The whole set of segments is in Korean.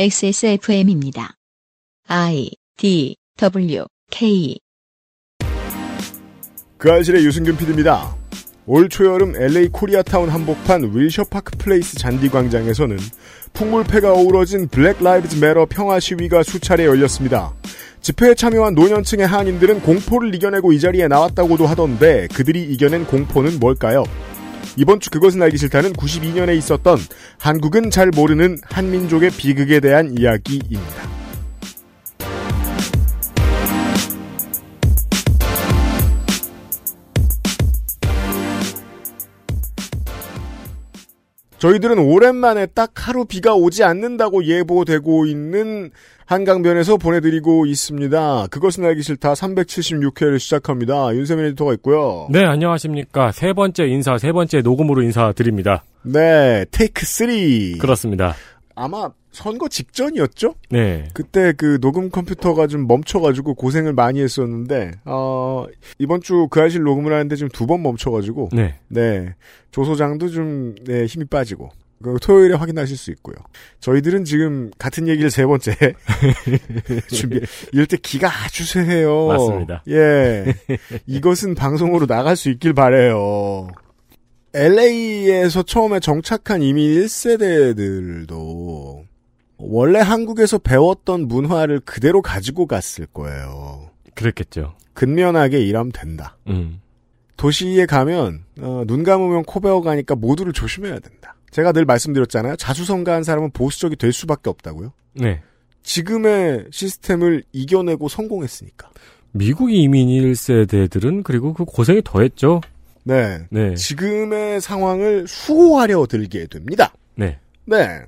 XSFM입니다. I D W K 그알싫의 유승균 PD입니다. 올 초여름 LA 코리아타운 한복판 윌셔파크 플레이스 잔디 광장에서는 풍물패가 어우러진 Black Lives Matter 평화 시위가 수차례 열렸습니다. 집회에 참여한 노년층의 한인들은 공포를 이겨내고 이 자리에 나왔다고도 하던데 그들이 이겨낸 공포는 뭘까요? 이번 주 그것은 알기 싫다는 92년에 있었던 한국은 잘 모르는 한민족의 비극에 대한 이야기입니다. 저희들은 오랜만에 딱 하루 비가 오지 않는다고 예보되고 있는 한강변에서 보내드리고 있습니다. 그것은 알기 싫다 376회를 시작합니다. 윤세민 에디터가 있고요. 네, 안녕하십니까. 세 번째 인사, 세 번째 녹음으로 인사드립니다. 네, 테이크 3. 그렇습니다. 아마 선거 직전이었죠? 네. 그때 그 녹음 컴퓨터가 좀 멈춰가지고 고생을 많이 했었는데, 어, 이번 주 그 아실 녹음을 하는데 지금 두 번 멈춰가지고, 네. 네. 조소장도 좀, 네, 힘이 빠지고. 그 토요일에 확인하실 수 있고요. 저희들은 지금 같은 얘기를 세 번째 준비. 이럴 때 기가 아주 쇠해요. 맞습니다. 예. 이것은 방송으로 나갈 수 있길 바래요. LA에서 처음에 정착한 이민 1세대들도 원래 한국에서 배웠던 문화를 그대로 가지고 갔을 거예요. 그랬겠죠. 근면하게 일하면 된다. 음. 도시에 가면 어, 눈 감으면 코 베어가니까 모두를 조심해야 된다. 제가 늘 말씀드렸잖아요. 자수성가한 사람은 보수적이 될 수밖에 없다고요. 네. 지금의 시스템을 이겨내고 성공했으니까. 미국 이민 1세대들은 그리고 그 고생이 더했죠. 네. 네. 지금의 상황을 수호하려 들게 됩니다. 네. 네.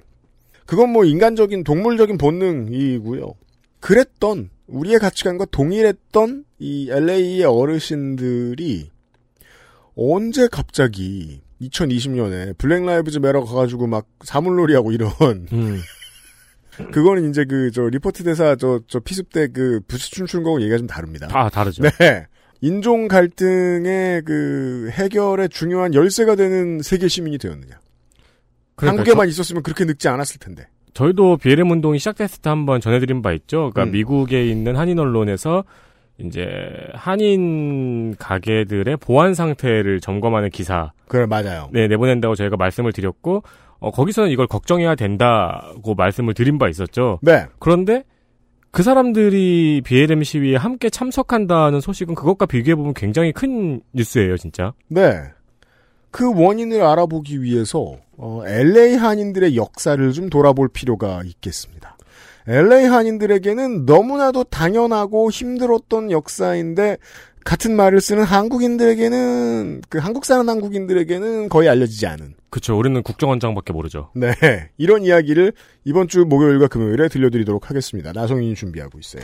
그건 뭐 인간적인 동물적인 본능이고요. 그랬던 우리의 가치관과 동일했던 이 LA의 어르신들이 언제 갑자기 2020년에 Black Lives Matter 가가지고 막 사물놀이하고 이런 음. 그거는 이제 그 저 리퍼트 대사 저 저 피습 때 그 부채춤 추는 거하고 얘기가 좀 다릅니다. 다 다르죠. 네. 인종 갈등의 그 해결에 중요한 열쇠가 되는 세계 시민이 되었느냐. 그러니까 한국에만 있었으면 그렇게 늙지 않았을 텐데. 저, 희도 BLM 운동이 시작됐을 때 한번 전해드린 바 있죠. 그러니까 음. 미국에 있는 한인 언론에서 이제 한인 가게들의 보안 상태를 점검하는 기사 그래 맞아요. 네, 내보낸다고 저희가 말씀을 드렸고 어, 거기서는 이걸 걱정해야 된다고 말씀을 드린 바 있었죠. 네. 그런데 그 사람들이 BLM 시위에 함께 참석한다는 소식은 그것과 비교해보면 굉장히 큰 뉴스예요, 진짜. 네. 그 원인을 알아보기 위해서 어, LA 한인들의 역사를 좀 돌아볼 필요가 있겠습니다. LA 한인들에게는 너무나도 당연하고 힘들었던 역사인데 같은 말을 쓰는 한국인들에게는 그 한국 사는 한국인들에게는 거의 알려지지 않은 그쵸, 우리는 국정원장밖에 모르죠. 네 이런 이야기를 이번 주 목요일과 금요일에 들려드리도록 하겠습니다. 나성인이 준비하고 있어요.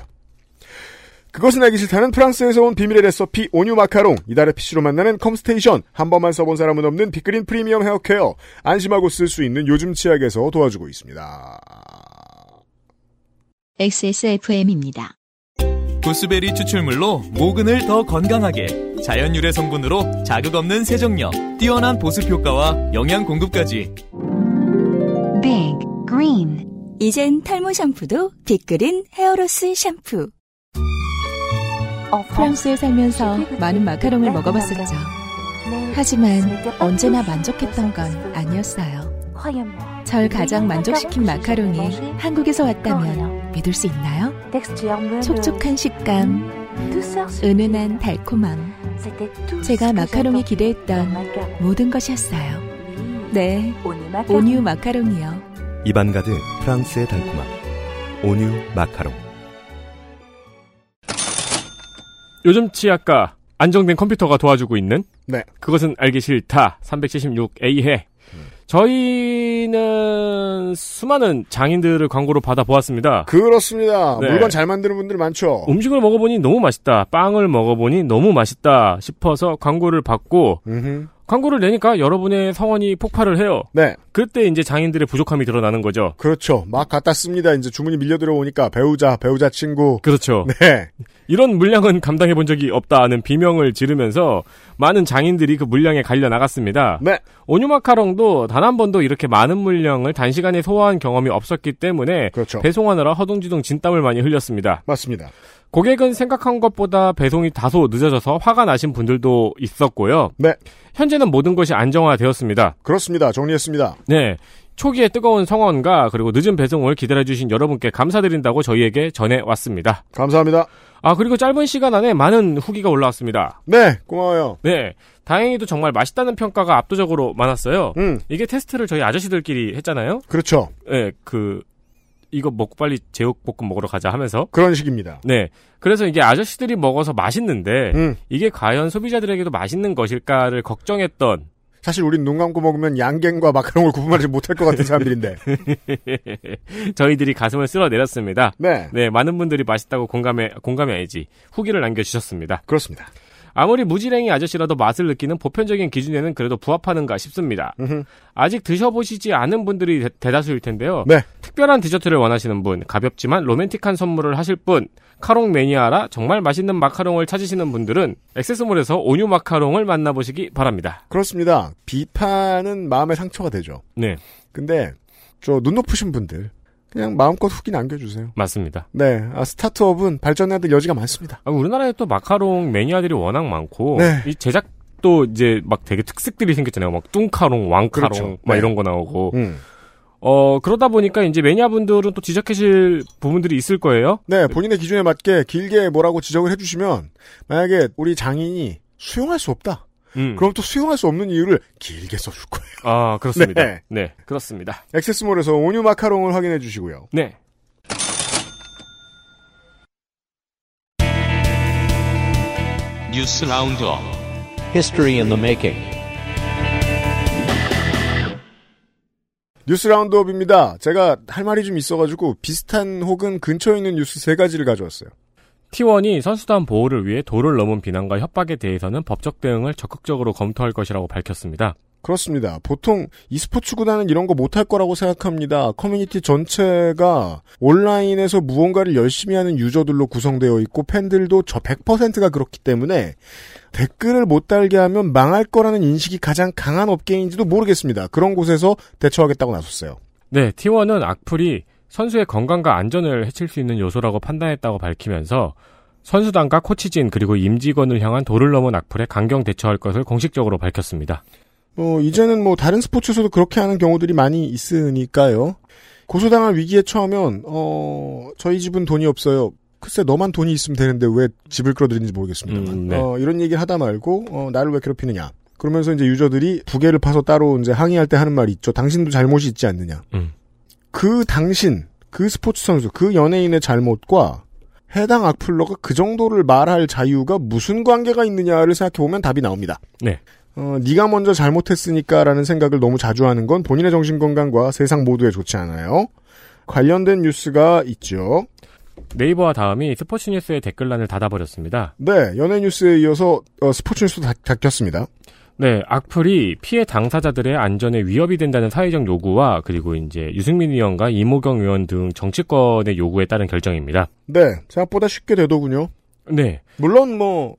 그것은 알기 싫다는 프랑스에서 온 비밀의 레시피 온유 마카롱 이달의 PC로 만나는 컴스테이션 한 번만 써본 사람은 없는 빅그린 프리미엄 헤어케어 안심하고 쓸 수 있는 요즘 치약에서 도와주고 있습니다. XSFM입니다. 구스베리 추출물로 모근을 더 건강하게 자연 유래 성분으로 자극 없는 세정력 뛰어난 보습 효과와 영양 공급까지 Big Green 이젠 탈모 샴푸도 빅그린 헤어로스 샴푸. 프랑스에 살면서 많은 마카롱을 먹어봤었죠. 하지만 언제나 만족했던 건 아니었어요. 절 가장 만족시킨 마카롱이 한국에서 왔다면 믿을 수 있나요? 촉촉한 식감, 은은한 달콤함. 제가 마카롱이 기대했던 모든 것이었어요. 네, 오뉴 마카롱이요. 입안 가득 프랑스의 달콤함. 오뉴 마카롱. 요즘 치약과 안정된 컴퓨터가 도와주고 있는 네. 그것은 알기 싫다 376A회 저희는 수많은 장인들을 광고로 받아보았습니다. 그렇습니다. 네. 물건 잘 만드는 분들 많죠. 음식을 먹어보니 너무 맛있다. 빵을 먹어보니 너무 맛있다 싶어서 광고를 받고 음흠. 광고를 내니까 여러분의 성원이 폭발을 해요. 네. 그때 이제 장인들의 부족함이 드러나는 거죠. 그렇죠. 막 갖다 씁니다. 이제 주문이 밀려 들어오니까 배우자, 배우자 친구. 그렇죠. 네. 이런 물량은 감당해 본 적이 없다는 비명을 지르면서 많은 장인들이 그 물량에 갈려 나갔습니다. 네. 온유 마카롱도 단 한 번도 이렇게 많은 물량을 단시간에 소화한 경험이 없었기 때문에 그렇죠. 배송하느라 허둥지둥 진땀을 많이 흘렸습니다. 맞습니다. 고객은 생각한 것보다 배송이 다소 늦어져서 화가 나신 분들도 있었고요. 네. 현재는 모든 것이 안정화되었습니다. 그렇습니다. 정리했습니다. 네. 초기에 뜨거운 성원과 그리고 늦은 배송을 기다려주신 여러분께 감사드린다고 저희에게 전해왔습니다. 감사합니다. 아, 그리고 짧은 시간 안에 많은 후기가 올라왔습니다. 네, 고마워요. 네. 다행히도 정말 맛있다는 평가가 압도적으로 많았어요. 음, 이게 테스트를 저희 아저씨들끼리 했잖아요. 그렇죠. 네, 그, 이거 먹고 빨리 제육볶음 먹으러 가자 하면서. 그런 식입니다. 네. 그래서 이게 아저씨들이 먹어서 맛있는데, 음, 이게 과연 소비자들에게도 맛있는 것일까를 걱정했던, 사실 우린 눈 감고 먹으면 양갱과 마카롱을 구분하지 못할 것 같은 사람들인데. 저희들이 가슴을 쓸어 내렸습니다. 네, 네, 많은 분들이 맛있다고 공감해, 공감이 아니지, 후기를 남겨주셨습니다. 그렇습니다. 아무리 무지랭이 아저씨라도 맛을 느끼는 보편적인 기준에는 그래도 부합하는가 싶습니다. 아직 드셔보시지 않은 분들이 대, 대다수일 텐데요. 네. 특별한 디저트를 원하시는 분, 가볍지만 로맨틱한 선물을 하실 분, 카롱 매니아라 정말 맛있는 마카롱을 찾으시는 분들은 액세스몰에서 온유 마카롱을 만나보시기 바랍니다. 그렇습니다. 비판은 마음의 상처가 되죠. 네, 근데 저 눈 높으신 분들 그냥 마음껏 후기 남겨주세요. 맞습니다. 네, 아, 스타트업은 발전해야 될 여지가 많습니다. 아, 우리나라에 또 마카롱 매니아들이 워낙 많고 네. 이 제작도 이제 막 되게 특색들이 생겼잖아요. 막 뚱카롱, 왕카롱, 그렇죠. 막 네. 이런 거 나오고. 음. 어 그러다 보니까 이제 매니아분들은 또 지적하실 부분들이 있을 거예요. 네, 본인의 기준에 맞게 길게 뭐라고 지적을 해주시면 만약에 우리 장인이 수용할 수 없다. 음. 그럼 또 수용할 수 없는 이유를 길게 써줄 거예요. 아 그렇습니다. 네. 네 그렇습니다. XS몰에서 온유 마카롱을 확인해 주시고요. 네. 뉴스 roundup History in the making. 뉴스 roundup입니다. 제가 할 말이 좀 있어가지고 비슷한 혹은 근처에 있는 뉴스 세 가지를 가져왔어요. T1이 선수단 보호를 위해 도를 넘은 비난과 협박에 대해서는 법적 대응을 적극적으로 검토할 것이라고 밝혔습니다. 그렇습니다. 보통 e스포츠 구단은 이런 거 못할 거라고 생각합니다. 커뮤니티 전체가 온라인에서 무언가를 열심히 하는 유저들로 구성되어 있고 팬들도 저 100%가 그렇기 때문에 댓글을 못 달게 하면 망할 거라는 인식이 가장 강한 업계인지도 모르겠습니다. 그런 곳에서 대처하겠다고 나섰어요. 네, T1은 악플이 선수의 건강과 안전을 해칠 수 있는 요소라고 판단했다고 밝히면서 선수단과 코치진 그리고 임직원을 향한 도를 넘은 악플에 강경 대처할 것을 공식적으로 밝혔습니다. 어, 이제는 뭐 다른 스포츠에서도 그렇게 하는 경우들이 많이 있으니까요. 고소당할 위기에 처하면 어, 저희 집은 돈이 없어요. 글쎄 너만 돈이 있으면 되는데 왜 집을 끌어들이는지 모르겠습니다만 음, 네. 어, 이런 얘기를 하다 말고 어, 나를 왜 괴롭히느냐. 그러면서 이제 유저들이 부계를 파서 따로 이제 항의할 때 하는 말이 있죠. 당신도 잘못이 있지 않느냐. 음. 그 당신, 그 스포츠 선수, 그 연예인의 잘못과 해당 악플러가 그 정도를 말할 자유가 무슨 관계가 있느냐를 생각해 보면 답이 나옵니다. 네. 어, 네가 먼저 잘못했으니까라는 생각을 너무 자주 하는 건 본인의 정신 건강과 세상 모두에 좋지 않아요. 관련된 뉴스가 있죠. 네이버와 다음이 스포츠 뉴스의 댓글란을 닫아버렸습니다. 네, 연예 뉴스에 이어서 어, 스포츠 뉴스도 다, 닫혔습니다. 네, 악플이 피해 당사자들의 안전에 위협이 된다는 사회적 요구와 그리고 이제 유승민 의원과 이모경 의원 등 정치권의 요구에 따른 결정입니다. 네, 생각보다 쉽게 되더군요. 네, 물론 뭐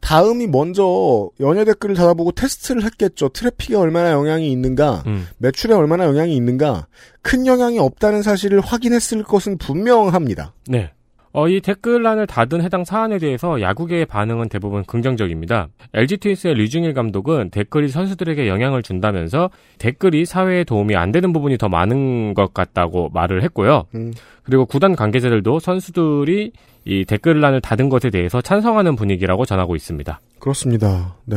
다음이 먼저 연예 댓글을 닫아보고 테스트를 했겠죠. 트래픽에 얼마나 영향이 있는가, 음, 매출에 얼마나 영향이 있는가, 큰 영향이 없다는 사실을 확인했을 것은 분명합니다. 네. 어, 이 댓글란을 닫은 해당 사안에 대해서 야구계의 반응은 대부분 긍정적입니다. LG 트윈스의 류중일 감독은 댓글이 선수들에게 영향을 준다면서 댓글이 사회에 도움이 안 되는 부분이 더 많은 것 같다고 말을 했고요. 음. 그리고 구단 관계자들도 선수들이 이 댓글란을 닫은 것에 대해서 찬성하는 분위기라고 전하고 있습니다. 그렇습니다. 네.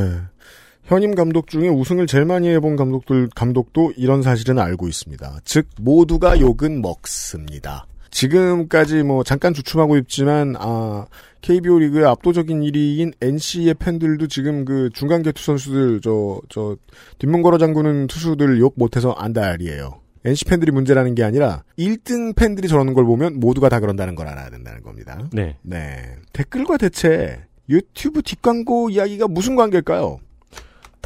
현임 감독 중에 우승을 제일 많이 해본 감독들, 감독도 이런 사실은 알고 있습니다. 즉, 모두가 욕은 먹습니다. 지금까지 뭐 잠깐 주춤하고 있지만, 아, KBO 리그의 압도적인 1위인 NC의 팬들도 지금 그 중간 개투 선수들, 저, 저, 뒷문 걸어 잠그는 투수들 욕 못해서 안달이에요. NC 팬들이 문제라는 게 아니라 1등 팬들이 저러는 걸 보면 모두가 다 그런다는 걸 알아야 된다는 겁니다. 네. 네. 댓글과 대체 유튜브 뒷광고 이야기가 무슨 관계일까요?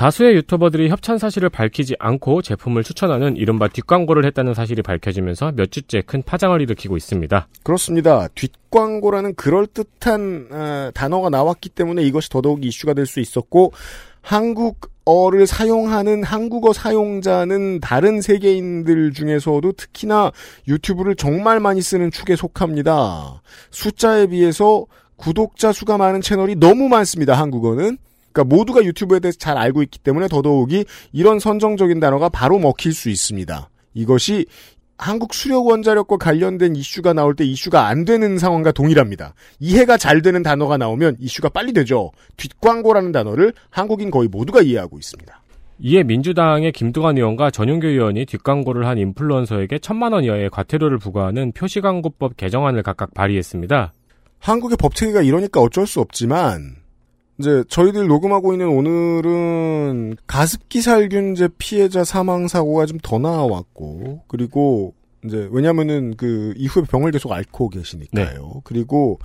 다수의 유튜버들이 협찬 사실을 밝히지 않고 제품을 추천하는 이른바 뒷광고를 했다는 사실이 밝혀지면서 몇 주째 큰 파장을 일으키고 있습니다. 그렇습니다. 뒷광고라는 그럴듯한 어, 단어가 나왔기 때문에 이것이 더더욱 이슈가 될 수 있었고 한국어를 사용하는 한국어 사용자는 다른 세계인들 중에서도 특히나 유튜브를 정말 많이 쓰는 축에 속합니다. 숫자에 비해서 구독자 수가 많은 채널이 너무 많습니다. 한국어는. 그러니까 모두가 유튜브에 대해서 잘 알고 있기 때문에 더더욱이 이런 선정적인 단어가 바로 먹힐 수 있습니다. 이것이 한국 수력 원자력과 관련된 이슈가 나올 때 이슈가 안 되는 상황과 동일합니다. 이해가 잘 되는 단어가 나오면 이슈가 빨리 되죠. 뒷광고라는 단어를 한국인 거의 모두가 이해하고 있습니다. 이에 민주당의 김두관 의원과 전용교 의원이 뒷광고를 한 인플루언서에게 천만 원 이하의 과태료를 부과하는 표시광고법 개정안을 각각 발의했습니다. 한국의 법체계가 이러니까 어쩔 수 없지만 이제 저희들 녹음하고 있는 오늘은 가습기 살균제 피해자 사망 사고가 좀 더 나왔고 그리고 이제 왜냐면은 그 이후에 병을 계속 앓고 계시니까요. 네. 그리고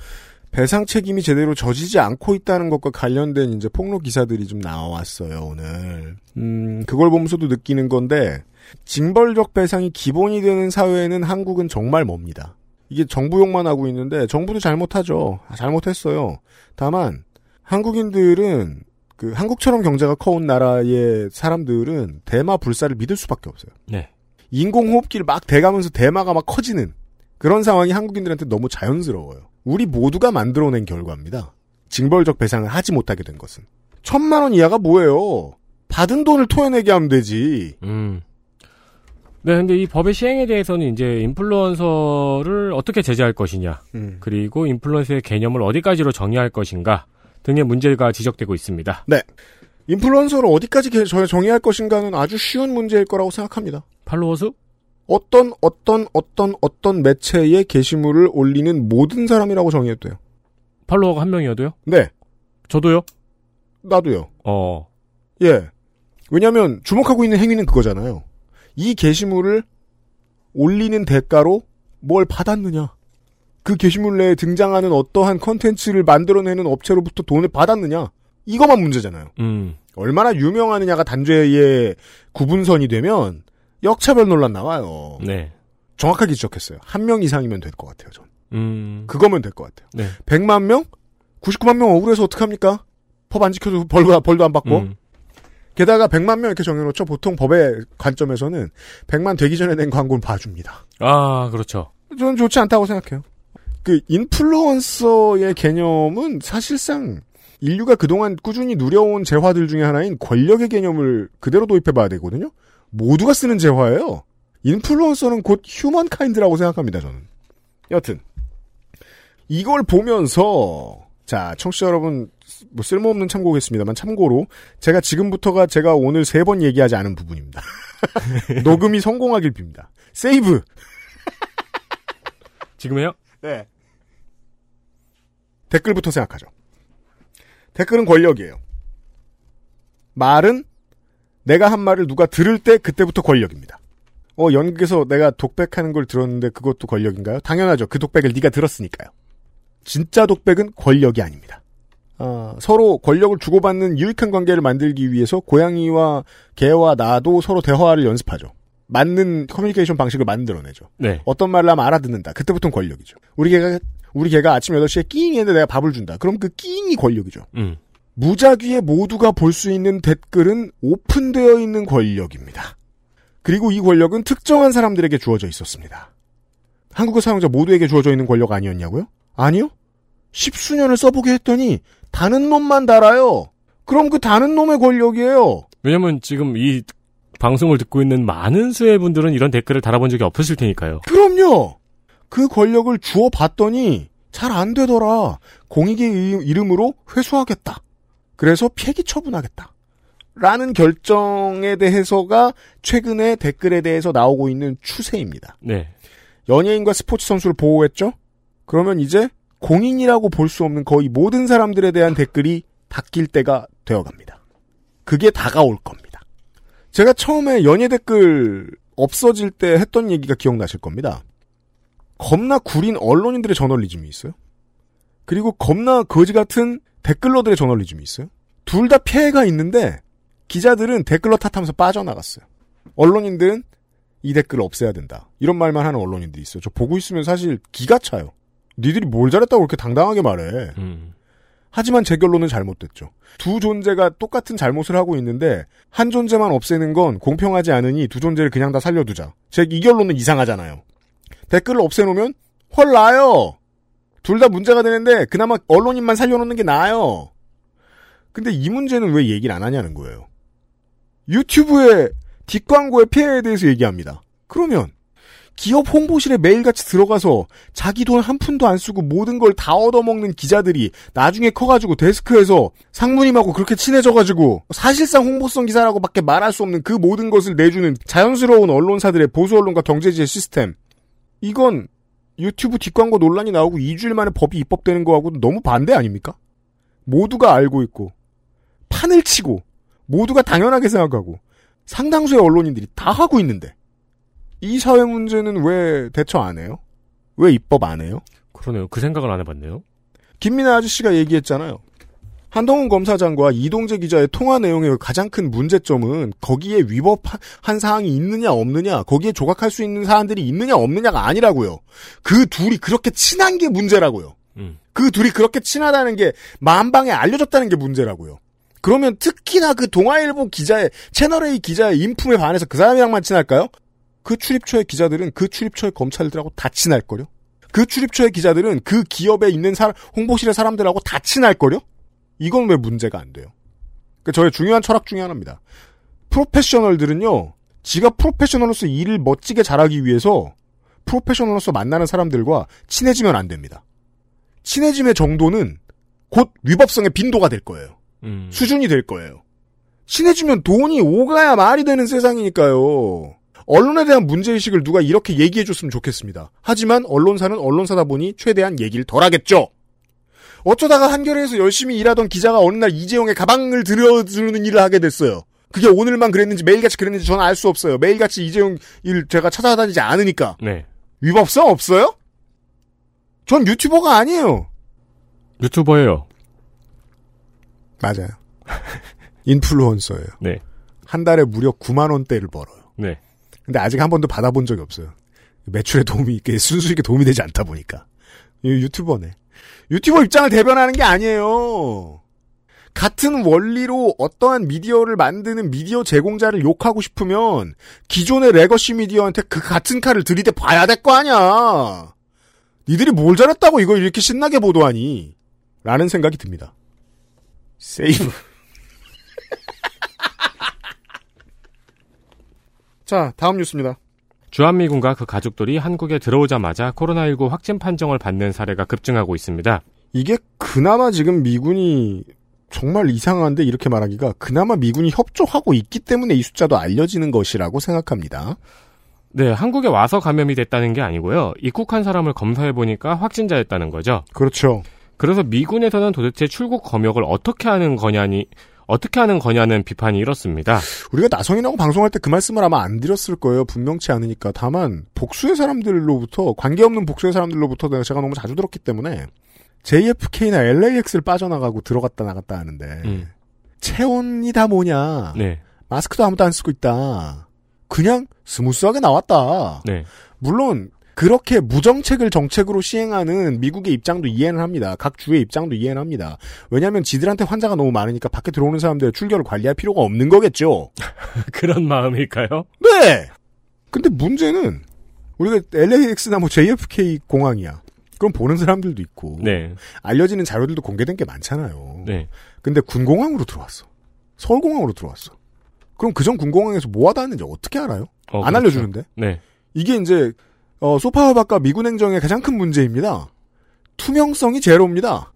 배상 책임이 제대로 져지지 않고 있다는 것과 관련된 이제 폭로 기사들이 좀 나왔어요, 오늘. 음, 그걸 보면서도 느끼는 건데 징벌적 배상이 기본이 되는 사회에는 한국은 정말 멉니다. 이게 정부 욕만 하고 있는데 정부도 잘못하죠. 잘못했어요. 다만 한국인들은 그 한국처럼 경제가 커온 나라의 사람들은 대마 불사를 믿을 수밖에 없어요. 네. 인공호흡기를 막 대가면서 대마가 막 커지는 그런 상황이 한국인들한테 너무 자연스러워요. 우리 모두가 만들어낸 결과입니다. 징벌적 배상을 하지 못하게 된 것은. 천만 원 이하가 뭐예요? 받은 돈을 토해내게 하면 되지. 음. 네, 근데 이 법의 시행에 대해서는 이제 인플루언서를 어떻게 제재할 것이냐, 음. 그리고 인플루언서의 개념을 어디까지로 정의할 것인가, 등의 문제가 지적되고 있습니다. 네. 인플루언서를 어디까지 정의할 것인가는 아주 쉬운 문제일 거라고 생각합니다. 팔로워 수? 어떤 어떤 어떤 어떤 매체에 게시물을 올리는 모든 사람이라고 정의해도 돼요. 팔로워가 한 명이어도요? 네. 저도요? 나도요. 어. 예. 왜냐하면 주목하고 있는 행위는 그거잖아요. 이 게시물을 올리는 대가로 뭘 받았느냐. 그 게시물 내에 등장하는 어떠한 컨텐츠를 만들어내는 업체로부터 돈을 받았느냐 이것만 문제잖아요. 음. 얼마나 유명하느냐가 단죄의 구분선이 되면 역차별 논란 나와요. 네. 정확하게 지적했어요. 한 명 이상이면 될 것 같아요. 전. 음. 그거면 될 것 같아요. 네. 100만 명? 99만 명 억울해서 어떡합니까? 법 안 지켜도 벌, 벌도 안 받고. 음. 게다가 100만 명 이렇게 정해놓죠. 보통 법의 관점에서는 100만 되기 전에 낸 광고는 봐줍니다. 아, 그렇죠. 저는 좋지 않다고 생각해요. 그 인플루언서의 개념은 사실상 인류가 그동안 꾸준히 누려온 재화들 중에 하나인 권력의 개념을 그대로 도입해봐야 되거든요. 모두가 쓰는 재화예요. 인플루언서는 곧 휴먼 카인드라고 생각합니다. 저는. 여튼 이걸 보면서 자 청취자 여러분 뭐 쓸모없는 참고겠습니다만 참고로 제가 지금부터가 제가 오늘 세 번 얘기하지 않은 부분입니다. 녹음이 성공하길 빕니다. 세이브. 지금 해요? 네. 댓글부터 생각하죠. 댓글은 권력이에요. 말은 내가 한 말을 누가 들을 때 그때부터 권력입니다. 어, 연극에서 내가 독백하는 걸 들었는데 그것도 권력인가요? 당연하죠. 그 독백을 네가 들었으니까요. 진짜 독백은 권력이 아닙니다. 어, 서로 권력을 주고받는 유익한 관계를 만들기 위해서 고양이와 개와 나도 서로 대화를 연습하죠. 맞는 커뮤니케이션 방식을 만들어내죠. 네. 어떤 말을 하면 알아듣는다. 그때부터는 권력이죠. 우리 개가 우리 개가 아침 8시에 끼잉 했는데 내가 밥을 준다. 그럼 그 끼잉이 권력이죠. 음. 무작위에 모두가 볼 수 있는 댓글은 오픈되어 있는 권력입니다. 그리고 이 권력은 특정한 사람들에게 주어져 있었습니다. 한국어 사용자 모두에게 주어져 있는 권력 아니었냐고요? 아니요. 십수년을 써보게 했더니 다는 놈만 달아요. 그럼 그 다는 놈의 권력이에요. 왜냐면 지금 이 방송을 듣고 있는 많은 수의 분들은 이런 댓글을 달아본 적이 없으실 테니까요. 그럼요. 그 권력을 주어 봤더니 잘 안 되더라. 공익의 이름으로 회수하겠다. 그래서 폐기 처분하겠다. 라는 결정에 대해서가 최근에 댓글에 대해서 나오고 있는 추세입니다. 네. 연예인과 스포츠 선수를 보호했죠? 그러면 이제 공인이라고 볼 수 없는 거의 모든 사람들에 대한 댓글이 닦일 때가 되어 갑니다. 그게 다가올 겁니다. 제가 처음에 연예 댓글 없어질 때 했던 얘기가 기억나실 겁니다. 겁나 구린 언론인들의 저널리즘이 있어요. 그리고 겁나 거지 같은 댓글러들의 저널리즘이 있어요. 둘 다 피해가 있는데 기자들은 댓글로 탓하면서 빠져나갔어요. 언론인들은 이 댓글 없애야 된다. 이런 말만 하는 언론인들이 있어요. 저 보고 있으면 사실 기가 차요. 니들이 뭘 잘했다고 그렇게 당당하게 말해. 음. 하지만 제 결론은 잘못됐죠. 두 존재가 똑같은 잘못을 하고 있는데 한 존재만 없애는 건 공평하지 않으니 두 존재를 그냥 다 살려두자. 제 이 결론은 이상하잖아요. 댓글을 없애놓으면 헐 나요. 둘 다 문제가 되는데 그나마 언론인만 살려놓는 게 나아요. 근데 이 문제는 왜 얘기를 안 하냐는 거예요. 유튜브의 뒷광고의 피해에 대해서 얘기합니다. 그러면 기업 홍보실에 매일같이 들어가서 자기 돈 한 푼도 안 쓰고 모든 걸 다 얻어먹는 기자들이 나중에 커가지고 데스크에서 상무님하고 그렇게 친해져가지고 사실상 홍보성 기사라고밖에 말할 수 없는 그 모든 것을 내주는 자연스러운 언론사들의 보수 언론과 경제지의 시스템. 이건 유튜브 뒷광고 논란이 나오고 2주일 만에 법이 입법되는 거하고 너무 반대 아닙니까? 모두가 알고 있고 판을 치고 모두가 당연하게 생각하고 상당수의 언론인들이 다 하고 있는데 이 사회 문제는 왜 대처 안 해요? 왜 입법 안 해요? 그러네요. 그 생각을 안 해봤네요. 김민아 아저씨가 얘기했잖아요. 한동훈 검사장과 이동재 기자의 통화 내용의 가장 큰 문제점은 거기에 위법한 사항이 있느냐 없느냐 거기에 조각할 수 있는 사안들이 있느냐 없느냐가 아니라고요. 그 둘이 그렇게 친한 게 문제라고요. 음. 그 둘이 그렇게 친하다는 게 만방에 알려졌다는 게 문제라고요. 그러면 특히나 그 동아일보 기자의 채널A 기자의 인품에 반해서 그 사람이랑만 친할까요? 그 출입처의 기자들은 그 출입처의 검찰들하고 다 친할걸요? 그 출입처의 기자들은 그 기업에 있는 사람, 홍보실의 사람들하고 다 친할걸요? 이건 왜 문제가 안 돼요? 그 저의 중요한 철학 중에 하나입니다. 프로페셔널들은요, 지가 프로페셔널로서 일을 멋지게 잘하기 위해서 프로페셔널로서 만나는 사람들과 친해지면 안 됩니다. 친해짐의 정도는 곧 위법성의 빈도가 될 거예요. 음. 수준이 될 거예요. 친해지면 돈이 오가야 말이 되는 세상이니까요. 언론에 대한 문제의식을 누가 이렇게 얘기해줬으면 좋겠습니다. 하지만 언론사는 언론사다 보니 최대한 얘기를 덜 하겠죠. 어쩌다가 한겨레에서 열심히 일하던 기자가 어느 날 이재용의 가방을 들여주는 일을 하게 됐어요. 그게 오늘만 그랬는지 매일같이 그랬는지 저는 알 수 없어요. 매일같이 이재용 일 제가 찾아다니지 않으니까. 네. 위법성 없어요? 전 유튜버가 아니에요. 유튜버예요. 맞아요. 인플루언서예요. 네. 한 달에 무려 9만 원대를 벌어요. 네. 근데 아직 한 번도 받아본 적이 없어요. 매출에 도움이 있게 순수익에 도움이 되지 않다 보니까. 이 유튜버네. 유튜버 입장을 대변하는 게 아니에요. 같은 원리로 어떠한 미디어를 만드는 미디어 제공자를 욕하고 싶으면 기존의 legacy 미디어한테 그 같은 칼을 들이대 봐야 될 거 아니야. 니들이 뭘 잘했다고 이걸 이렇게 신나게 보도하니? 라는 생각이 듭니다. 세이브. 자, 다음 뉴스입니다. 주한미군과 그 가족들이 한국에 들어오자마자 코로나19 확진 판정을 받는 사례가 급증하고 있습니다. 이게 그나마 지금 미군이 정말 이상한데 이렇게 말하기가 그나마 미군이 협조하고 있기 때문에 이 숫자도 알려지는 것이라고 생각합니다. 네, 한국에 와서 감염이 됐다는 게 아니고요. 입국한 사람을 검사해 보니까 확진자였다는 거죠. 그렇죠. 그래서 미군에서는 도대체 출국 검역을 어떻게 하는 거냐니 어떻게 하는 거냐는 비판이 이렇습니다. 우리가 나성인하고 방송할 때 그 말씀을 아마 안 드렸을 거예요. 분명치 않으니까. 다만 복수의 사람들로부터 관계없는 복수의 사람들로부터 제가 너무 자주 들었기 때문에 JFK나 LAX를 빠져나가고 들어갔다 나갔다 하는데 음. 체온이 다 뭐냐. 네. 마스크도 아무도 안 쓰고 있다. 그냥 스무스하게 나왔다. 네. 물론 그렇게 무정책을 정책으로 시행하는 미국의 입장도 이해는 합니다. 각 주의 입장도 이해는 합니다. 왜냐하면 지들한테 환자가 너무 많으니까 밖에 들어오는 사람들의 출결을 관리할 필요가 없는 거겠죠. 그런 마음일까요? 네. 근데 문제는 우리가 LAX나 뭐 JFK 공항이야. 그럼 보는 사람들도 있고 네. 알려지는 자료들도 공개된 게 많잖아요. 네. 근데 군공항으로 들어왔어. 서울공항으로 들어왔어. 그럼 그전 군공항에서 뭐 하다 했는지 어떻게 알아요? 어, 안 그렇죠. 알려주는데? 네. 이게 이제 어, 소파와박과 미군 행정의 가장 큰 문제입니다. 투명성이 제로입니다.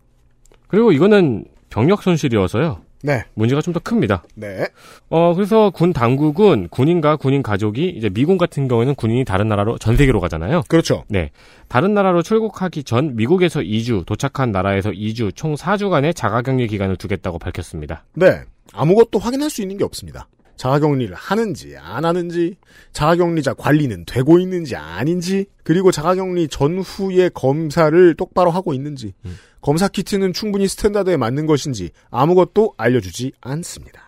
그리고 이거는 병력 손실이어서요. 네. 문제가 좀 더 큽니다. 네. 어, 그래서 군 당국은 군인과 군인 가족이 이제 미군 같은 경우에는 군인이 다른 나라로 전 세계로 가잖아요. 그렇죠. 네. 다른 나라로 출국하기 전 미국에서 2주, 도착한 나라에서 2주, 총 4주간의 자가 격리 기간을 두겠다고 밝혔습니다. 네. 아무것도 확인할 수 있는 게 없습니다. 자가격리를 하는지 안 하는지, 자가격리자 관리는 되고 있는지 아닌지, 그리고 자가격리 전후의 검사를 똑바로 하고 있는지, 음. 검사 키트는 충분히 standard에 맞는 것인지 아무것도 알려주지 않습니다.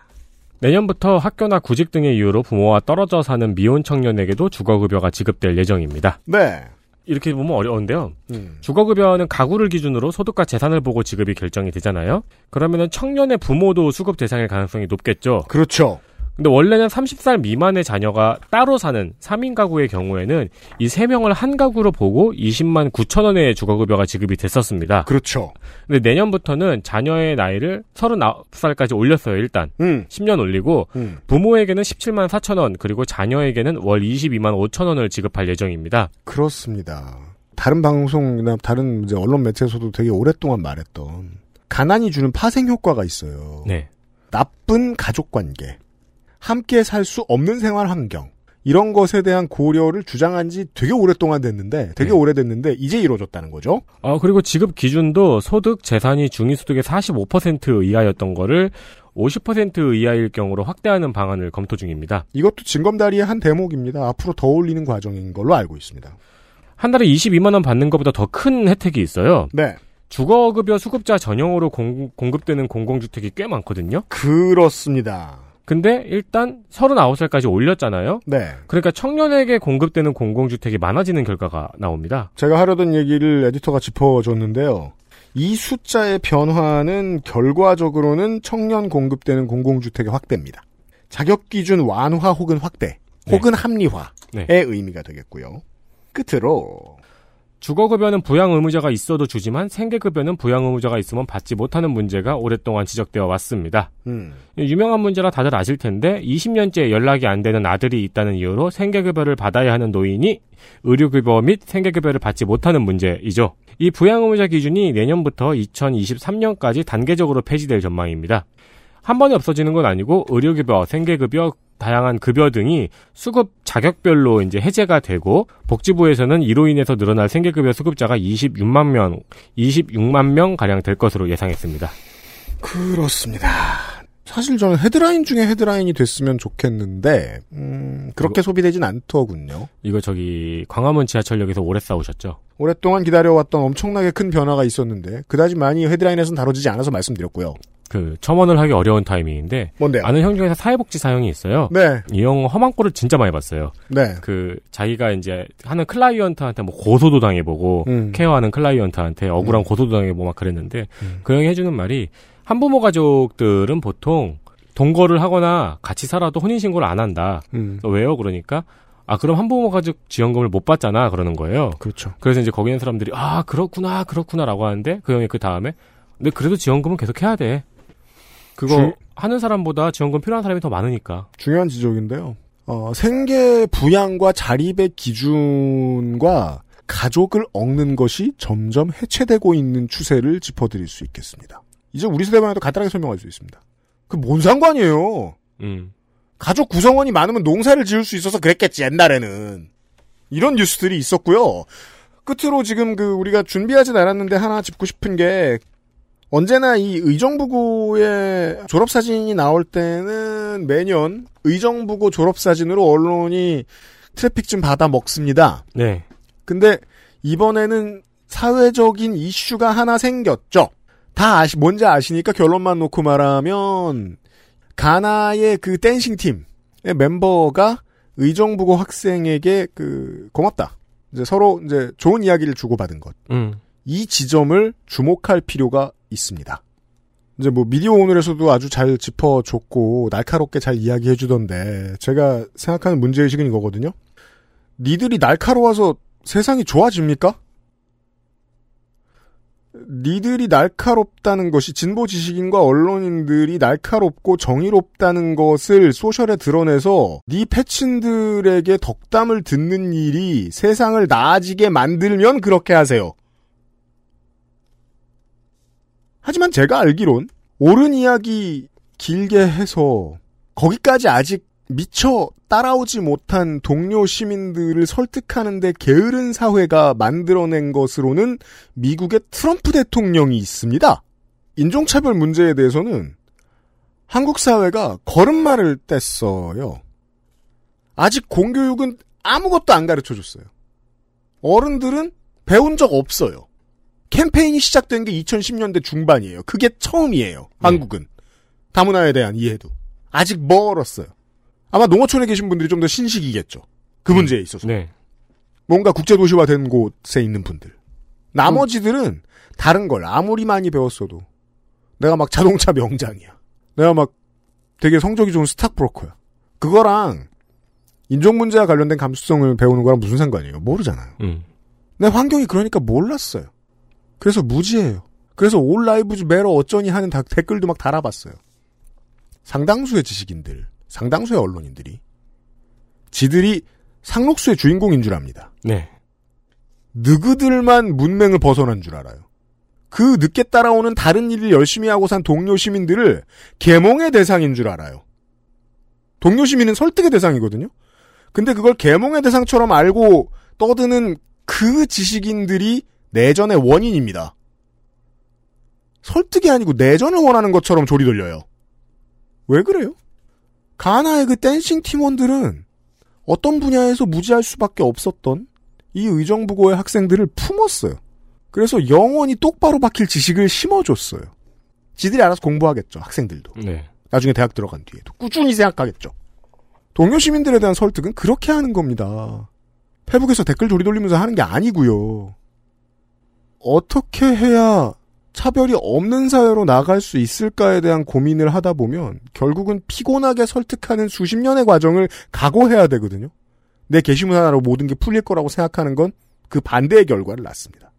내년부터 학교나 구직 등의 이유로 부모와 떨어져 사는 미혼 청년에게도 주거급여가 지급될 예정입니다. 네. 이렇게 보면 어려운데요. 음. 주거급여는 가구를 기준으로 소득과 재산을 보고 지급이 결정이 되잖아요. 그러면은 청년의 부모도 수급 대상일 가능성이 높겠죠. 그렇죠. 근데 원래는 30살 미만의 자녀가 따로 사는 3인 가구의 경우에는 이 3명을 한 가구로 보고 20만 9천 원의 주거급여가 지급이 됐었습니다. 그렇죠. 근데 내년부터는 자녀의 나이를 39살까지 올렸어요, 일단. 음. 10년 올리고 음. 부모에게는 17만 4천 원, 그리고 자녀에게는 월 22만 5천 원을 지급할 예정입니다. 그렇습니다. 다른 방송이나 다른 언론 매체에서도 되게 오랫동안 말했던 가난이 주는 파생 효과가 있어요. 네. 나쁜 가족 관계, 함께 살 수 없는 생활 환경 이런 것에 대한 고려를 주장한 지 되게 오랫동안 됐는데 되게 네. 오래됐는데 이제 이루어졌다는 거죠. 어, 그리고 지급 기준도 소득, 재산이 중위소득의 45% 이하였던 거를 50% 이하일 경우로 확대하는 방안을 검토 중입니다. 이것도 징검다리의 한 대목입니다. 앞으로 더 올리는 과정인 걸로 알고 있습니다. 한 달에 22만 원 받는 것보다 더 큰 혜택이 있어요. 네. 주거급여 수급자 전용으로 공, 공급되는 공공주택이 꽤 많거든요. 그렇습니다. 근데 일단 39살까지 올렸잖아요. 네. 그러니까 청년에게 공급되는 공공주택이 많아지는 결과가 나옵니다. 제가 하려던 얘기를 에디터가 짚어줬는데요. 이 숫자의 변화는 결과적으로는 청년 공급되는 공공주택의 확대입니다. 자격 기준 완화 혹은 확대, 혹은 합리화의 네. 의미가 되겠고요. 끝으로 주거급여는 부양 의무자가 있어도 주지만 생계급여는 부양 의무자가 있으면 받지 못하는 문제가 오랫동안 지적되어 왔습니다. 음, 유명한 문제라 다들 아실 텐데 20년째 연락이 안 되는 아들이 있다는 이유로 생계급여를 받아야 하는 노인이 의료급여 및 생계급여를 받지 못하는 문제이죠. 이 부양 의무자 기준이 내년부터 2023년까지 단계적으로 폐지될 전망입니다. 한 번에 없어지는 건 아니고 의료급여, 생계급여, 다양한 급여 등이 수급 자격별로 이제 해제가 되고 복지부에서는 이로 인해서 늘어날 생계급여 수급자가 26만 명, 26만 명 가량 될 것으로 예상했습니다. 그렇습니다. 사실 저는 헤드라인 중에 헤드라인이 됐으면 좋겠는데 음, 그렇게 소비되진 않더군요. 이거 저기 광화문 지하철역에서 오래 싸우셨죠? 오랫동안 기다려왔던 엄청나게 큰 변화가 있었는데 그다지 많이 헤드라인에서는 다뤄지지 않아서 말씀드렸고요. 그 첨언을 하기 어려운 타이밍인데 뭔데요? 아는 형 중에서 사회복지 사형이 있어요. 네, 이형 험한 꼴을 진짜 많이 봤어요. 네. 그 자기가 이제 하는 클라이언트한테 뭐 고소도 당해보고 음. 케어하는 클라이언트한테 억울한 고소도 당해보고 막 그랬는데 음. 그 형이 해주는 말이 한부모 가족들은 보통 동거를 하거나 같이 살아도 혼인신고를 안 한다. 음, 왜요? 그러니까 아 그럼 한부모 가족 지원금을 못 받잖아 그러는 거예요. 그렇죠. 그래서 이제 거기 있는 사람들이 아 그렇구나 그렇구나라고 하는데 그 형이 그 다음에 근데 그래도 지원금은 계속 해야 돼. 그거 주- 하는 사람보다 지원금 필요한 사람이 더 많으니까. 중요한 지적인데요. 어, 생계 부양과 자립의 기준과 가족을 얻는 것이 점점 해체되고 있는 추세를 짚어드릴 수 있겠습니다. 이제 우리 세대만 해도 간단하게 설명할 수 있습니다. 그 뭔 상관이에요. 음. 가족 구성원이 많으면 농사를 지을 수 있어서 그랬겠지 옛날에는 이런 뉴스들이 있었고요. 끝으로 지금 그 우리가 준비하진 않았는데 하나 짚고 싶은 게 언제나 이 의정부고의 졸업사진이 나올 때는 매년 의정부고 졸업사진으로 언론이 트래픽 좀 받아 먹습니다. 네. 근데 이번에는 사회적인 이슈가 하나 생겼죠. 다 아시, 뭔지 아시니까 결론만 놓고 말하면, 가나의 그 댄싱 팀의 멤버가 의정부고 학생에게 그, 고맙다. 이제 서로 이제 좋은 이야기를 주고받은 것. 음. 이 지점을 주목할 필요가 있습니다. 이제 뭐 미디어 오늘에서도 아주 잘 짚어줬고 날카롭게 잘 이야기해주던데 제가 생각하는 문제의식은 이거거든요. 니들이 날카로워서 세상이 좋아집니까? 니들이 날카롭다는 것이 진보 지식인과 언론인들이 날카롭고 정의롭다는 것을 소셜에 드러내서 니 패친들에게 덕담을 듣는 일이 세상을 나아지게 만들면 그렇게 하세요. 하지만 제가 알기론 옳은 이야기 길게 해서 거기까지 아직 미처 따라오지 못한 동료 시민들을 설득하는데 게으른 사회가 만들어낸 것으로는 미국의 트럼프 대통령이 있습니다. 인종차별 문제에 대해서는 한국 사회가 걸음마를 뗐어요. 아직 공교육은 아무것도 안 가르쳐 줬어요. 어른들은 배운 적 없어요. 캠페인이 시작된 게 2010년대 중반이에요. 그게 처음이에요. 한국은. 다문화에 대한 이해도. 아직 멀었어요. 아마 농어촌에 계신 분들이 좀 더 신식이겠죠. 그 문제에 있어서. 네. 뭔가 국제도시화 된 곳에 있는 분들. 나머지들은 다른 걸 아무리 많이 배웠어도 내가 막 자동차 명장이야. 내가 막 되게 성적이 좋은 스탁브로커야. 그거랑 인종 문제와 관련된 감수성을 배우는 거랑 무슨 상관이에요? 모르잖아요. 음. 내 환경이 그러니까 몰랐어요. 그래서 무지해요. 그래서 올 라이브즈 매러 어쩌니 하는 다- 댓글도 막 달아봤어요. 상당수의 지식인들, 상당수의 언론인들이 지들이 상록수의 주인공인 줄 압니다. 네. 느그들만 문맹을 벗어난 줄 알아요. 그 늦게 따라오는 다른 일을 열심히 하고 산 동료 시민들을 계몽의 대상인 줄 알아요. 동료 시민은 설득의 대상이거든요. 근데 그걸 계몽의 대상처럼 알고 떠드는 그 지식인들이 내전의 원인입니다. 설득이 아니고 내전을 원하는 것처럼 조리 돌려요. 왜 그래요? 가나의 그 댄싱 팀원들은 어떤 분야에서 무지할 수밖에 없었던 이 의정부고의 학생들을 품었어요. 그래서 영원히 똑바로 박힐 지식을 심어줬어요. 지들이 알아서 공부하겠죠, 학생들도. 네. 나중에 대학 들어간 뒤에도 꾸준히 생각하겠죠. 동료 시민들에 대한 설득은 그렇게 하는 겁니다. 페북에서 댓글 조리돌리면서 하는 게 아니고요. 어떻게 해야 차별이 없는 사회로 나갈 수 있을까에 대한 고민을 하다 보면 결국은 피곤하게 설득하는 수십 년의 과정을 각오해야 되거든요. 내 게시문 하나로 모든 게 풀릴 거라고 생각하는 건 그 반대의 결과를 낳습니다.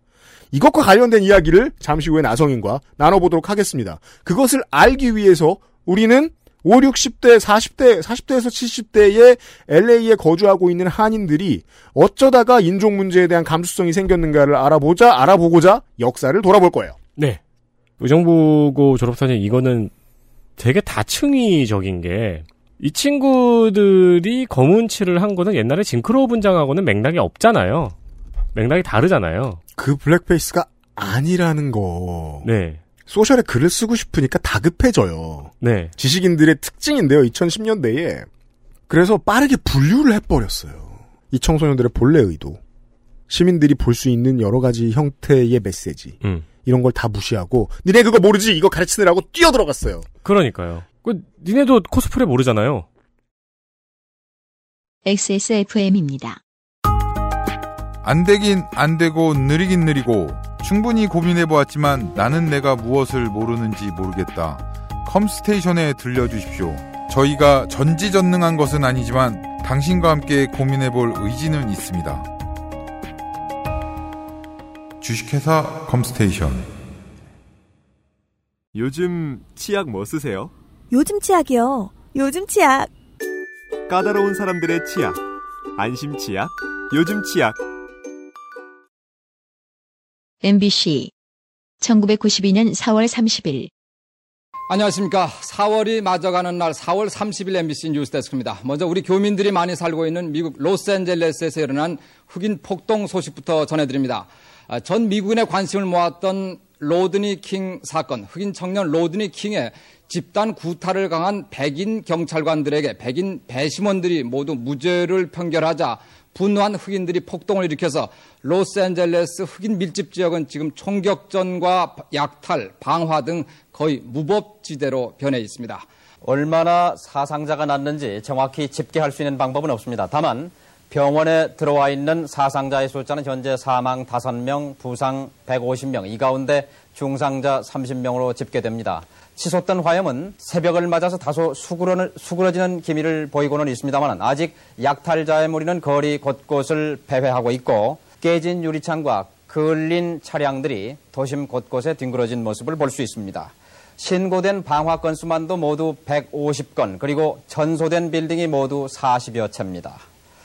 이것과 관련된 이야기를 잠시 후에 나성인과 나눠보도록 하겠습니다. 그것을 알기 위해서 우리는 5, 60대, 40대, 40대에서 70대의 LA에 거주하고 있는 한인들이 어쩌다가 인종 문제에 대한 감수성이 생겼는가를 알아보자, 알아보고자 역사를 돌아볼 거예요. 네. 의정부고 졸업사진 이거는 되게 다층위적인 게 이 친구들이 검은 칠을 한 거는 옛날에 Jim Crow 분장하고는 맥락이 없잖아요. 맥락이 다르잖아요. 그 blackface가 아니라는 거. 네. 소셜에 글을 쓰고 싶으니까 다급해져요. 네. 지식인들의 특징인데요, 2010년대에. 그래서 빠르게 분류를 해버렸어요. 이 청소년들의 본래 의도. 시민들이 볼 수 있는 여러 가지 형태의 메시지. 음. 이런 걸 다 무시하고, 니네 그거 모르지? 이거 가르치느라고 뛰어들어갔어요. 그러니까요. 그 니네도 코스프레 모르잖아요. XSFM입니다. 안 되긴 안 되고 느리긴 느리고 충분히 고민해 보았지만 나는 내가 무엇을 모르는지 모르겠다. 컴스테이션에 들려주십시오. 저희가 전지전능한 것은 아니지만 당신과 함께 고민해 볼 의지는 있습니다. 주식회사 컴스테이션 요즘 치약 뭐 쓰세요? 요즘 치약이요. 요즘 치약. 까다로운 사람들의 치약. 안심 치약. 요즘 치약. MBC 1992년 4월 30일 안녕하십니까. 4월이 맞아가는 날 4월 30일 MBC 뉴스데스크입니다. 먼저 우리 교민들이 많이 살고 있는 미국 로스앤젤레스에서 일어난 흑인 폭동 소식부터 전해드립니다. 아, 전 미국인의 관심을 모았던 로드니 킹 사건, 흑인 청년 로드니 킹의 집단 구타를 강한 백인 경찰관들에게 백인 배심원들이 모두 무죄를 판결하자 분노한 흑인들이 폭동을 일으켜서 로스앤젤레스 흑인 밀집 지역은 지금 총격전과 약탈, 방화 등 거의 무법지대로 변해 있습니다. 얼마나 사상자가 났는지 정확히 집계할 수 있는 방법은 없습니다. 다만 병원에 들어와 있는 사상자의 숫자는 현재 사망 5명, 부상 150명, 이 가운데 중상자 30명으로 집계됩니다. 치솟던 화염은 새벽을 맞아서 다소 수그러지는 기미를 보이고는 있습니다만 아직 약탈자의 무리는 거리 곳곳을 배회하고 있고 깨진 유리창과 그을린 차량들이 도심 곳곳에 뒹그러진 모습을 볼 수 있습니다. 신고된 방화 건수만도 모두 150건 그리고 전소된 빌딩이 모두 40여 채입니다.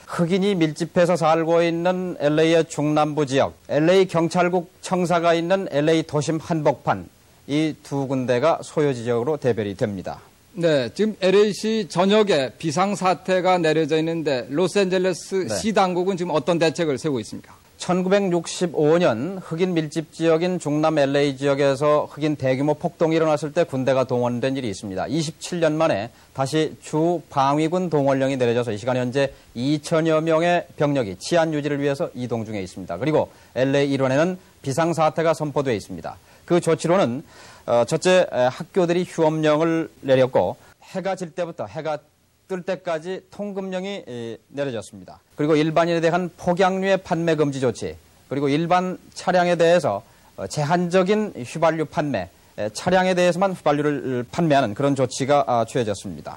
흑인이 밀집해서 살고 있는 LA의 중남부 지역, LA 경찰국 청사가 있는 LA 도심 한복판 이 두 군데가 소요 지역으로 대별이 됩니다. 네, 지금 LA시 전역에 비상사태가 내려져 있는데 로스앤젤레스 네. 시 당국은 지금 어떤 대책을 세우고 있습니까? 1965년 흑인 밀집 지역인 중남 LA 지역에서 흑인 대규모 폭동이 일어났을 때 군대가 동원된 일이 있습니다. 27년 만에 다시 주 방위군 동원령이 내려져서 이 시간 현재 2천여 명의 병력이 치안 유지를 위해서 이동 중에 있습니다. 그리고 LA 일원에는 비상사태가 선포되어 있습니다. 그 조치로는 어, 첫째 에, 학교들이 휴업령을 내렸고 해가 질 때부터 해가 뜰 때까지 통금령이 내려졌습니다. 그리고 일반인에 대한 폭약류의 판매 금지 조치, 그리고 일반 차량에 대해서 어, 제한적인 휘발유 판매, 차량에 대해서만 휘발유를 판매하는 그런 조치가 아, 취해졌습니다.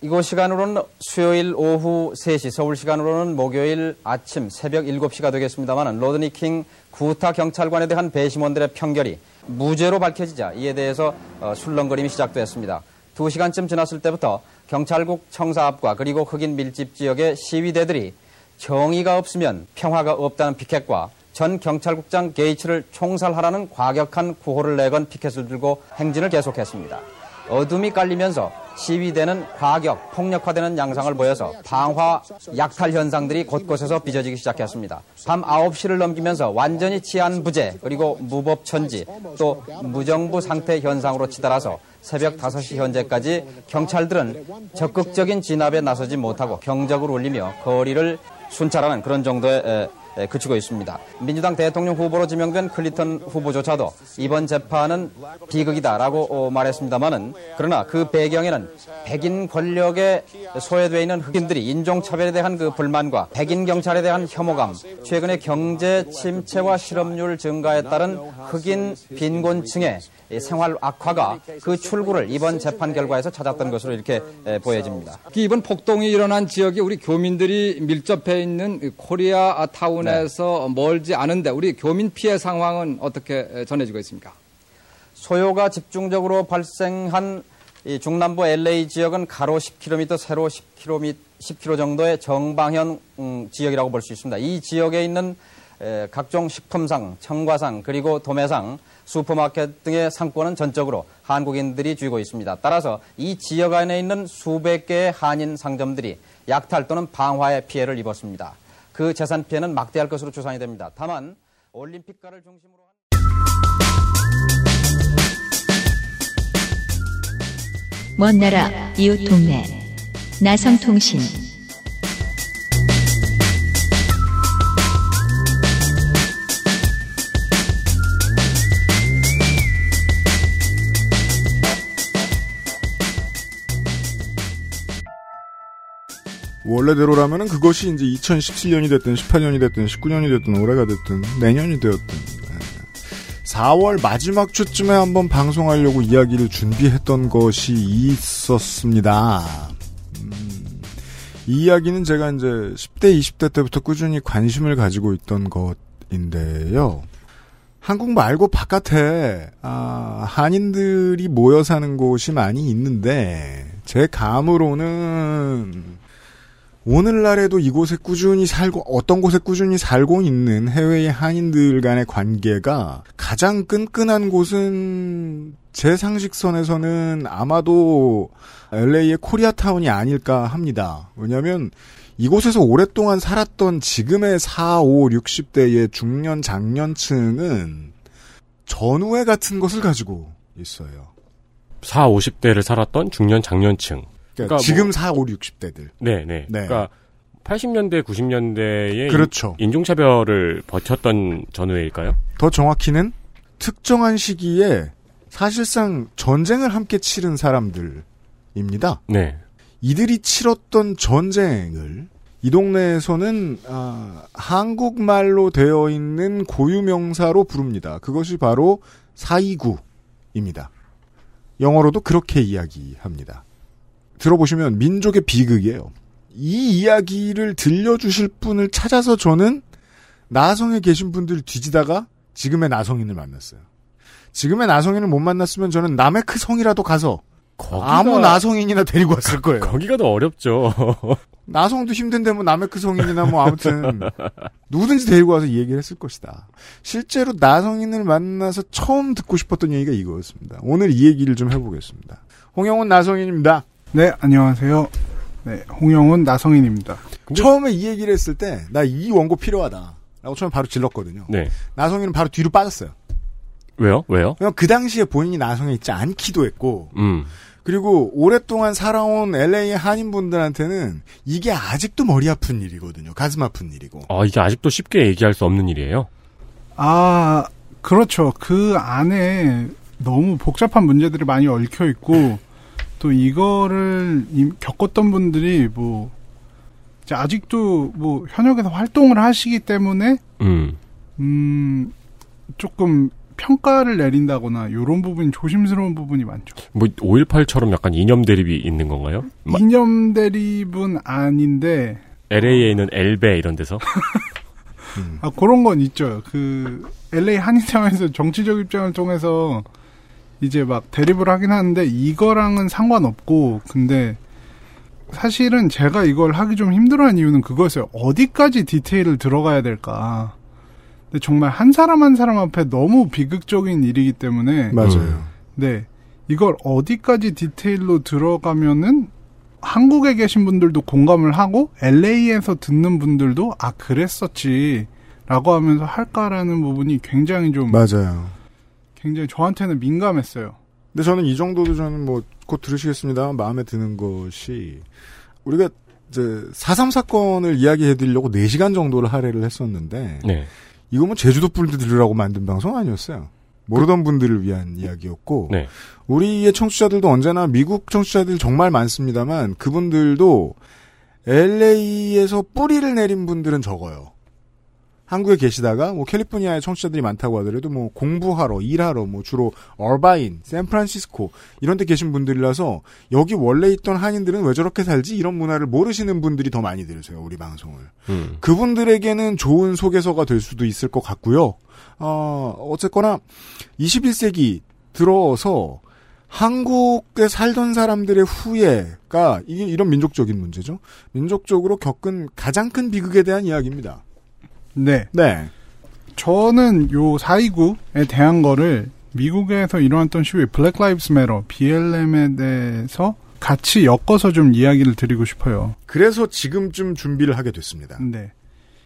이곳 시간으로는 수요일 오후 3시, 서울 시간으로는 목요일 아침 새벽 7시가 되겠습니다만 로드니 킹 구타 경찰관에 대한 배심원들의 편결이 무죄로 밝혀지자 이에 대해서 어, 술렁거림이 시작됐습니다. 2시간쯤 지났을 때부터 경찰국 청사 앞과 그리고 흑인 밀집 지역의 시위대들이 정의가 없으면 평화가 없다는 피켓과 전 경찰국장 게이츠를 총살하라는 과격한 구호를 내건 피켓을 들고 행진을 계속했습니다. 어둠이 깔리면서 시위대는 과격, 폭력화되는 양상을 보여서 방화, 약탈 현상들이 곳곳에서 빚어지기 시작했습니다. 밤 9시를 넘기면서 완전히 치안 부재, 그리고 무법 천지, 또 무정부 상태 현상으로 치달아서 새벽 5시 현재까지 경찰들은 적극적인 진압에 나서지 못하고 경적을 울리며 거리를 순찰하는 그런 정도의 예, 그치고 있습니다. 민주당 대통령 후보로 지명된 클리턴 후보조차도 이번 재판은 비극이다라고 어, 말했습니다만은 그러나 그 배경에는 백인 권력에 소외되어 있는 흑인들이 인종차별에 대한 그 불만과 백인 경찰에 대한 혐오감, 최근에 경제 침체와 실업률 증가에 따른 흑인 빈곤층의 생활 악화가 그 출구를 이번 재판 결과에서 찾았던 것으로 이렇게 보여집니다. 이번 폭동이 일어난 지역이 우리 교민들이 밀접해 있는 코리아 타운에서 네. 멀지 않은데 우리 교민 피해 상황은 어떻게 전해지고 있습니까? 소요가 집중적으로 발생한 중남부 LA 지역은 가로 10km, 세로 10km, 10km 정도의 정방현 음, 지역이라고 볼 수 있습니다. 이 지역에 있는 각종 식품상, 청과상, 그리고 도매상, 슈퍼마켓 등의 상권은 전적으로 한국인들이 쥐고 있습니다. 따라서 이 지역 안에 있는 수백 개의 한인 상점들이 약탈 또는 방화의 피해를 입었습니다. 그 재산 피해는 막대할 것으로 추산이 됩니다. 다만 올림픽가를 중심으로 한먼 나라 이웃 동네 나성통신 원래대로라면은 그것이 이제 2017년이 됐든 18년이 됐든 19년이 됐든 올해가 됐든 내년이 되었든 4월 마지막 주쯤에 한번 방송하려고 이야기를 준비했던 것이 있었습니다. 음, 이 이야기는 제가 이제 10대, 20대 때부터 꾸준히 관심을 가지고 있던 것인데요. 한국 말고 바깥에 아, 한인들이 모여 사는 곳이 많이 있는데 제 감으로는 오늘날에도 이곳에 꾸준히 살고 어떤 곳에 꾸준히 살고 있는 해외의 한인들 간의 관계가 가장 끈끈한 곳은 제 상식선에서는 아마도 LA의 코리아타운이 아닐까 합니다. 왜냐하면 이곳에서 오랫동안 살았던 지금의 4, 5, 60대의 중년 장년층은 전우회 같은 것을 가지고 있어요. 4, 50대를 살았던 중년 장년층. 그러니까, 그러니까 지금 뭐, 4, 5, 60대들. 네, 네. 네. 그러니까 80년대, 90년대에 그렇죠. 인종차별을 버텼던 전후회일까요? 더 정확히는 특정한 시기에 사실상 전쟁을 함께 치른 사람들입니다. 네. 이들이 치렀던 전쟁을 이 동네에서는 아, 한국말로 되어 있는 고유 명사로 부릅니다. 그것이 바로 429입니다. 영어로도 그렇게 이야기합니다. 들어보시면 민족의 비극이에요. 이 이야기를 들려주실 분을 찾아서 저는 나성에 계신 분들 뒤지다가 지금의 나성인을 만났어요. 지금의 나성인을 못 만났으면 저는 남의 크 성이라도 가서 거기가... 아무 나성인이나 데리고 왔을 거예요. 거기가 더 어렵죠. 나성도 힘든데 뭐 남의 크 성인이나 뭐 아무튼 누구든지 데리고 와서 이 얘기를 했을 것이다. 실제로 나성인을 만나서 처음 듣고 싶었던 얘기가 이거였습니다. 오늘 이 얘기를 좀 해보겠습니다. 홍영훈 나성인입니다. 네, 안녕하세요. 네, 홍영훈 나성인입니다. 처음에 이 얘기를 했을 때, 나 이 원고 필요하다. 라고 처음에 바로 질렀거든요. 네. 나성인은 바로 뒤로 빠졌어요. 왜요? 왜요? 왜냐면 그 당시에 본인이 나성에 있지 않기도 했고, 음. 그리고 오랫동안 살아온 LA 한인분들한테는 이게 아직도 머리 아픈 일이거든요. 가슴 아픈 일이고. 아, 이게 아직도 쉽게 얘기할 수 없는 일이에요? 아, 그렇죠. 그 안에 너무 복잡한 문제들이 많이 얽혀 있고, 또 이거를 이- 겪었던 분들이 뭐 아직도 뭐 현역에서 활동을 하시기 때문에 음. 음 조금 평가를 내린다거나 요런 부분이 조심스러운 부분이 많죠. 뭐 5.18처럼 약간 이념 대립이 있는 건가요? 마- 이념 대립은 아닌데 LA에 있는 엘베 이런 데서 아 그런 건 있죠. 그 LA 한인사회에서 정치적 입장을 통해서 이제 막 대립을 하긴 하는데 이거랑은 상관없고 근데 사실은 제가 이걸 하기 좀 힘들어한 이유는 그거였어요. 어디까지 디테일을 들어가야 될까. 근데 정말 한 사람 한 사람 앞에 너무 비극적인 일이기 때문에 맞아요. 네. 이걸 어디까지 디테일로 들어가면은 한국에 계신 분들도 공감을 하고 LA에서 듣는 분들도 아 그랬었지 라고 하면서 할까라는 부분이 굉장히 좀 맞아요. 굉장히 저한테는 민감했어요. 근데 저는 이 정도도 저는 뭐 곧 들으시겠습니다. 마음에 드는 것이 우리가 이제 4.3 사건을 이야기해 드리려고 4시간 정도를 할애를 했었는데 네. 이거 뭐 제주도 뿔들 들으라고 만든 방송 아니었어요. 모르던 분들을 위한 이야기였고 네. 우리의 청취자들도 언제나 미국 청취자들 정말 많습니다만 그분들도 LA에서 뿌리를 내린 분들은 적어요. 한국에 계시다가 뭐 캘리포니아에 청취자들이 많다고 하더라도 뭐 공부하러 일하러 뭐 주로 얼바인, 샌프란시스코 이런 데 계신 분들이라서 여기 원래 있던 한인들은 왜 저렇게 살지 이런 문화를 모르시는 분들이 더 많이 들으세요 우리 방송을. 음. 그분들에게는 좋은 소개서가 될 수도 있을 것 같고요. 어, 어쨌거나 21세기 들어서 한국에 살던 사람들의 후회가 이게 이런 민족적인 문제죠. 민족적으로 겪은 가장 큰 비극에 대한 이야기입니다. 네. 네. 저는 요 429에 대한 거를 미국에서 일어났던 시위 Black Lives Matter BLM에 대해서 같이 엮어서 좀 이야기를 드리고 싶어요. 그래서 지금쯤 준비를 하게 됐습니다. 네.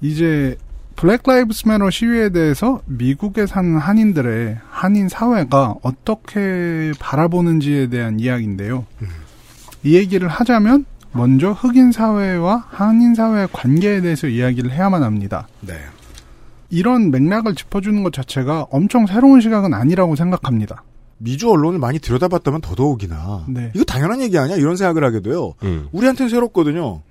이제 Black Lives Matter 시위에 대해서 미국에 사는 한인들의 한인 사회가 어떻게 바라보는지에 대한 이야기인데요. 이 얘기를 하자면 먼저 흑인 사회와 한인 사회의 관계에 대해서 이야기를 해야만 합니다. 네. 이런 맥락을 짚어주는 것 자체가 엄청 새로운 시각은 아니라고 생각합니다. 미주 언론을 많이 들여다봤다면 더더욱이나 네. 이거 당연한 얘기 아니야 이런 생각을 하게 돼요. 음. 우리한테는 새롭거든요.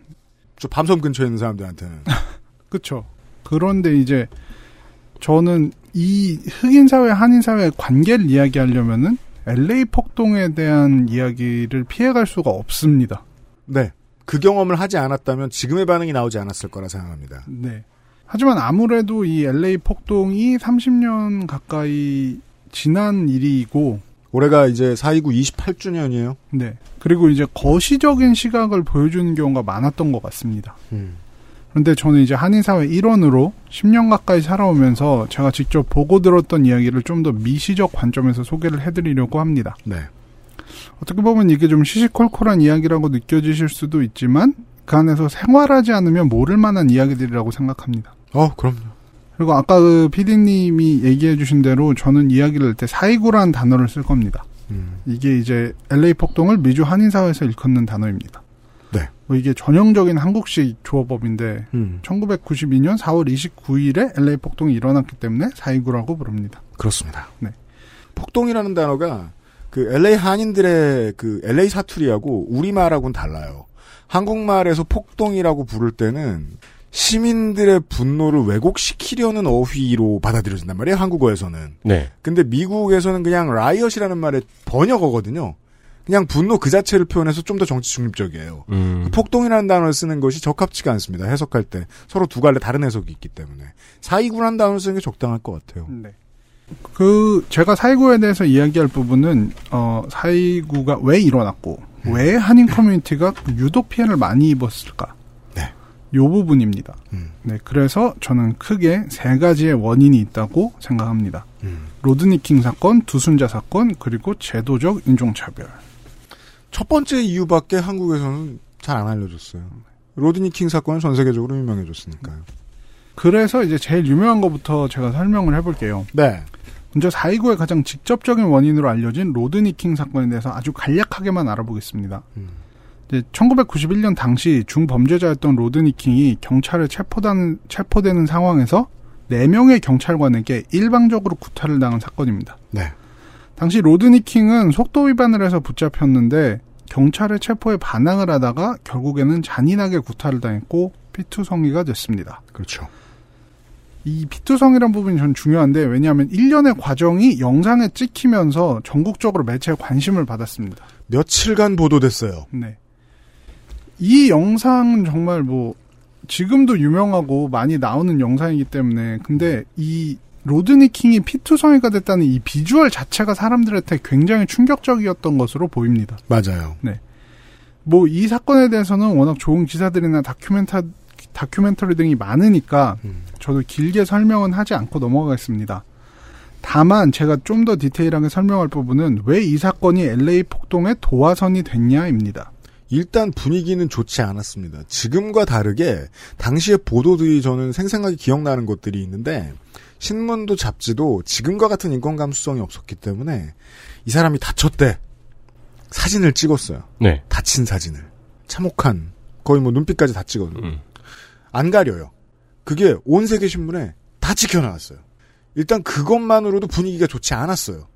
저 밤섬 근처에 있는 사람들한테는. 그렇죠. 그런데 이제 저는 이 흑인 사회, 한인 사회의 관계를 이야기하려면은 LA 폭동에 대한 이야기를 피해갈 수가 없습니다. 네. 그 경험을 하지 않았다면 지금의 반응이 나오지 않았을 거라 생각합니다. 네. 하지만 아무래도 이 LA 폭동이 30년 가까이 지난 일이고 올해가 이제 4.29 28주년이에요. 네. 그리고 이제 거시적인 시각을 보여주는 경우가 많았던 것 같습니다. 음. 그런데 저는 이제 한인사회 일원으로 10년 가까이 살아오면서 제가 직접 보고 들었던 이야기를 좀 더 미시적 관점에서 소개를 해드리려고 합니다. 네. 어떻게 보면 이게 좀 시시콜콜한 이야기라고 느껴지실 수도 있지만 그 안에서 생활하지 않으면 모를 만한 이야기들이라고 생각합니다. 어, 그럼요. 그리고 아까 그 PD님이 얘기해 주신 대로 저는 이야기를 할 때 사이구라는 단어를 쓸 겁니다. 음. 이게 이제 LA 폭동을 미주 한인사회에서 일컫는 단어입니다. 네. 뭐 이게 전형적인 한국식 조어법인데 음. 1992년 4월 29일에 LA 폭동이 일어났기 때문에 사이구라고 부릅니다. 그렇습니다. 네. 폭동이라는 단어가 그 LA 한인들의 그 LA 사투리하고 우리말하고는 달라요. 한국말에서 폭동이라고 부를 때는 시민들의 분노를 왜곡시키려는 어휘로 받아들여진단 말이에요. 한국어에서는. 네. 근데 미국에서는 그냥 라이엇이라는 말의 번역어거든요. 그냥 분노 그 자체를 표현해서 좀 더 정치 중립적이에요. 음. 폭동이라는 단어를 쓰는 것이 적합치가 않습니다. 해석할 때 서로 두 갈래 다른 해석이 있기 때문에 사이구라는 단어를 쓰는 게 적당할 것 같아요. 네. 그 제가 사이구에 대해서 이야기할 부분은 어 사이구가 왜 일어났고 음. 왜 한인 커뮤니티가 유독 피해를 많이 입었을까? 네. 요 부분입니다. 음. 네, 그래서 저는 크게 세 가지의 원인이 있다고 생각합니다. 음. 로드니킹 사건, 두순자 사건, 그리고 제도적 인종차별. 첫 번째 이유밖에 한국에서는 잘 안 알려졌어요. 로드니 킹 사건은 전 세계적으로 유명해졌으니까요. 그래서 이제 제일 유명한 것부터 제가 설명을 해볼게요. 네. 먼저 4.29의 가장 직접적인 원인으로 알려진 로드니킹 사건에 대해서 아주 간략하게만 알아보겠습니다. 음. 이제 1991년 당시 중범죄자였던 로드니킹이 경찰에 체포되는, 체포되는 상황에서 4명의 경찰관에게 일방적으로 구타를 당한 사건입니다. 네. 당시 로드니킹은 속도 위반을 해서 붙잡혔는데 경찰의 체포에 반항을 하다가 결국에는 잔인하게 구타를 당했고 피투성이가 됐습니다. 그렇죠. 이 피투성이란 부분이 전 중요한데 왜냐하면 1년의 과정이 영상에 찍히면서 전국적으로 매체의 관심을 받았습니다. 며칠간 보도됐어요. 네. 이 영상은 정말 뭐 지금도 유명하고 많이 나오는 영상이기 때문에 근데 이 로드니 킹이 피투성이가 됐다는 이 비주얼 자체가 사람들한테 굉장히 충격적이었던 것으로 보입니다. 맞아요. 네. 뭐 이 사건에 대해서는 워낙 좋은 기사들이나 다큐멘터 다큐멘터리 등이 많으니까 저도 길게 설명은 하지 않고 넘어가겠습니다. 다만 제가 좀 더 디테일하게 설명할 부분은 왜 이 사건이 LA 폭동의 도화선이 됐냐입니다. 일단 분위기는 좋지 않았습니다. 지금과 다르게 당시의 보도들이 저는 생생하게 기억나는 것들이 있는데 신문도 잡지도 지금과 같은 인권 감수성이 없었기 때문에 이 사람이 다쳤대. 사진을 찍었어요. 네. 다친 사진을. 참혹한 거의 뭐 눈빛까지 다 찍거든요. 안 가려요. 그게 온 세계 신문에 다 찍혀나왔어요. 일단 그것만으로도 분위기가 좋지 않았어요.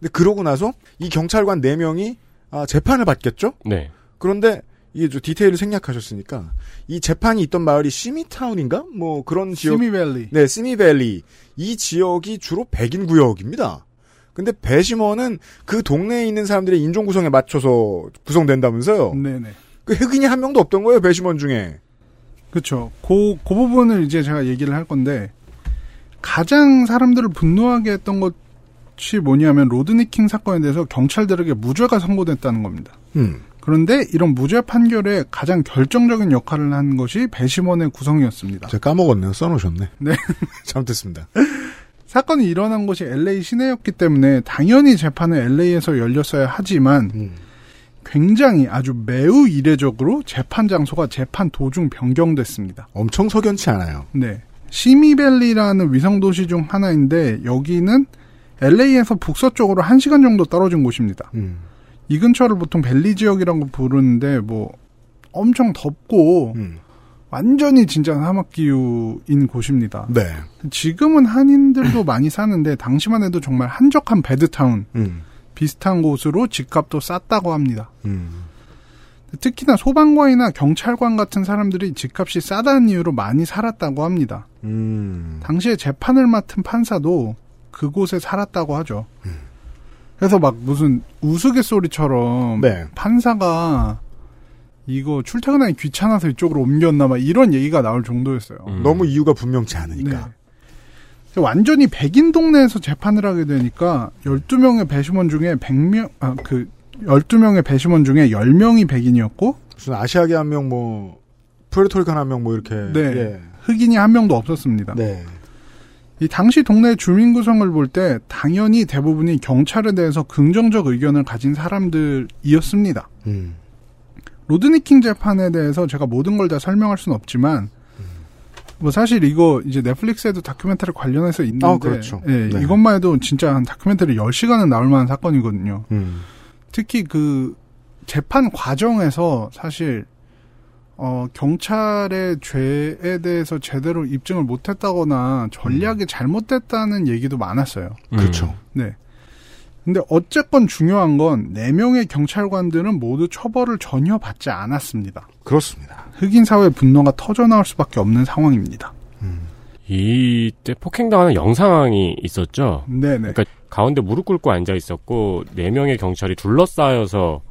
근데 그러고 나서 이 경찰관 4명이 아, 재판을 받겠죠? 네. 그런데 이게 좀 디테일을 생략하셨으니까 이 재판이 있던 마을이 시미타운인가? 뭐 그런 지역 시미밸리. 네, 시미밸리. 이 지역이 주로 백인 구역입니다. 근데 배심원은 그 동네에 있는 사람들의 인종 구성에 맞춰서 구성된다면서요. 네네. 그 흑인이 한 명도 없던 거예요, 배심원 중에. 그렇죠. 그, 그 부분을 이제 제가 얘기를 할 건데 가장 사람들을 분노하게 했던 것이 뭐냐면 로드니킹 사건에 대해서 경찰들에게 무죄가 선고됐다는 겁니다. 음. 그런데 이런 무죄 판결에 가장 결정적인 역할을 한 것이 배심원의 구성이었습니다. 제가 까먹었네요. 써놓으셨네. 네. 잘못했습니다. 사건이 일어난 곳이 LA 시내였기 때문에 당연히 재판은 LA에서 열렸어야 하지만 음. 굉장히 아주 매우 이례적으로 재판 장소가 재판 도중 변경됐습니다. 엄청 석연치 않아요. 네. 시미밸리라는 위성도시 중 하나인데 여기는 LA에서 북서쪽으로 1시간 정도 떨어진 곳입니다. 음. 이 근처를 보통 벨리 지역이라고 부르는데 뭐 엄청 덥고 음. 완전히 진짜 사막 기후인 곳입니다. 네. 지금은 한인들도 많이 사는데 당시만 해도 정말 한적한 베드타운 음. 비슷한 곳으로 집값도 쌌다고 합니다. 음. 특히나 소방관이나 경찰관 같은 사람들이 집값이 싸다는 이유로 많이 살았다고 합니다. 음. 당시에 재판을 맡은 판사도 그곳에 살았다고 하죠. 그래서 막 무슨 우스갯소리처럼 네. 판사가 이거 출퇴근하기 귀찮아서 이쪽으로 옮겼나 막 이런 얘기가 나올 정도였어요. 너무 이유가 분명치 않으니까. 네. 완전히 백인 동네에서 재판을 하게 되니까 12명의 배심원 중에 100명 아 그 12명의 배심원 중에 10명이 백인이었고 무슨 아시아계 한 명 뭐 Puerto Rican 한 명 뭐 이렇게 네. 예. 흑인이 한 명도 없었습니다. 네. 이 당시 동네 주민 구성을 볼 때 당연히 대부분이 경찰에 대해서 긍정적 의견을 가진 사람들이었습니다. 음. 로드니킹 재판에 대해서 제가 모든 걸 다 설명할 수는 없지만 뭐 사실 이거 이제 넷플릭스에도 다큐멘터리 관련해서 있는데 아, 그렇죠. 예, 네. 이것만 해도 진짜 한 다큐멘터리 10시간은 나올 만한 사건이거든요. 음. 특히 그 재판 과정에서 사실 어 경찰의 죄에 대해서 제대로 입증을 못 했다거나 전략이 잘못됐다는 얘기도 많았어요. 그렇죠. 네. 근데 어쨌건 중요한 건 4명의 경찰관들은 모두 처벌을 전혀 받지 않았습니다. 그렇습니다. 흑인 사회 분노가 터져 나올 수밖에 없는 상황입니다. 이때 폭행당하는 영상이 있었죠. 네네. 그러니까 가운데 무릎 꿇고 앉아 있었고 네 명의 경찰이 둘러싸여서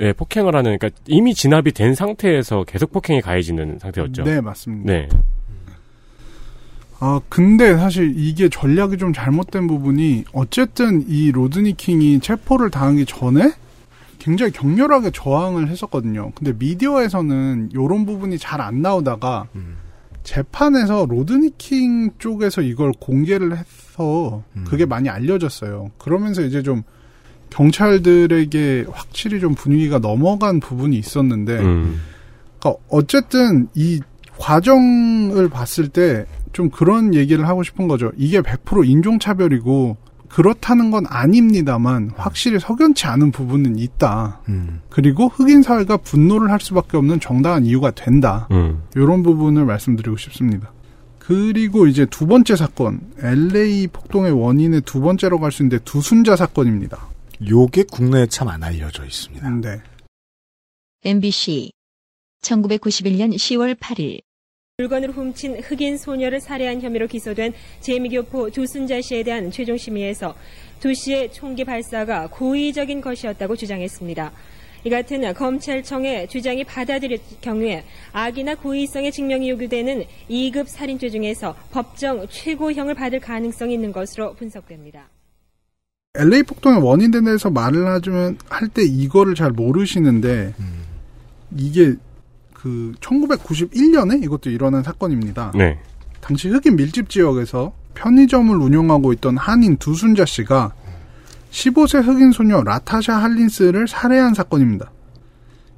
예, 폭행을 하는 그러니까 이미 진압이 된 상태에서 계속 폭행이 가해지는 상태였죠. 네, 맞습니다. 네. 아, 근데 사실 이게 전략이 좀 잘못된 부분이 어쨌든 이 로드니 킹이 체포를 당하기 전에 굉장히 격렬하게 저항을 했었거든요. 근데 미디어에서는 이런 부분이 잘 안 나오다가 재판에서 로드니 킹 쪽에서 이걸 공개를 해서 그게 많이 알려졌어요. 그러면서 이제 좀 경찰들에게 확실히 좀 분위기가 넘어간 부분이 있었는데, 음. 그러니까 어쨌든 이 과정을 봤을 때 좀 그런 얘기를 하고 싶은 거죠. 이게 100% 인종차별이고 그렇다는 건 아닙니다만 확실히 석연치 않은 부분은 있다. 음. 그리고 흑인 사회가 분노를 할 수밖에 없는 정당한 이유가 된다. 음. 이런 부분을 말씀드리고 싶습니다. 그리고 이제 두 번째 사건, LA 폭동의 원인의 두 번째로 갈 수 있는데 두순자 사건입니다. 요게 국내에 참 안 알려져 있습니다. 네. MBC 1991년 10월 8일 물건을 훔친 흑인 소녀를 살해한 혐의로 기소된 재미교포 두순자 씨에 대한 최종 심의에서 두 씨의 총기 발사가 고의적인 것이었다고 주장했습니다. 이 같은 검찰청의 주장이 받아들일 경우에 악이나 고의성의 증명이 요구되는 2급 살인죄 중에서 법정 최고형을 받을 가능성이 있는 것으로 분석됩니다. LA 폭동의 원인에 대해서 말을 하면 할 때 이거를 잘 모르시는데 이게 그 1991년에 이것도 일어난 사건입니다. 네. 당시 흑인 밀집 지역에서 편의점을 운영하고 있던 한인 두순자 씨가 15세 흑인 소녀 라타샤 할린스를 살해한 사건입니다.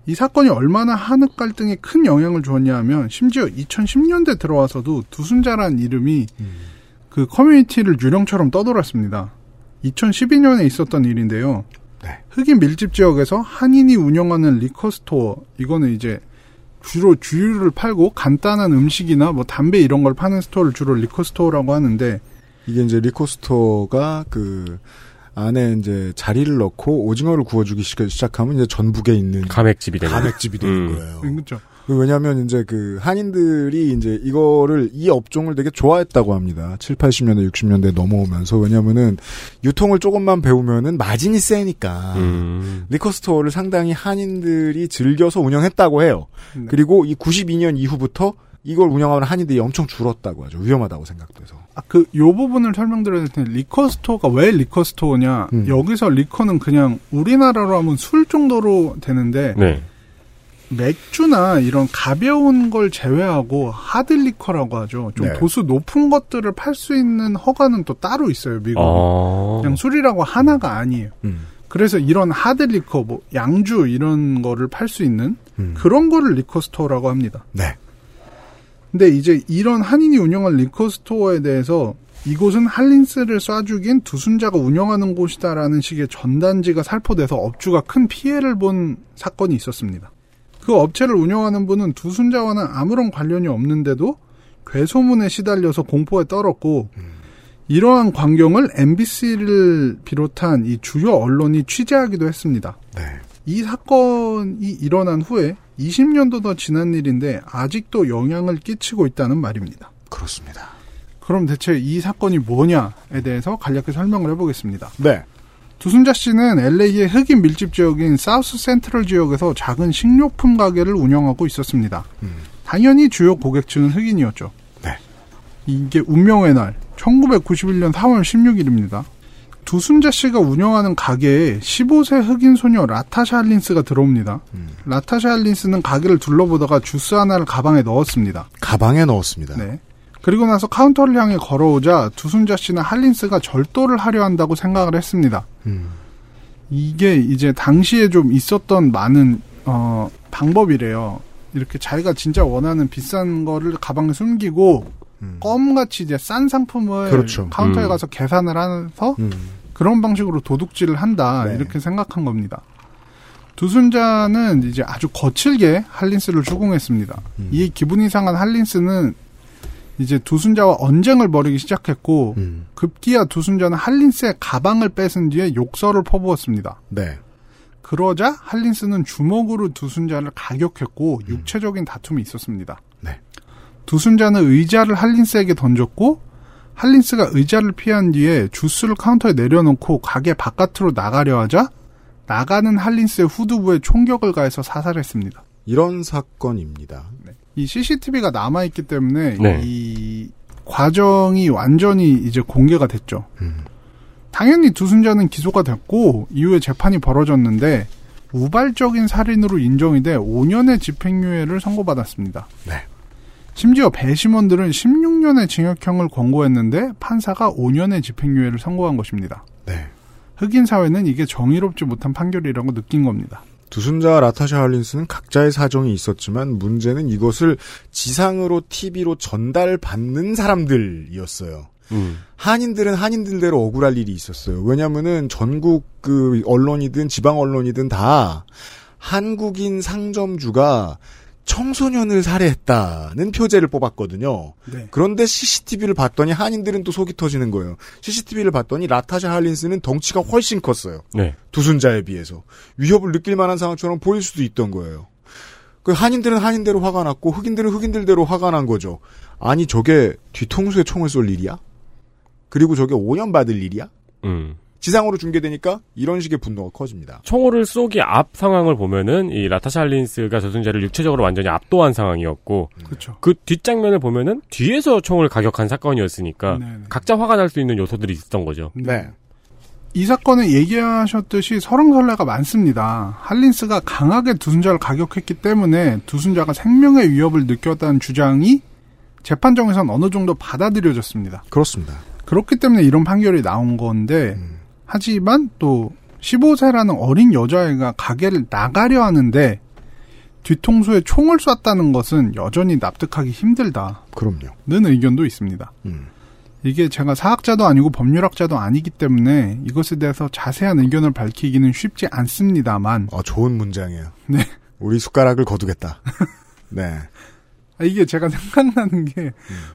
이 사건이 얼마나 한흑 갈등에 큰 영향을 주었냐 하면 심지어 2010년대 들어와서도 두순자라는 이름이 그 커뮤니티를 유령처럼 떠돌았습니다. 2012년에 있었던 일인데요. 흑인 밀집 지역에서 한인이 운영하는 liquor store 이거는 이제 주로 주류를 팔고 간단한 음식이나 뭐 담배 이런 걸 파는 store를 주로 liquor store라고 하는데 이게 이제 liquor store가 그 안에 이제 자리를 놓고 오징어를 구워주기 시- 시작하면 이제 전북에 있는 가맥집이 되는 가맥집이 되는 음. 거예요. 그렇죠. 그 왜냐하면 이제 그 한인들이 이제 이거를 이 업종을 되게 좋아했다고 합니다. 7, 80년대, 60년대 넘어오면서 왜냐면은 유통을 조금만 배우면은 마진이 세니까 음. liquor store를 상당히 한인들이 즐겨서 운영했다고 해요. 네. 그리고 이 92년 이후부터 이걸 운영하는 한인들이 엄청 줄었다고 하죠. 위험하다고 생각돼서. 아, 그, 요 부분을 설명드려야 될 텐데, 리커스토어가 왜 리커스토어냐, 음. 여기서 liquor는 그냥 우리나라로 하면 술 정도로 되는데, 네. 맥주나 이런 가벼운 걸 제외하고 hard liquor라고 하죠. 좀 네. 도수 높은 것들을 팔 수 있는 허가는 또 따로 있어요, 미국은. 어. 그냥 술이라고 하나가 아니에요. 그래서 이런 hard liquor, 뭐, 양주 이런 거를 팔 수 있는 그런 거를 liquor store라고 합니다. 네. 근데 이제 이런 한인이 운영한 liquor store에 대해서 이곳은 할린스를 쏴 죽인 두순자가 운영하는 곳이다라는 식의 전단지가 살포돼서 업주가 큰 피해를 본 사건이 있었습니다. 그 업체를 운영하는 분은 두순자와는 아무런 관련이 없는데도 괴소문에 시달려서 공포에 떨었고 이러한 광경을 MBC를 비롯한 이 주요 언론이 취재하기도 했습니다. 이 사건이 일어난 후에 20년도 더 지난 일인데 아직도 영향을 끼치고 있다는 말입니다. 그렇습니다. 그럼 대체 이 사건이 뭐냐에 대해서 간략히 설명을 해보겠습니다. 네. 두순자 씨는 LA의 흑인 밀집 지역인 사우스 센트럴 지역에서 작은 식료품 가게를 운영하고 있었습니다. 당연히 주요 고객층은 흑인이었죠. 네. 이게 운명의 날, 1991년 4월 16일입니다. 두순자 씨가 운영하는 가게에 15세 흑인 소녀 라타샤 할린스가 들어옵니다. 라타샤 할린스는 가게를 둘러보다가 주스 하나를 가방에 넣었습니다. 가방에 넣었습니다. 네. 그리고 나서 카운터를 향해 걸어오자 두순자 씨는 할린스가 절도를 하려 한다고 생각을 했습니다. 이게 이제 당시에 좀 있었던 많은 어, 방법이래요. 이렇게 자기가 진짜 원하는 비싼 거를 가방에 숨기고 껌같이 이제 싼 상품을 그렇죠. 카운터에 음. 가서 계산을 해서 그런 방식으로 도둑질을 한다 이렇게 생각한 겁니다. 두순자는 이제 아주 거칠게 할린스를 추궁했습니다. 이 기분 이 상한 할린스는 이제 두순자와 언쟁을 벌이기 시작했고 급기야 두순자는 할린스의 가방을 뺏은 뒤에 욕설을 퍼부었습니다. 네. 그러자 할린스는 주먹으로 두순자를 가격했고 육체적인 다툼이 있었습니다. 네. 두순자는 의자를 할린스에게 던졌고 할린스가 의자를 피한 뒤에 주스를 카운터에 내려놓고 가게 바깥으로 나가려 하자 나가는 할린스의 후두부에 총격을 가해서 사살했습니다. 이런 사건입니다. 이 CCTV가 남아 있기 때문에 네. 이 과정이 완전히 이제 공개가 됐죠. 당연히 두 순자는 기소가 됐고 이후에 재판이 벌어졌는데 우발적인 살인으로 인정이 돼 5년의 집행유예를 선고받았습니다. 네. 심지어 배심원들은 16년의 징역형을 권고했는데 판사가 5년의 집행유예를 선고한 것입니다. 네. 흑인 사회는 이게 정의롭지 못한 판결이라고 느낀 겁니다. 두순자와 라타샤 할린스는 각자의 사정이 있었지만 문제는 이것을 지상으로 TV로 전달받는 사람들이었어요. 한인들은 한인들대로 억울할 일이 있었어요. 왜냐면은 전국 그 언론이든 지방 언론이든 다 한국인 상점주가 청소년을 살해했다는 표제를 뽑았거든요. 네. 그런데 CCTV를 봤더니 한인들은 또 속이 터지는 거예요. CCTV를 봤더니 라타샤 할린스는 덩치가 훨씬 컸어요. 네. 두순자에 비해서 위협을 느낄 만한 상황처럼 보일 수도 있던 거예요. 그 한인들은 한인대로 화가 났고 흑인들은 흑인들대로 화가 난 거죠. 아니 저게 뒤통수에 총을 쏠 일이야? 그리고 저게 5년 받을 일이야? 음. 지상으로 중계되니까 이런 식의 분노가 커집니다. 총호를 쏘기 앞 상황을 보면은 이 라타샤 할린스가 저승자를 육체적으로 완전히 압도한 상황이었고 그렇죠. 그 뒷장면을 보면은 뒤에서 총을 가격한 사건이었으니까 네네. 각자 화가 날 수 있는 요소들이 있었던 거죠. 네. 이 사건은 얘기하셨듯이 설왕설래가 많습니다. 할린스가 강하게 두순자를 가격했기 때문에 두순자가 생명의 위협을 느꼈다는 주장이 재판정에선 어느 정도 받아들여졌습니다. 그렇습니다. 그렇기 때문에 이런 판결이 나온 건데 하지만 또 15세라는 어린 여자애가 가게를 나가려 하는데 뒤통수에 총을 쐈다는 것은 여전히 납득하기 힘들다. 그럼요. 는 의견도 있습니다. 음. 이게 제가 사학자도 아니고 법률학자도 아니기 때문에 이것에 대해서 자세한 의견을 밝히기는 쉽지 않습니다만. 어, 좋은 문장이에요. 네. 우리 숟가락을 거두겠다. 네. 아, 이게 제가 생각나는 게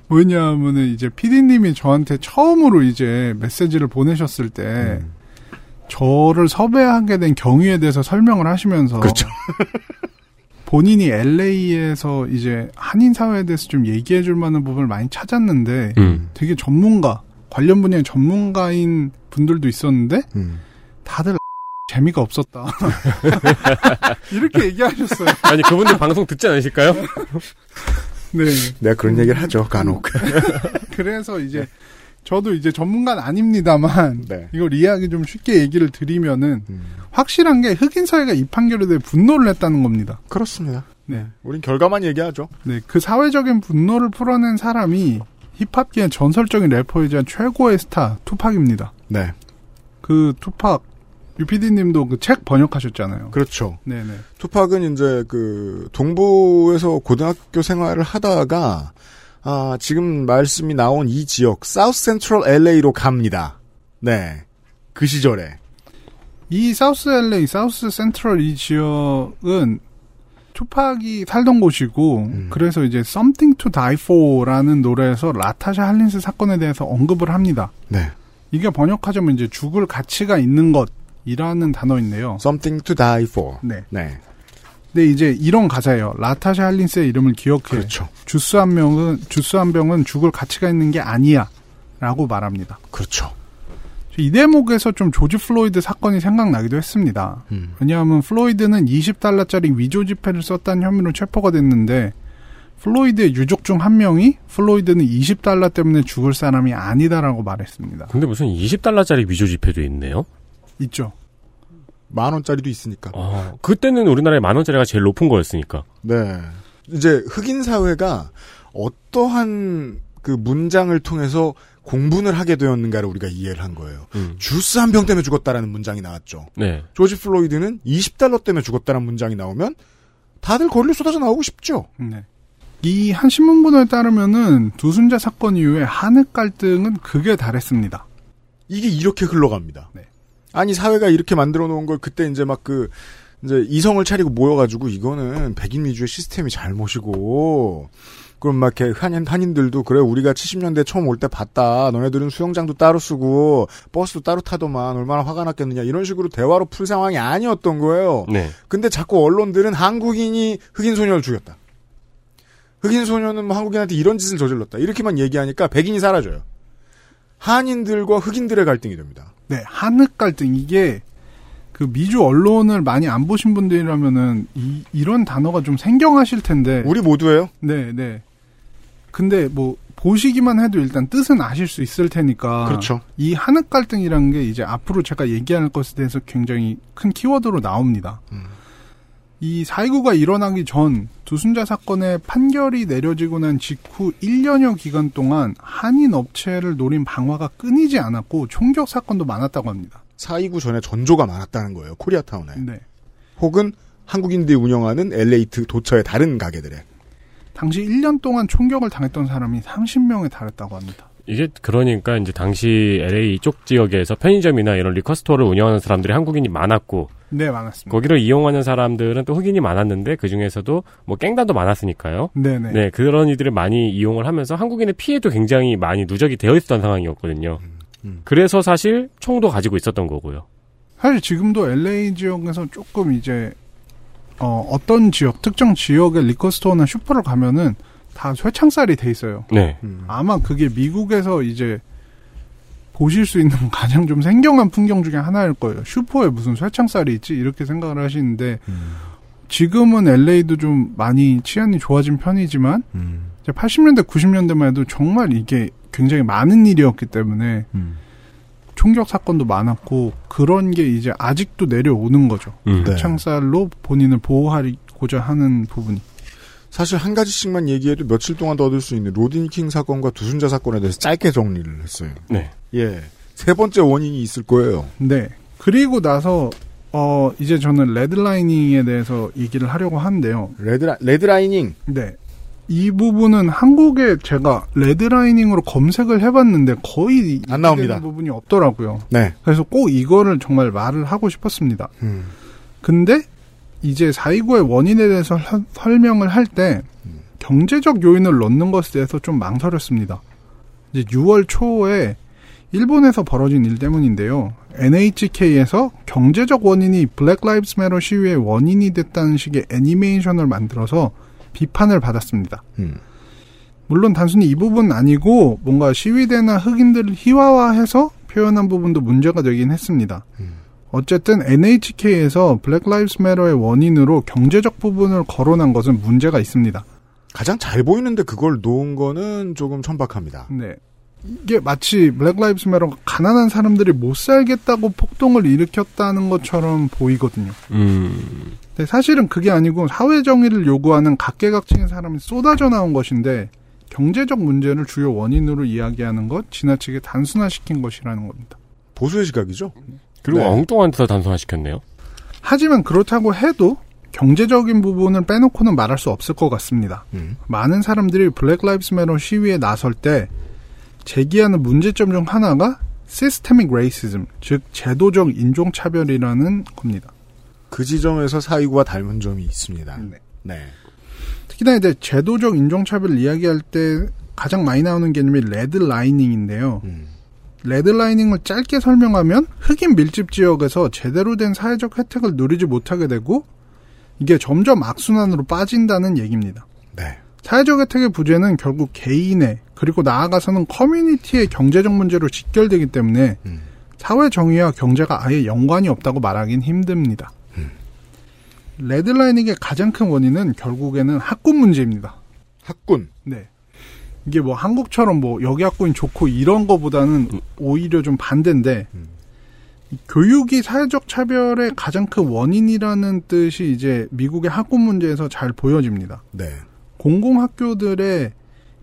뭐냐면은 이제 피디님이 저한테 처음으로 이제 메시지를 보내셨을 때 저를 섭외하게 된 경위에 대해서 설명을 하시면서 그렇죠. 본인이 LA에서 이제 한인 사회에 대해서 좀 얘기해 줄 만한 부분을 많이 찾았는데 음. 되게 전문가 관련 분야의 전문가인 분들도 있었는데 음. 다들 재미가 없었다. 이렇게 얘기하셨어요. 아니 그분들 방송 듣지 않으실까요? 네. 내가 그런 얘기를 하죠, 간혹. 그래서 이제 저도 이제 전문가는 아닙니다만 네. 이걸 이해하기 좀 쉽게 얘기를 드리면은 음. 확실한 게 흑인 사회가 이 판결에 대해 분노를 했다는 겁니다. 그렇습니다. 네. 우린 결과만 얘기하죠. 네, 그 사회적인 분노를 풀어낸 사람이 힙합계의 전설적인 래퍼이자 최고의 스타 투팍입니다. 네. 그 투팍 유피디님도 그 책 번역하셨잖아요. 그렇죠. 네네. 투팍은 이제 그 동부에서 고등학교 생활을 하다가 아, 지금 말씀이 나온 이 지역 사우스 센트럴 LA로 갑니다. 네. 그 시절에 이 사우스 LA, 사우스 센트럴 이 지역은 투팍이 살던 곳이고 음. 그래서 이제 Something to Die For라는 노래에서 라타샤 할린스 사건에 대해서 언급을 합니다. 네. 이게 번역하자면 이제 죽을 가치가 있는 것 이라는 단어인데요. Something to die for. 네. 네. 근데 이제 이런 가사예요. 라타샤 할린스의 이름을 기억해. 그렇죠. 주스 한 명은 주스 한 병은 죽을 가치가 있는 게 아니야라고 말합니다. 그렇죠. 이 대목에서 좀 조지 플로이드 사건이 생각나기도 했습니다. 음. 왜냐하면 플로이드는 20달러짜리 위조 지폐를 썼다는 혐의로 체포가 됐는데 플로이드의 유족 중 한 명이 플로이드는 20달러 때문에 죽을 사람이 아니다라고 말했습니다. 근데 무슨 20달러짜리 위조 지폐도 있네요? 있죠. 만 원짜리도 있으니까. 어, 그때는 우리나라에 만 원짜리가 제일 높은 거였으니까. 네. 이제 흑인 사회가 어떠한 그 문장을 통해서 공분을 하게 되었는가를 우리가 이해를 한 거예요. 음. 주스 한 병 때문에 죽었다라는 문장이 나왔죠. 네. 조지 플로이드는 20달러 때문에 죽었다는 문장이 나오면 다들 거리로 쏟아져 나오고 싶죠. 네. 이 한 신문 보도에 따르면은 두순자 사건 이후에 한흑 갈등은 극에 달했습니다. 이게 이렇게 흘러갑니다. 네. 아니 사회가 이렇게 만들어 놓은 걸 그때 이제 막 그 이제 이성을 차리고 모여가지고 이거는 백인 위주의 시스템이 잘못이고 그럼 막 이렇게 한인 한인들도 그래 우리가 70년대 처음 올 때 봤다 너네들은 수영장도 따로 쓰고 버스도 따로 타더만 얼마나 화가 났겠느냐 이런 식으로 대화로 풀 상황이 아니었던 거예요. 네. 근데 자꾸 언론들은 한국인이 흑인 소녀를 죽였다. 흑인 소녀는 뭐 한국인한테 이런 짓을 저질렀다. 이렇게만 얘기하니까 백인이 사라져요. 한인들과 흑인들의 갈등이 됩니다. 네, 한흑 갈등 이게 그 미주 언론을 많이 안 보신 분들이라면은 이, 이런 단어가 좀 생경하실 텐데. 우리 모두예요? 네, 네. 근데 뭐 보시기만 해도 일단 뜻은 아실 수 있을 테니까. 그렇죠. 이 한흑 갈등이라는 게 이제 앞으로 제가 얘기할 것에 대해서 굉장히 큰 키워드로 나옵니다. 이사 이구가 일어나기 전 두순자 사건의 판결이 내려지고 난 직후 1년여 기간 동안 한인 업체를 노린 방화가 끊이지 않았고 총격 사건도 많았다고 합니다. 429 전에 전조가 많았다는 거예요. 코리아타운에. 네. 혹은 한국인들이 운영하는 LA 도처의 다른 가게들에. 당시 1년 동안 총격을 당했던 사람이 30명에 달했다고 합니다. 이게 그러니까 이제 당시 LA 이쪽 지역에서 편의점이나 이런 liquor store를 운영하는 사람들이 한국인이 많았고 네, 많았습니다. 거기를 이용하는 사람들은 또 흑인이 많았는데 그 중에서도 뭐 깽단도 많았으니까요. 네 네. 네, 그런 이들을 많이 이용을 하면서 한국인의 피해도 굉장히 많이 누적이 되어 있었던 상황이었거든요. 그래서 사실 총도 가지고 있었던 거고요. 사실 지금도 LA 지역에서 조금 이제 어, 어떤 지역, 특정 지역의 liquor store나 슈퍼를 가면은 다 쇠창살이 돼 있어요. 네. 아마 그게 미국에서 이제 보실 수 있는 가장 좀 생경한 풍경 중에 하나일 거예요. 슈퍼에 무슨 쇠창살이 있지? 이렇게 생각을 하시는데, 지금은 LA도 좀 많이 치안이 좋아진 편이지만, 이제 80년대, 90년대만 해도 정말 이게 굉장히 많은 일이었기 때문에, 총격 사건도 많았고, 그런 게 이제 아직도 내려오는 거죠. 음. 네. 쇠창살로 본인을 보호하고자 하는 부분이. 사실 한 가지씩만 얘기해도 며칠 동안 떠들 수 있는 로드니 킹 사건과 두순자 사건에 대해서 짧게 정리를 했어요. 네. 예. 세 번째 원인이 있을 거예요. 네. 그리고 나서 어 이제 저는 redlining에 대해서 얘기를 하려고 하는데요. red redlining. 네. 이 부분은 한국에 제가 redlining으로 검색을 해봤는데 거의 안 나옵니다. 부분이 없더라고요. 네. 그래서 꼭 이거를 정말 말을 하고 싶었습니다. 음. 근데 이제 4.29의 원인에 대해서 설- 설명을 할 때 경제적 요인을 넣는 것에 대해서 좀 망설였습니다. 이제 6월 초에 일본에서 벌어진 일 때문인데요. NHK에서 경제적 원인이 Black Lives Matter 시위의 원인이 됐다는 식의 애니메이션을 만들어서 비판을 받았습니다. 음. 물론 단순히 이 부분은 아니고 뭔가 시위대나 흑인들을 희화화해서 표현한 부분도 문제가 되긴 했습니다. 어쨌든 NHK에서 Black Lives Matter의 원인으로 경제적 부분을 거론한 것은 문제가 있습니다. 가장 잘 보이는데 그걸 놓은 거는 조금 천박합니다. 네. 이게 마치 Black Lives Matter가 가난한 사람들이 못 살겠다고 폭동을 일으켰다는 것처럼 보이거든요. 음. 근데 사실은 그게 아니고 사회 정의를 요구하는 각계각층의 사람이 쏟아져 나온 것인데 경제적 문제를 주요 원인으로 이야기하는 것 지나치게 단순화시킨 것이라는 겁니다. 보수의 시각이죠. 그리고 네. 엉뚱한 데서 단순화시켰네요. 하지만 그렇다고 해도 경제적인 부분을 빼놓고는 말할 수 없을 것 같습니다. 음. 많은 사람들이 Black Lives Matter 시위에 나설 때 제기하는 문제점 중 하나가 systemic racism, 즉 제도적 인종 차별이라는 겁니다. 그 지점에서 사이구와 닮은 점이 있습니다. 네. 특히나 이제 제도적 인종차별을 이야기할 때 가장 많이 나오는 개념이 redlining인데요. redlining을 짧게 설명하면 흑인 밀집 지역에서 제대로 된 사회적 혜택을 누리지 못하게 되고 이게 점점 악순환으로 빠진다는 얘기입니다. 네. 사회적 혜택의 부재는 결국 개인의 그리고 나아가서는 커뮤니티의 경제적 문제로 직결되기 때문에 사회 정의와 경제가 아예 연관이 없다고 말하긴 힘듭니다. 레드라이닝의 가장 큰 원인은 결국에는 학군 문제입니다. 학군. 네. 이게 뭐 한국처럼 뭐 여기 학군이 좋고 이런 거보다는 오히려 좀 반대인데 이 교육이 사회적 차별의 가장 큰 원인이라는 뜻이 이제 미국의 학군 문제에서 잘 보여집니다. 네. 공공학교들의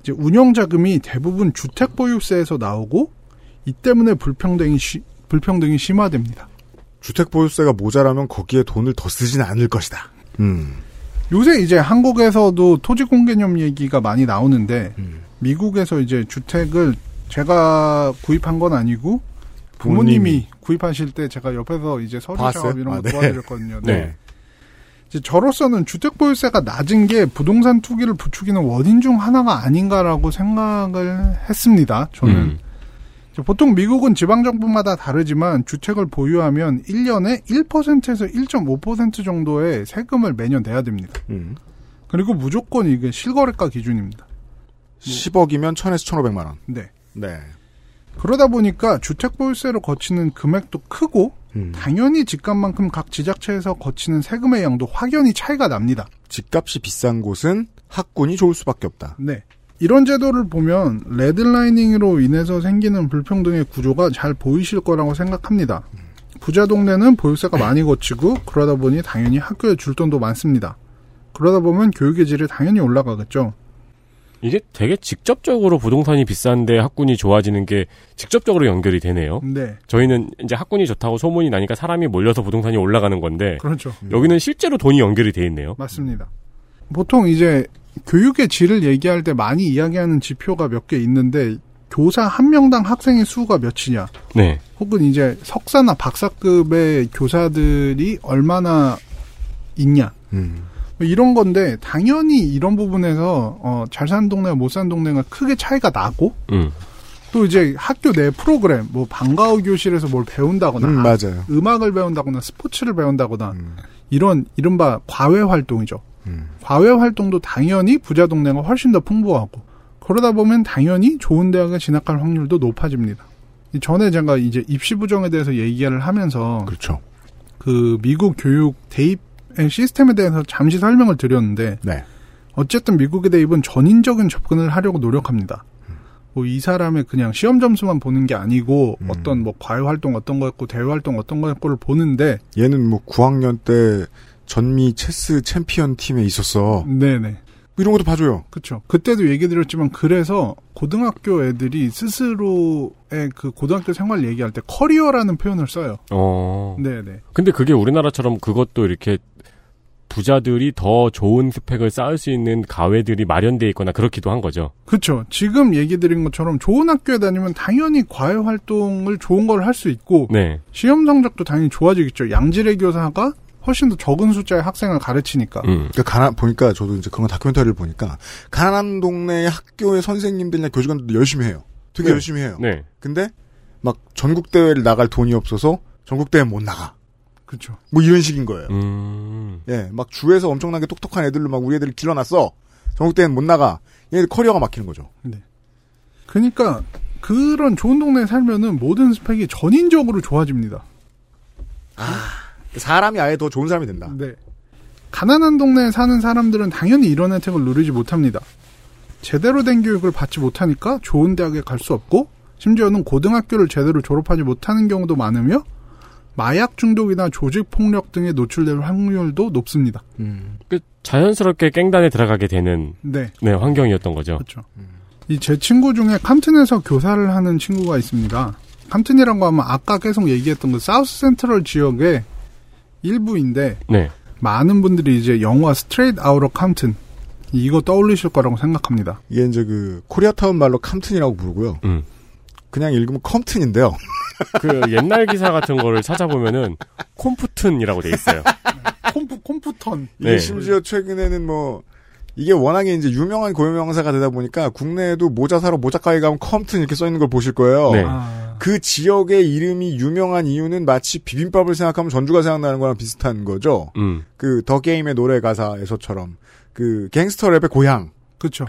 이제 운영 자금이 대부분 주택 보유세에서 나오고 이 때문에 불평등이 시- 불평등이 심화됩니다. 주택 보유세가 모자라면 거기에 돈을 더 쓰진 않을 것이다. 음. 요새 이제 한국에서도 토지 공개념 얘기가 많이 나오는데 미국에서 이제 주택을 제가 구입한 건 아니고 부모님이 부모님이. 구입하실 때 제가 옆에서 이제 서류 봤어요? 작업 이런 아, 거 네. 도와드렸거든요. 네. 이제 저로서는 주택 보유세가 낮은 게 부동산 투기를 부추기는 원인 중 하나가 아닌가라고 생각을 했습니다. 저는 음. 보통 미국은 지방 정부마다 다르지만 주택을 보유하면 1년에 1%에서 1.5% 정도의 세금을 매년 내야 됩니다. 음. 그리고 무조건 이게 실거래가 기준입니다. 10억이면 1000에서 1500만 원. 네. 네. 그러다 보니까 주택 보유세로 거치는 금액도 크고 음. 당연히 집값만큼 각 지자체에서 거치는 세금의 양도 확연히 차이가 납니다. 집값이 비싼 곳은 학군이 좋을 수밖에 없다. 네. 이런 제도를 보면 레드라이닝으로 인해서 생기는 불평등의 구조가 잘 보이실 거라고 생각합니다. 부자 동네는 보유세가 많이 거치고 그러다 보니 당연히 학교에 줄 돈도 많습니다. 그러다 보면 교육의 질이 당연히 올라가겠죠. 이게 되게 직접적으로 부동산이 비싼데 학군이 좋아지는 게 직접적으로 연결이 되네요. 네. 저희는 이제 학군이 좋다고 소문이 나니까 사람이 몰려서 부동산이 올라가는 건데 그렇죠. 여기는 실제로 돈이 연결이 돼 있네요. 맞습니다. 보통 이제 교육의 질을 얘기할 때 많이 이야기하는 지표가 몇 개 있는데 교사 한 명당 학생의 수가 몇이냐 네. 혹은 이제 석사나 박사급의 교사들이 얼마나 있냐. 음. 뭐 이런 건데 당연히 이런 부분에서 어, 잘 사는 동네와 못 사는 동네가 크게 차이가 나고 음. 또 이제 학교 내 프로그램 뭐 방과후 교실에서 뭘 배운다거나 음, 맞아요. 음악을 배운다거나 스포츠를 배운다거나 이런 이른바 과외 활동이죠. 과외 활동도 당연히 부자 동네가 훨씬 더 풍부하고 그러다 보면 당연히 좋은 대학에 진학할 확률도 높아집니다. 이 전에 제가 이제 입시 부정에 대해서 얘기를 하면서 그렇죠. 그 미국 교육 대입 시스템에 대해서 잠시 설명을 드렸는데 네. 어쨌든 미국의 대입은 전인적인 접근을 하려고 노력합니다. 뭐 이 사람의 그냥 시험 점수만 보는 게 아니고 어떤 뭐 과외 활동 어떤 거였고 대외 활동 어떤 거였고를 보는데 얘는 뭐 9학년 때 전미 체스 챔피언 팀에 있었어. 네네. 이런 것도 봐줘요. 그렇죠. 그때도 얘기 드렸지만 그래서 고등학교 애들이 스스로의 그 고등학교 생활 얘기할 때 커리어라는 표현을 써요. 어. 네네. 근데 그게 우리나라처럼 그것도 이렇게 부자들이 더 좋은 스펙을 쌓을 수 있는 과외들이 마련돼 있거나 그렇기도 한 거죠. 그렇죠. 지금 얘기 드린 것처럼 좋은 학교에 다니면 당연히 과외 활동을 좋은 걸 할 수 있고 네. 시험 성적도 당연히 좋아지겠죠. 양질의 교사가 훨씬 더 적은 숫자의 학생을 가르치니까. 그러니까 가난 보니까 저도 이제 그런 다큐멘터리를 보니까 가난한 동네 학교의 선생님들이나 교직원들도 열심히 해요. 되게 네. 열심히 해요. 네. 근데 막 전국 대회를 나갈 돈이 없어서 전국 대회 못 나가. 그렇죠. 뭐 이런 식인 거예요. 음. 예, 막 주에서 엄청나게 똑똑한 애들로 막 우리 애들을 길러놨어. 전국 대회는 못 나가. 얘들 커리어가 막히는 거죠. 그러니까 그런 좋은 동네에 살면은 모든 스펙이 전인적으로 좋아집니다. 사람이 아예 더 좋은 사람이 된다. 네. 가난한 동네에 사는 사람들은 당연히 이런 혜택을 누리지 못합니다. 제대로 된 교육을 받지 못하니까 좋은 대학에 갈 수 없고 심지어는 고등학교를 제대로 졸업하지 못하는 경우도 많으며 마약 중독이나 조직 폭력 등에 노출될 확률도 높습니다. 그 자연스럽게 깽단에 들어가게 되는 네. 네, 환경이었던 거죠. 그렇죠. 이제 친구 중에 캄튼에서 교사를 하는 친구가 있습니다. 캄튼이라고 하면 아까 계속 얘기했던 그 사우스 센트럴 지역의 일부인데 네. 많은 분들이 이제 영화 Straight Outta Compton 이거 떠올리실 거라고 생각합니다. 이게 이제 그 코리아타운 말로 캄튼이라고 부르고요. 음. 그냥 읽으면 컴튼인데요. 그 옛날 기사 같은 거를 찾아보면은 콤프튼이라고 돼 있어요. 콤프 콤프턴. 이게 네. 심지어 최근에는 뭐 이게 워낙에 이제 유명한 고유명사가 되다 보니까 국내에도 모자 사러 모자가게 가면 컴튼 이렇게 써 있는 걸 보실 거예요. 네. 그 지역의 이름이 유명한 이유는 마치 비빔밥을 생각하면 전주가 생각나는 거랑 비슷한 거죠. 음. 그 The Game의 노래 가사에서처럼 그 갱스터 랩의 고향. 그렇죠.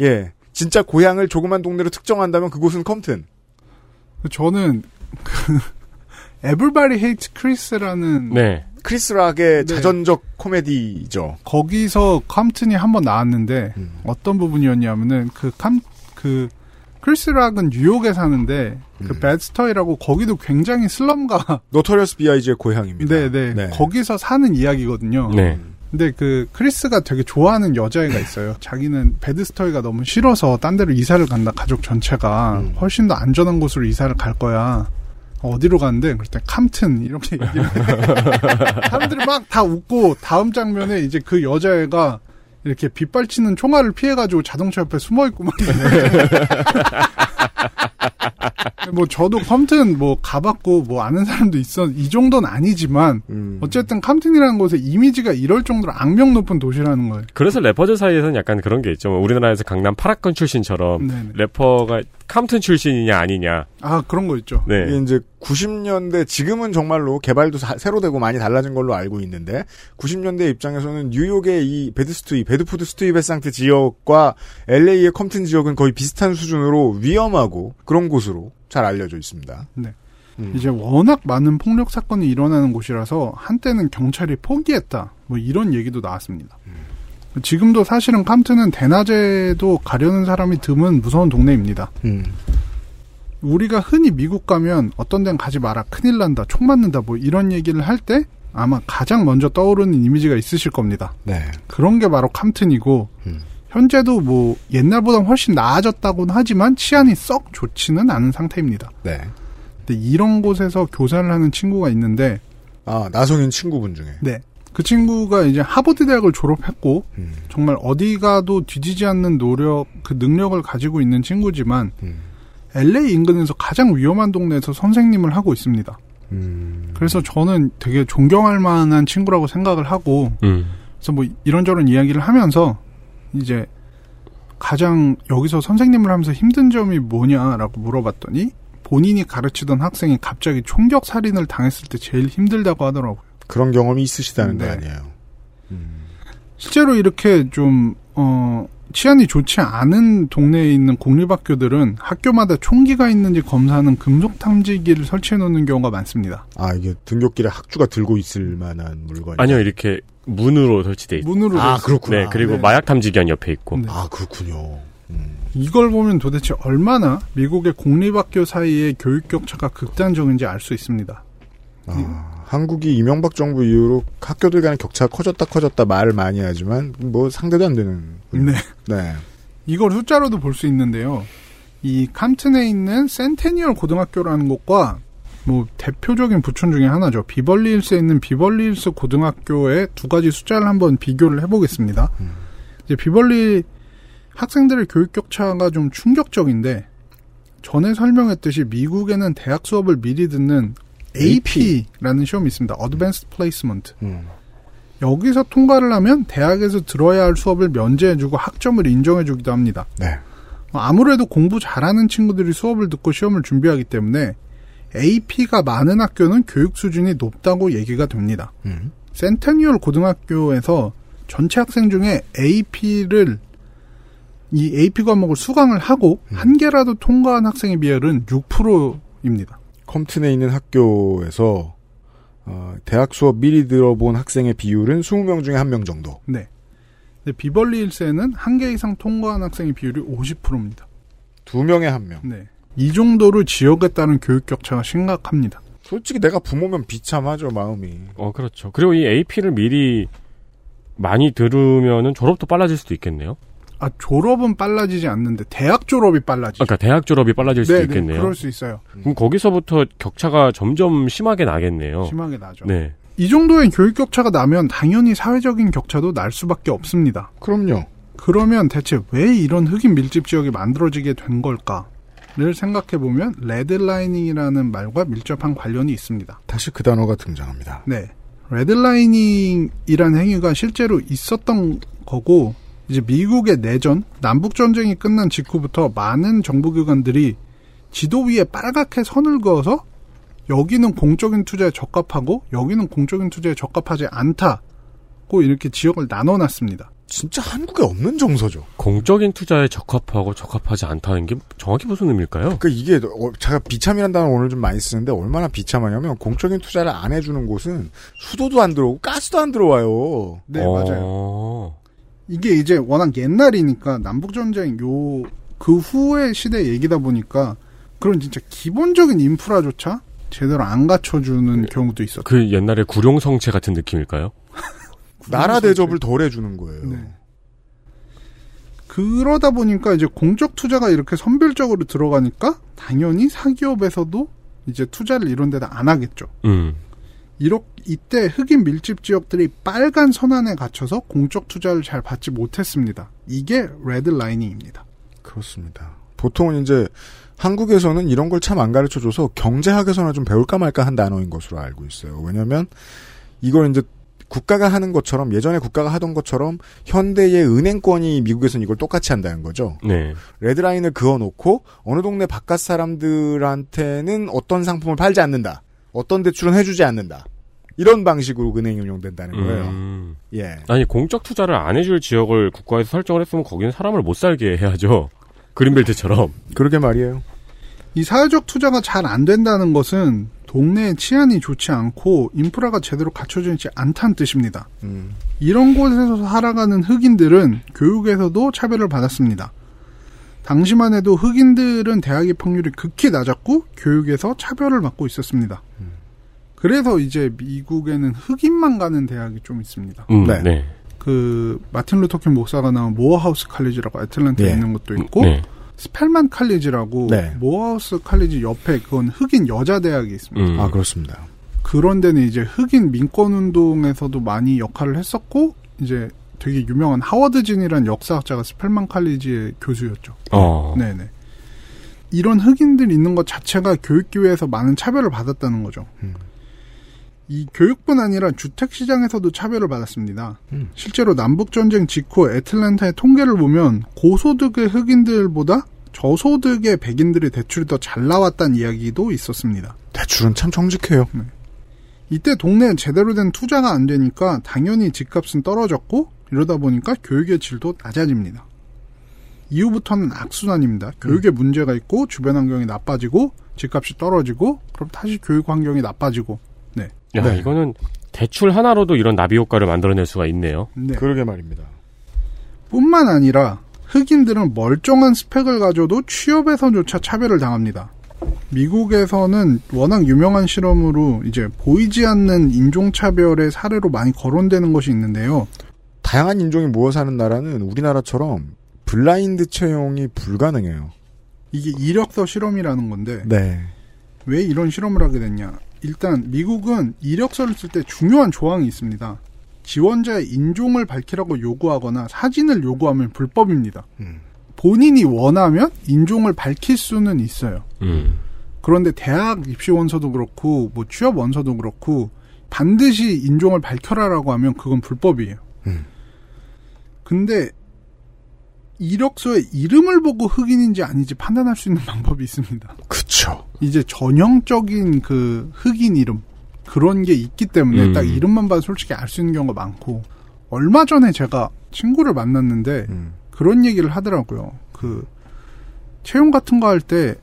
예. 진짜 고향을 조그만 동네로 특정한다면 그곳은 컴튼. 저는 그 Everybody Hates Chris라는 네. 크리스 락의 자전적 코미디죠. 거기서 캄튼이 한 번 나왔는데 어떤 부분이었냐면은 그캄그 크리스 락은 뉴욕에 사는데 그 Bed-Stuy라고 거기도 굉장히 슬럼가 Notorious B.I.G.의 고향입니다. 네네 네. 거기서 사는 이야기거든요. 네. 근데 그 크리스가 되게 좋아하는 여자애가 있어요. 자기는 Bed-Stuy가 너무 싫어서 딴 데로 이사를 간다. 가족 전체가 음. 훨씬 더 안전한 곳으로 이사를 갈 거야. 어디로 가는데 그럴 때 캄튼 이렇게 얘기를 해. 사람들이 막 다 웃고 다음 장면에 이제 그 여자애가 이렇게 빗발치는 총알을 피해가지고 자동차 옆에 숨어 있고 막. 뭐 저도 캄튼 뭐 가봤고 뭐 아는 사람도 있어 이 정도는 아니지만 음. 어쨌든 캄튼이라는 곳의 이미지가 이럴 정도로 악명 높은 도시라는 거예요. 그래서 래퍼들 사이에서는 약간 그런 게 있죠. 뭐 우리나라에서 강남 파라건 출신처럼 네네. 래퍼가 캄튼 출신이냐 아니냐. 아 그런 거 있죠. 네. 이게 이제 90년대 지금은 정말로 개발도 사- 새로 되고 많이 달라진 걸로 알고 있는데 90년대 입장에서는 뉴욕의 이 Bed-Stuy Bedford-Stuyvesant 지역과 LA의 컴튼 지역은 거의 비슷한 수준으로 위험하고 그런 곳으로 잘 알려져 있습니다. 네. 이제 워낙 많은 폭력 사건이 일어나는 곳이라서 한때는 경찰이 포기했다. 뭐 이런 얘기도 나왔습니다. 지금도 사실은 캄튼은 대낮에도 가려는 사람이 드문 무서운 동네입니다. 우리가 흔히 미국 가면 어떤 데는 가지 마라 큰일 난다 총 맞는다 뭐 이런 얘기를 할 때 아마 가장 먼저 떠오르는 이미지가 있으실 겁니다. 네. 그런 게 바로 캄튼이고 현재도 뭐 옛날보다 훨씬 나아졌다고는 하지만 치안이 썩 좋지는 않은 상태입니다. 네. 근데 이런 곳에서 교사를 하는 친구가 있는데 아 나성인 친구분 중에 네. 그 친구가 이제 하버드 대학을 졸업했고 정말 어디 가도 뒤지지 않는 노력 그 능력을 가지고 있는 친구지만 LA 인근에서 가장 위험한 동네에서 선생님을 하고 있습니다. 그래서 저는 되게 존경할 만한 친구라고 생각을 하고 음. 그래서 뭐 이런저런 이야기를 하면서 이제 가장 여기서 선생님을 하면서 힘든 점이 뭐냐라고 물어봤더니 본인이 가르치던 학생이 갑자기 총격 살인을 당했을 때 제일 힘들다고 하더라고요. 그런 경험이 있으시다는 네. 거 아니에요. 실제로 이렇게 좀, 어, 치안이 좋지 않은 동네에 있는 공립학교들은 학교마다 총기가 있는지 검사하는 금속 탐지기를 설치해 놓는 경우가 많습니다. 아, 이게 등굣길에 학주가 들고 있을 만한 물건이. 아니요, 이렇게 문으로 설치돼 있어요. 문으로 아. 그렇구나. 네, 그리고 네. 마약 탐지견 옆에 있고. 아, 그렇군요. 이걸 보면 도대체 얼마나 미국의 공립학교 사이의 교육 격차가 극단적인지 알 수 있습니다. 아, 한국이 이명박 정부 이후로 학교들 간의 격차가 커졌다 커졌다 말을 많이 하지만 뭐 상대도 안 되는. 네. 네. 이걸 숫자로도 볼 수 있는데요. 이 캄튼에 있는 센테니얼 고등학교라는 곳과 뭐 대표적인 부촌 중에 하나죠. 비벌리힐스에 있는 비벌리힐스 고등학교의 두 가지 숫자를 한번 비교를 해보겠습니다. 이제 비벌리 학생들의 교육 격차가 좀 충격적인데 전에 설명했듯이 미국에는 대학 수업을 미리 듣는 AP라는 시험이 있습니다. Advanced Placement. 여기서 통과를 하면 대학에서 들어야 할 수업을 면제해주고 학점을 인정해주기도 합니다. 네. 어, 아무래도 공부 잘하는 친구들이 수업을 듣고 시험을 준비하기 때문에 AP가 많은 학교는 교육 수준이 높다고 얘기가 됩니다. 센테니얼 고등학교에서 전체 학생 중에 AP를 이 AP 과목을 수강을 하고 한 개라도 통과한 학생의 비율은 6%입니다. 컴튼에 있는 학교에서 어, 대학 수업 미리 들어본 학생의 비율은 20명 중에 한명 정도. 네. 근데 비벌리 힐스에는 한 개 이상 통과한 학생의 비율이 50%입니다. 두 명에 한 명. 네. 이 정도로 지역에 따른 교육 격차가 심각합니다. 솔직히 내가 부모면 비참하죠 마음이. 어, 그렇죠. 그리고 이 AP를 미리 많이 들으면은 졸업도 빨라질 수도 있겠네요. 아 졸업은 빨라지지 않는데 대학 졸업이 빨라지죠. 그러니까 대학 졸업이 빨라질 수도 네, 네, 있겠네요. 그럴 수 있어요. 그럼 거기서부터 격차가 점점 심하게 나겠네요. 심하게 나죠. 네. 이 정도의 교육 격차가 나면 당연히 사회적인 격차도 날 수밖에 없습니다. 그럼요. 그러면 대체 왜 이런 흑인 밀집 지역이 만들어지게 된 걸까 를 생각해 보면 redlining이라는 말과 밀접한 관련이 있습니다. 다시 그 단어가 등장합니다. 네. redlining이라는 행위가 실제로 있었던 거고 이제 미국의 내전, 남북 전쟁이 끝난 직후부터 많은 정부기관들이 지도 위에 빨갛게 선을 그어서 여기는 공적인 투자에 적합하고 여기는 공적인 투자에 적합하지 않다고 이렇게 지역을 나눠놨습니다. 진짜 한국에 없는 정서죠. 공적인 투자에 적합하고 적합하지 않다는 게 정확히 무슨 의미일까요? 그러니까 이게 어, 제가 비참이라는 단어 오늘 좀 많이 쓰는데 얼마나 비참하냐면 공적인 투자를 안 해주는 곳은 수도도 안 들어오고 가스도 안 들어와요. 네, 맞아요. 이게 이제 워낙 옛날이니까 남북전쟁 요, 그 후의 시대 얘기다 보니까 그런 진짜 기본적인 인프라조차 제대로 안 갖춰주는 경우도 있었죠. 그 옛날에 구룡성체 같은 느낌일까요? 나라 대접을 덜 해주는 거예요. 네. 그러다 보니까 이제 공적 투자가 이렇게 선별적으로 들어가니까 당연히 사기업에서도 이제 투자를 이런 데다 안 하겠죠. 음. 이렇 이때 흑인 밀집 지역들이 빨간 선안에 갇혀서 공적 투자를 잘 받지 못했습니다. 이게 레드 라이닝입니다. 그렇습니다. 보통은 이제 한국에서는 이런 걸 참 안 가르쳐 줘서 경제학에서나 좀 배울까 말까 한 단어인 것으로 알고 있어요. 왜냐하면 이걸 이제 국가가 하는 것처럼 예전에 국가가 하던 것처럼 현대의 은행권이 미국에서는 이걸 똑같이 한다는 거죠. 네. 레드라인을 그어놓고 어느 동네 바깥 사람들한테는 어떤 상품을 팔지 않는다. 어떤 대출은 해주지 않는다. 이런 방식으로 은행이 운영된다는 거예요. 음. 예. 아니 공적 투자를 안 해줄 지역을 국가에서 설정을 했으면 거기는 사람을 못 살게 해야죠. 그린벨트처럼. 그러게 말이에요. 이 사회적 투자가 잘 안 된다는 것은 동네의 치안이 좋지 않고 인프라가 제대로 갖춰지지 않다는 뜻입니다. 음. 이런 곳에서 살아가는 흑인들은 교육에서도 차별을 받았습니다. 당시만 해도 흑인들은 대학 입학률이 극히 낮았고 교육에서 차별을 받고 있었습니다. 그래서 이제 미국에는 흑인만 가는 대학이 좀 있습니다. 음, 네. 네. 그 마틴 루터킹 목사가 나온 모어하우스 칼리지라고 애틀랜타에 네. 있는 것도 있고 네. 스펠만 칼리지라고 네. 모어하우스 칼리지 옆에 그건 흑인 여자 대학이 있습니다. 음. 아 그렇습니다. 그런 데는 이제 흑인 민권 운동에서도 많이 역할을 했었고 이제 되게 유명한 하워드 진이라는 역사학자가 스펠만 칼리지의 교수였죠. 어. 네네. 이런 흑인들이 있는 것 자체가 교육기회에서 많은 차별을 받았다는 거죠. 음. 이 교육뿐 아니라 주택 시장에서도 차별을 받았습니다. 음. 실제로 남북 전쟁 직후 애틀랜타의 통계를 보면 고소득의 흑인들보다 저소득의 백인들의 대출이 더 잘 나왔다는 이야기도 있었습니다. 대출은 참 정직해요. 이때 동네에 제대로 된 투자가 안 되니까 당연히 집값은 떨어졌고 이러다 보니까 교육의 질도 낮아집니다. 이후부터는 악순환입니다. 교육에 문제가 있고 주변 환경이 나빠지고 집값이 떨어지고 그럼 다시 교육 환경이 나빠지고 네. 야, 네. 이거는 대출 하나로도 이런 나비 효과를 만들어낼 수가 있네요. 네. 그러게 말입니다. 뿐만 아니라 흑인들은 멀쩡한 스펙을 가져도 취업에서조차 차별을 당합니다. 미국에서는 워낙 유명한 실험으로 이제 보이지 않는 인종차별의 사례로 많이 거론되는 것이 있는데요. 다양한 인종이 모여 사는 나라는 우리나라처럼 블라인드 채용이 불가능해요. 이게 이력서 실험이라는 건데 네. 왜 이런 실험을 하게 됐냐? 일단 미국은 이력서를 쓸 때 중요한 조항이 있습니다. 지원자의 인종을 밝히라고 요구하거나 사진을 요구하면 불법입니다. 본인이 원하면 인종을 밝힐 수는 있어요. 음. 그런데 대학 입시 원서도 그렇고 뭐 취업 원서도 그렇고 반드시 인종을 밝혀라라고 하면 그건 불법이에요. 음. 근데 이력서에 이름을 보고 흑인인지 아닌지 판단할 수 있는 방법이 있습니다. 그쵸. 이제 전형적인 그 흑인 이름 그런 게 있기 때문에 음. 딱 이름만 봐도 솔직히 알 수 있는 경우가 많고 얼마 전에 제가 친구를 만났는데 음. 그런 얘기를 하더라고요. 그 채용 같은 거 할 때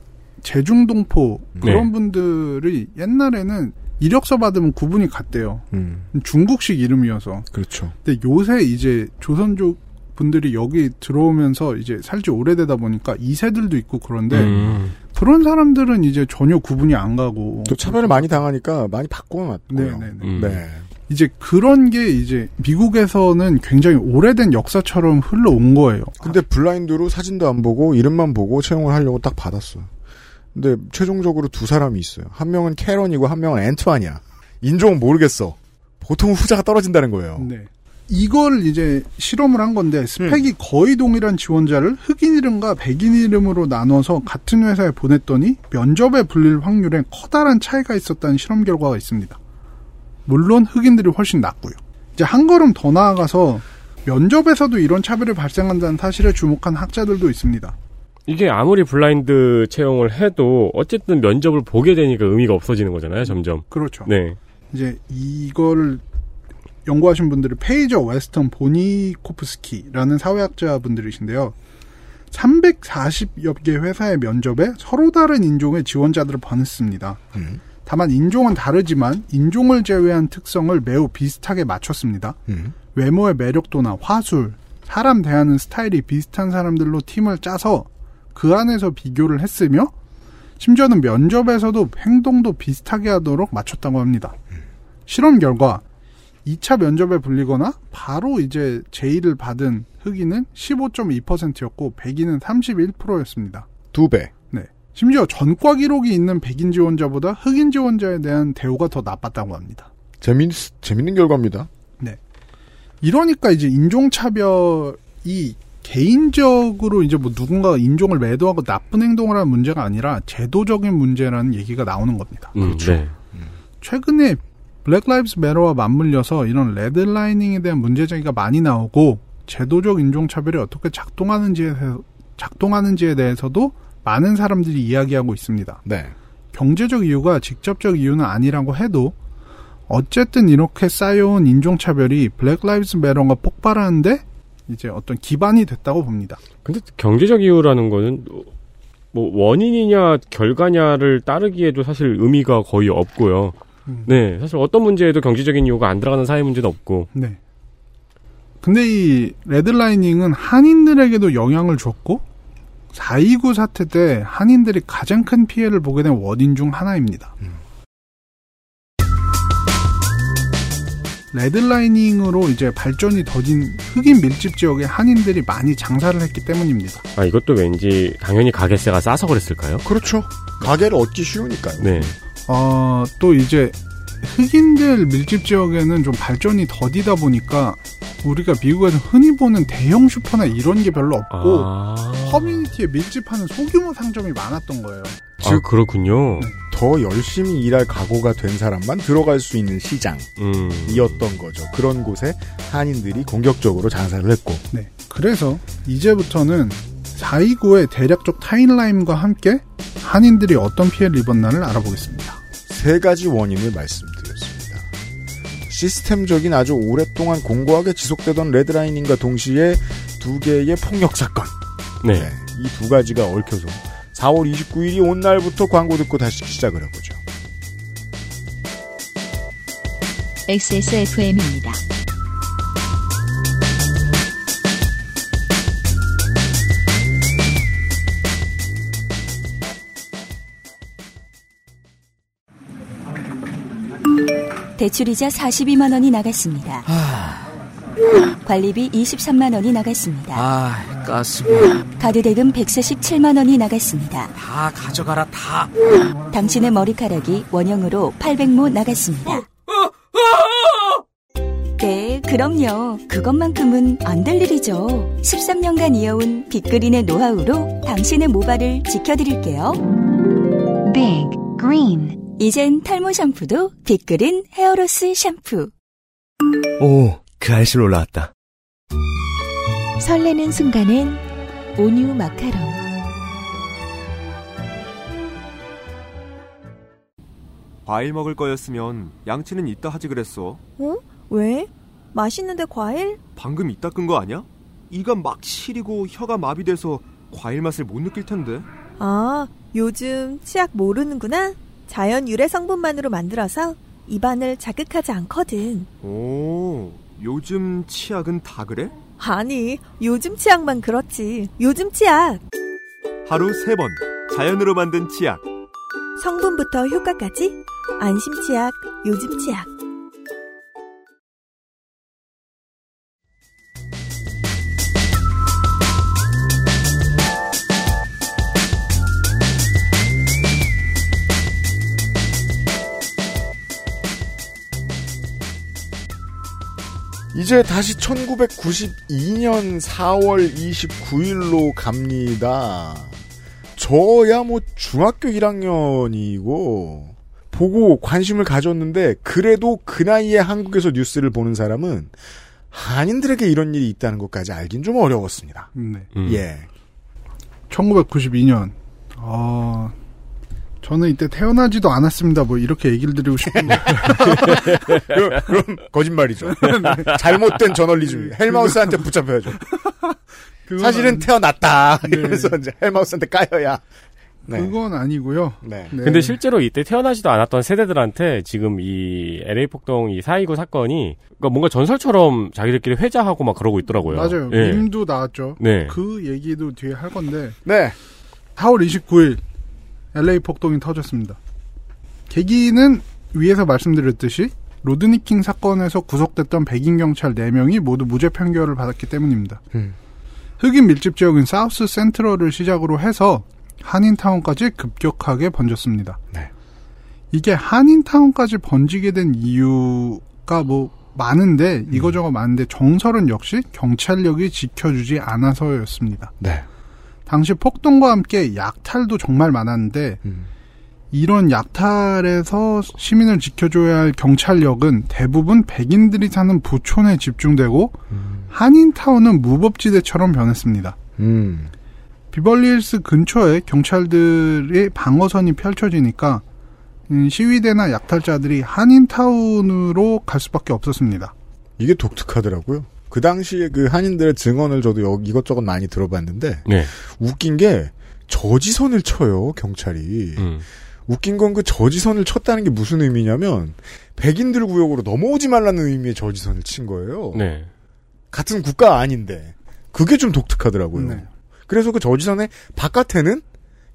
재중동포 그런 네. 분들이 옛날에는 이력서 받으면 구분이 갔대요. 음. 중국식 이름이어서. 그렇죠. 근데 요새 이제 조선족 분들이 여기 들어오면서 이제 살지 오래되다 보니까 2세들도 있고 그런데 음. 그런 사람들은 이제 전혀 구분이 안 가고 또 차별을 많이 당하니까 많이 바꿔놨고요. 네네네. 음. 네. 이제 그런 게 이제 미국에서는 굉장히 오래된 역사처럼 흘러온 거예요. 근데 블라인드로 사진도 안 보고 이름만 보고 채용을 하려고 딱 받았어. 근데 최종적으로 두 사람이 있어요. 한 명은 캐런이고 한 명은 앤투아니야. 인종은 모르겠어. 보통 후자가 떨어진다는 거예요. 네. 이걸 이제 실험을 한 건데 스펙이 거의 동일한 지원자를 흑인 이름과 백인 이름으로 나눠서 같은 회사에 보냈더니 면접에 불릴 확률에 커다란 차이가 있었다는 실험 결과가 있습니다. 물론 흑인들이 훨씬 낫고요. 이제 한 걸음 더 나아가서 면접에서도 이런 차별이 발생한다는 사실에 주목한 학자들도 있습니다. 이게 아무리 블라인드 채용을 해도 어쨌든 면접을 보게 되니까 의미가 없어지는 거잖아요, 점점. 그렇죠. 네. 이제 이거를 연구하신 분들이 페이저 웨스턴 보니코프스키라는 사회학자 분들이신데요. 340여 개 회사의 면접에 서로 다른 인종의 지원자들을 보냈습니다. 음. 다만 인종은 다르지만 인종을 제외한 특성을 매우 비슷하게 맞췄습니다. 음. 외모의 매력도나 화술, 사람 대하는 스타일이 비슷한 사람들로 팀을 짜서 그 안에서 비교를 했으며 심지어는 면접에서도 행동도 비슷하게 하도록 맞췄다고 합니다. 실험 결과 2차 면접에 불리거나 바로 이제 제의를 받은 흑인은 15.2%였고 백인은 31%였습니다. 두 배. 네. 심지어 전과 기록이 있는 백인 지원자보다 흑인 지원자에 대한 대우가 더 나빴다고 합니다. 재밌, 재밌는 결과입니다. 네. 이러니까 이제 인종 차별이 개인적으로 이제 뭐 누군가가 인종을 매도하고 나쁜 행동을 하는 문제가 아니라 제도적인 문제라는 얘기가 나오는 겁니다. 음, 네. 최근에 Black Lives Matter와 맞물려서 이런 redlining에 대한 문제 제기가 많이 나오고 제도적 인종차별이 어떻게 작동하는지에, 대해서- 작동하는지에 대해서도 많은 사람들이 이야기하고 있습니다. 네. 경제적 이유가 직접적 이유는 아니라고 해도 어쨌든 이렇게 쌓여온 인종차별이 Black Lives Matter가 폭발하는데 이제 어떤 기반이 됐다고 봅니다. 근데 경제적 이유라는 거는 뭐 원인이냐 결과냐를 따지기에도 사실 의미가 거의 없고요. 음. 네, 사실 어떤 문제에도 경제적인 이유가 안 들어가는 사회 문제는 없고. 네. 근데 이 redlining은 한인들에게도 영향을 줬고 4.29 사태 때 한인들이 가장 큰 피해를 보게 된 원인 중 하나입니다. 레드라이닝으로 이제 발전이 더딘 흑인 밀집 지역에 한인들이 많이 장사를 했기 때문입니다. 아 이것도 왠지 당연히 가게세가 싸서 그랬을까요? 그렇죠. 가게를 얻기 쉬우니까요. 네. 어, 또 이제 흑인들 밀집 지역에는 좀 발전이 더디다 보니까 우리가 미국에서 흔히 보는 대형 슈퍼나 이런 게 별로 없고 아. 커뮤니티 파티에 밀집하는 소규모 상점이 많았던 거예요. 아, 그렇군요. 더 열심히 일할 각오가 된 사람만 들어갈 수 있는 음. 시장이었던 거죠. 그런 곳에 한인들이 공격적으로 장사를 했고. 네. 그래서 이제부터는 429의 대략적 timeline과 함께 한인들이 어떤 피해를 입었나를 알아보겠습니다. 세 가지 원인을 말씀드렸습니다. 시스템적인 아주 오랫동안 공고하게 지속되던 레드라인인과 동시에 두 개의 폭력 사건. 네. 이두 가지가 얽혀서 4월 29일이 온 날부터 광고 듣고 다시 시작을 해보죠. XSFM입니다. 대출이자 42만 원이 나갔습니다. 관리비 23만 원이 나갔습니다. 아, 가스비. 카드 대금 147만 원이 나갔습니다. 다 가져가라, 다. 당신의 머리카락이 원형으로 800모 나갔습니다. 네, 그럼요. 그것만큼은 안 될 일이죠. 13년간 이어온 빅그린의 노하우로 당신의 모발을 지켜드릴게요. Big Green 이젠 탈모 샴푸도 빅그린 헤어로스 샴푸. 오, 그 알실 올라왔다. 설레는 순간엔 온유 마카롱. 과일 먹을 거였으면 양치는 이따 하지 그랬어. 어? 왜? 맛있는데 과일? 방금 이따 끈 거 아니야? 이가 막 시리고 혀가 마비돼서 과일 맛을 못 느낄 텐데. 아, 요즘 치약 모르는구나? 자연 유래 성분만으로 만들어서 입안을 자극하지 않거든. 오, 요즘 치약은 다 그래? 아니, 요즘 치약만 그렇지. 요즘 치약. 하루 세 번 자연으로 만든 치약. 성분부터 효과까지 안심 치약, 요즘 치약. 이제 다시 1992년 4월 29일로 갑니다. 저야 뭐 중학교 1학년이고 보고 관심을 가졌는데 그래도 그 나이에 한국에서 뉴스를 보는 사람은 한인들에게 이런 일이 있다는 것까지 알긴 좀 어려웠습니다. 네. 예. 1992년. 어, 저는 이때 태어나지도 않았습니다. 뭐 이렇게 얘기를 드리고 싶은데. 그럼, 그럼 거짓말이죠. 잘못된 저널리즘. 헬마우스한테 붙잡혀야죠. 사실은 태어났다. 이러면서 이제 헬마우스한테 까여야. 네. 그건 아니고요. 네. 근데 실제로 이때 태어나지도 않았던 세대들한테 지금 이 LA 폭동 이4.29 사건이 그러니까 뭔가 전설처럼 자기들끼리 회자하고 막 그러고 있더라고요. 맞아요. 예. 밈도 나왔죠. 네. 그 얘기도 뒤에 할 건데. 네. 4월 29일 LA 폭동이 터졌습니다. 계기는 위에서 말씀드렸듯이 로드니킹 사건에서 구속됐던 백인 경찰 4명이 모두 무죄 판결을 받았기 때문입니다. 음. 흑인 밀집 지역인 사우스 센트럴을 시작으로 해서 한인타운까지 급격하게 번졌습니다. 네. 이게 한인타운까지 번지게 된 이유가 뭐 많은데 이거저거 많은데 정설은 역시 경찰력이 지켜주지 않아서였습니다. 네. 당시 폭동과 함께 약탈도 정말 많았는데 이런 약탈에서 시민을 지켜줘야 할 경찰력은 대부분 백인들이 사는 부촌에 집중되고 한인타운은 무법지대처럼 변했습니다. 음. 비벌리힐스 근처에 경찰들의 방어선이 펼쳐지니까 음, 시위대나 약탈자들이 한인타운으로 갈 수밖에 없었습니다. 이게 독특하더라고요. 그 당시에 그 한인들의 증언을 저도 여기 이것저것 많이 들어봤는데 네. 웃긴 게 저지선을 쳐요 경찰이. 음. 웃긴 건 그 저지선을 쳤다는 게 무슨 의미냐면 백인들 구역으로 넘어오지 말라는 의미의 저지선을 친 거예요. 네. 같은 국가 아닌데 그게 좀 독특하더라고요. 네. 그래서 그 저지선의 바깥에는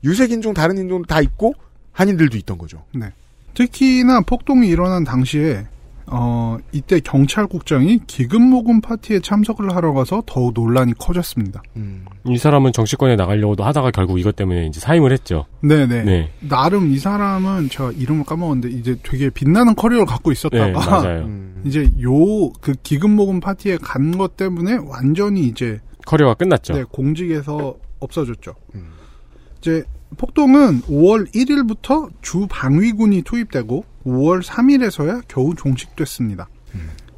유색 인종 다른 인종 다 있고 한인들도 있던 거죠. 네. 특히나 폭동이 일어난 당시에 어, 이때 경찰국장이 기금 모금 파티에 참석을 하러 가서 더욱 논란이 커졌습니다. 이 사람은 정치권에 나가려고도 하다가 결국 이것 때문에 이제 사임을 했죠. 네네. 네. 나름 이 사람은 제가 이름을 까먹었는데 이제 되게 빛나는 커리어를 갖고 있었다가 네, 맞아요. 이제 요 그 기금 모금 파티에 간 것 때문에 완전히 이제 커리어가 끝났죠. 네, 공직에서 없어졌죠. 이제 폭동은 5월 1일부터 주 방위군이 투입되고 5월 3일에서야 겨우 종식됐습니다.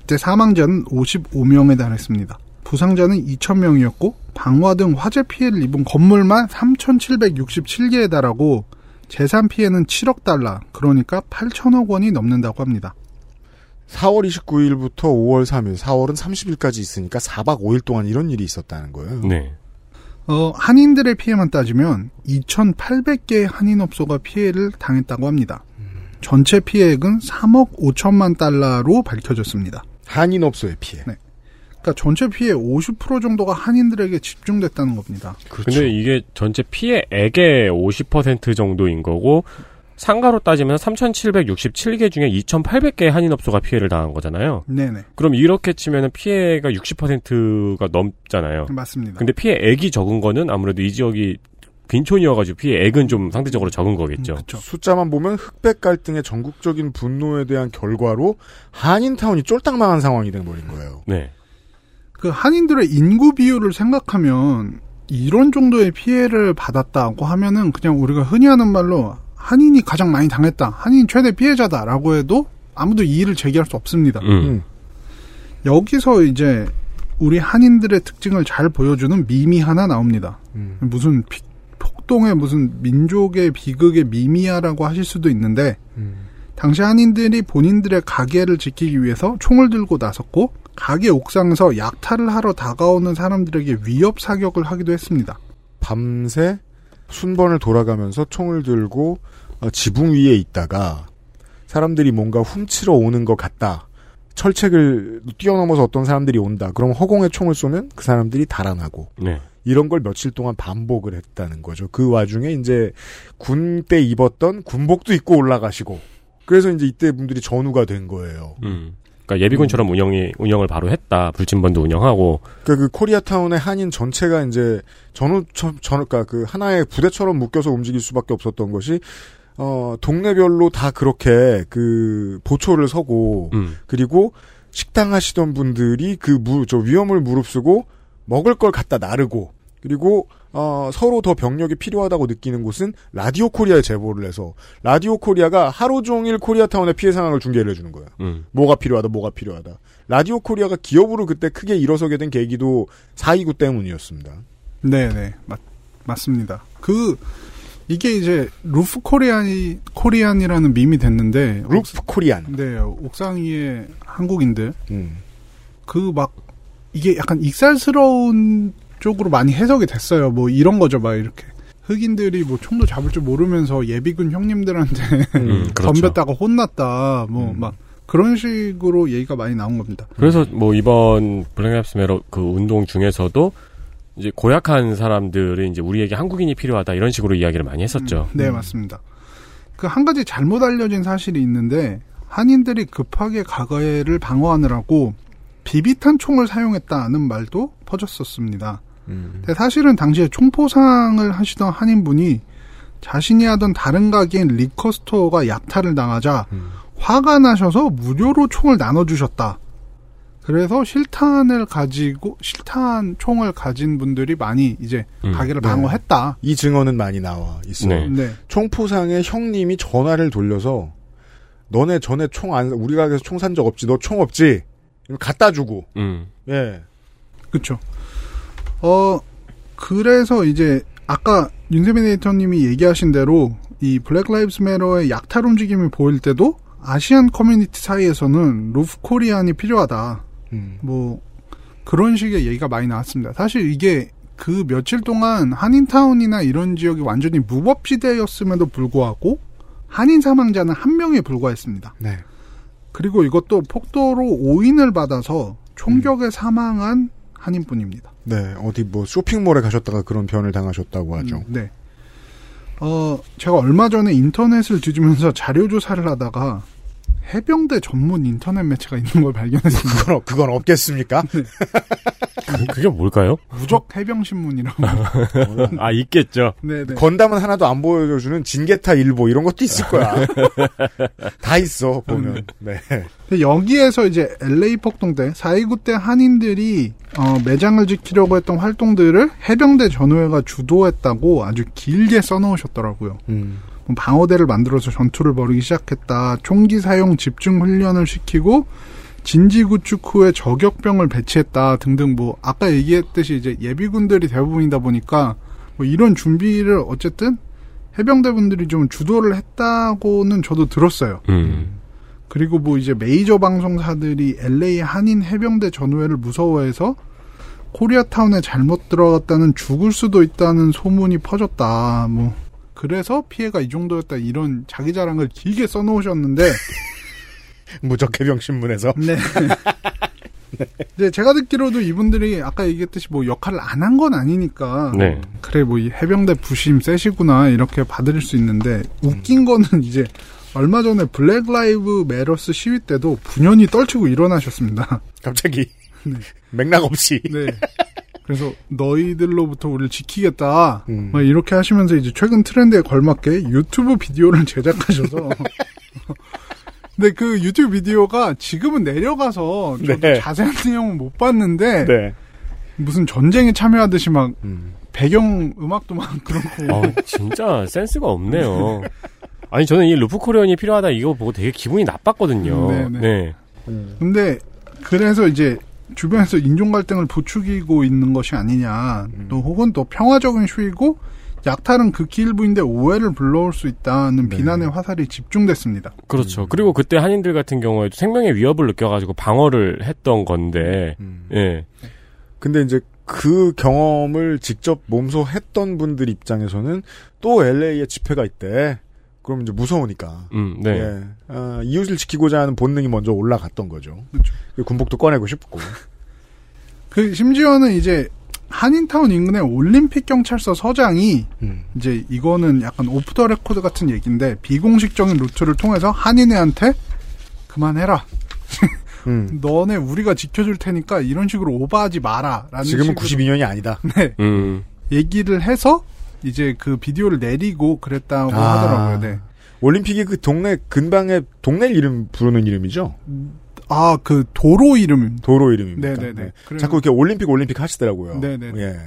이때 사망자는 55명에 달했습니다. 부상자는 2,000명이었고 방화 등 화재 피해를 입은 건물만 3,767개에 달하고 재산 피해는 7억 달러, 그러니까 8천억 원이 넘는다고 합니다. 4월 29일부터 5월 3일, 4월은 30일까지 있으니까 4박 5일 동안 이런 일이 있었다는 거예요. 네. 어, 한인들의 피해만 따지면 2,800개의 한인업소가 피해를 당했다고 합니다. 전체 피해액은 3억 5천만 달러로 밝혀졌습니다. 한인업소의 피해. 네. 그러니까 전체 피해 50% 정도가 한인들에게 집중됐다는 겁니다. 근데 이게 전체 피해액의 50% 정도인 거고 상가로 따지면 3,767개 중에 2,800개의 한인업소가 피해를 당한 거잖아요. 네네. 그럼 이렇게 치면 피해가 60%가 넘잖아요. 맞습니다. 근데 피해액이 적은 거는 아무래도 이 지역이 빈촌이어가지고 피해액은 좀 상대적으로 적은 거겠죠. 숫자만 보면 흑백 갈등의 전국적인 분노에 대한 결과로 한인타운이 쫄딱 망한 상황이 된 버린 거예요. 네. 그 한인들의 인구 비율을 생각하면 이런 정도의 피해를 받았다고 하면은 그냥 우리가 흔히 하는 말로 한인이 가장 많이 당했다. 한인 최대 피해자다라고 해도 아무도 이의를 제기할 수 없습니다. 음. 여기서 이제 우리 한인들의 특징을 잘 보여주는 밈이 하나 나옵니다. 음. 무슨 피- 폭동의 무슨 민족의 비극의 밈이야라고 하실 수도 있는데 당시 한인들이 본인들의 가게를 지키기 위해서 총을 들고 나섰고 가게 옥상에서 약탈을 하러 다가오는 사람들에게 위협 사격을 하기도 했습니다. 밤새 순번을 돌아가면서 총을 들고 어, 지붕 위에 있다가 사람들이 뭔가 훔치러 오는 것 같다. 철책을 뛰어넘어서 어떤 사람들이 온다. 그럼 허공에 총을 쏘면 그 사람들이 달아나고 네. 이런 걸 며칠 동안 반복을 했다는 거죠. 그 와중에 이제 군 때 입었던 군복도 입고 올라가시고 그래서 이제 이때 분들이 전우가 된 거예요. 음. 그러니까 예비군처럼 운영이 운영을 바로 했다. 불침번도 운영하고 그러니까 그 코리아타운의 한인 전체가 이제 전후 전 그러니까 그 하나의 부대처럼 묶여서 움직일 수밖에 없었던 것이 어 동네별로 다 그렇게 그 보초를 서고 음. 그리고 식당 하시던 분들이 그 무 저 위험을 무릅쓰고 먹을 걸 갖다 나르고 그리고 어, 서로 더 병력이 필요하다고 느끼는 곳은 라디오 코리아에 제보를 해서 라디오 코리아가 하루 종일 코리아타운의 피해 상황을 중계를 해주는 거예요. 음. 뭐가 필요하다, 뭐가 필요하다. 라디오 코리아가 기업으로 그때 크게 일어서게 된 계기도 429 때문이었습니다. 네네 맞 맞습니다. 그 이게 이제 roof Korean이 Korean이라는 밈이 됐는데 roof Korean. 네 옥상 위에 한국인들 음. 그막 이게 약간 익살스러운 쪽으로 많이 해석이 됐어요. 뭐 이런 거죠, 막 이렇게. 흑인들이 뭐 총도 잡을 줄 모르면서 예비군 형님들한테 음, 그렇죠. 덤볐다가 혼났다. 뭐막 그런 식으로 얘기가 많이 나온 겁니다. 그래서 뭐 이번 Black Lives Matter 그 운동 중에서도 이제 고약한 사람들이 이제 우리에게 한국인이 필요하다 이런 식으로 이야기를 많이 했었죠. 네, 맞습니다. 그 한 가지 잘못 알려진 사실이 있는데 한인들이 급하게 가게를 방어하느라고 비비탄 총을 사용했다는 말도 퍼졌었습니다. 근데 사실은 당시에 총포상을 하시던 한인분이 자신이 하던 다른 가게인 liquor store가 약탈을 당하자 화가 나셔서 무료로 총을 나눠주셨다. 그래서 실탄을 가지고 실탄 총을 가진 분들이 많이 이제 음. 가게를 네. 방어했다. 이 증언은 많이 나와 있어요. 네. 네. 총포상의 형님이 전화를 돌려서 너네 전에 총 안, 우리 가게에서 총 산 적 없지? 너 총 없지? 갖다 주고. 음. 예. 그렇죠. 어 그래서 이제 아까 윤세민 에디터님이 얘기하신 대로 이 Black Lives Matter의 약탈 움직임이 보일 때도 아시안 커뮤니티 사이에서는 roof Korean이 필요하다. 뭐 그런 식의 얘기가 많이 나왔습니다. 사실 이게 그 며칠 동안 한인타운이나 이런 지역이 완전히 무법지대였음에도 불구하고 한인 사망자는 한 명에 불과했습니다. 네. 그리고 이것도 폭도로 오인을 받아서 총격에 사망한 한인뿐입니다. 네. 어디 뭐 쇼핑몰에 가셨다가 그런 변을 당하셨다고 하죠. 음, 네. 어, 제가 얼마 전에 인터넷을 뒤지면서 자료 조사를 하다가 해병대 전문 인터넷 매체가 있는 걸 발견했습니다. 그건, 그건 없겠습니까? 네. 그게 뭘까요? 무적 해병 신문이라고. 아 있겠죠. 네네. 건담은 하나도 안 보여주는 진게타 일보 이런 것도 있을 거야. 다 있어 보면. 네. 근데 여기에서 이제 LA 폭동 때 4.29 때 한인들이 어, 매장을 지키려고 했던 활동들을 해병대 전우회가 주도했다고 아주 길게 써놓으셨더라고요. 음. 뭐 방어대를 만들어서 전투를 벌이기 시작했다. 총기 사용 집중 훈련을 시키고 진지 구축 후에 저격병을 배치했다 등등 뭐 아까 얘기했듯이 이제 예비군들이 대부분이다 보니까 뭐 이런 준비를 어쨌든 해병대분들이 좀 주도를 했다고는 저도 들었어요. 음. 그리고 뭐 이제 메이저 방송사들이 LA 한인 해병대 전우회를 무서워해서 코리아타운에 잘못 들어갔다는 죽을 수도 있다는 소문이 퍼졌다. 뭐 그래서 피해가 이 정도였다 이런 자기 자랑을 길게 써놓으셨는데 무적 해병 신문에서. 네. 네, 제가 듣기로도 이분들이 아까 얘기했듯이 뭐 역할을 안 한 건 아니니까 네. 그래 뭐 이 해병대 부심 세시구나 이렇게 받을 수 있는데 웃긴 거는 이제 얼마 전에 Black Lives Matter 시위 때도 분연히 떨치고 일어나셨습니다. 갑자기 맥락 없이. 네. 그래서 너희들로부터 우리를 지키겠다. 음. 막 이렇게 하시면서 이제 최근 트렌드에 걸맞게 유튜브 비디오를 제작하셔서 근데 그 유튜브 비디오가 지금은 내려가서 저도 네. 자세한 내용은 못 봤는데 네. 무슨 전쟁에 참여하듯이 막 배경 음악도 막 그렇고 어, 진짜 센스가 없네요. 아니 저는 이 roof Korean이 필요하다 이거 보고 되게 기분이 나빴거든요. 음, 네네. 네. 근데 그래서 이제 주변에서 인종 갈등을 부추기고 있는 것이 아니냐 또 혹은 또 평화적인 시위고 약탈은 극히 일부인데 오해를 불러올 수 있다는 비난의 화살이 집중됐습니다. 그렇죠. 그리고 그때 한인들 같은 경우에도 생명의 위협을 느껴가지고 방어를 했던 건데, 예. 근데 이제 그 경험을 직접 몸소 했던 분들 입장에서는 또 LA에 집회가 있대. 그럼 이제 무서우니까. 음, 네. 예. 아, 이웃을 지키고자 하는 본능이 먼저 올라갔던 거죠. 그 군복도 꺼내고 싶고. 그 심지어는 이제 한인타운 인근의 올림픽 경찰서 서장이 음. 이제 이거는 약간 off the record 같은 얘기인데 비공식적인 루트를 통해서 한인회한테 그만해라. 음. 너네 우리가 지켜줄 테니까 이런 식으로 오버하지 마라. 라는 지금은 식으로 92년이 아니다. 네. 음. 얘기를 해서 이제 그 비디오를 내리고 그랬다고 아. 하더라고요. 네. 올림픽이 그 동네 근방에 동네 이름 부르는 이름이죠. 아, 그 도로 이름. 도로 이름입니다. 네네네. 네. 그래서- 자꾸 이렇게 올림픽 올림픽 하시더라고요. 네네네. 예.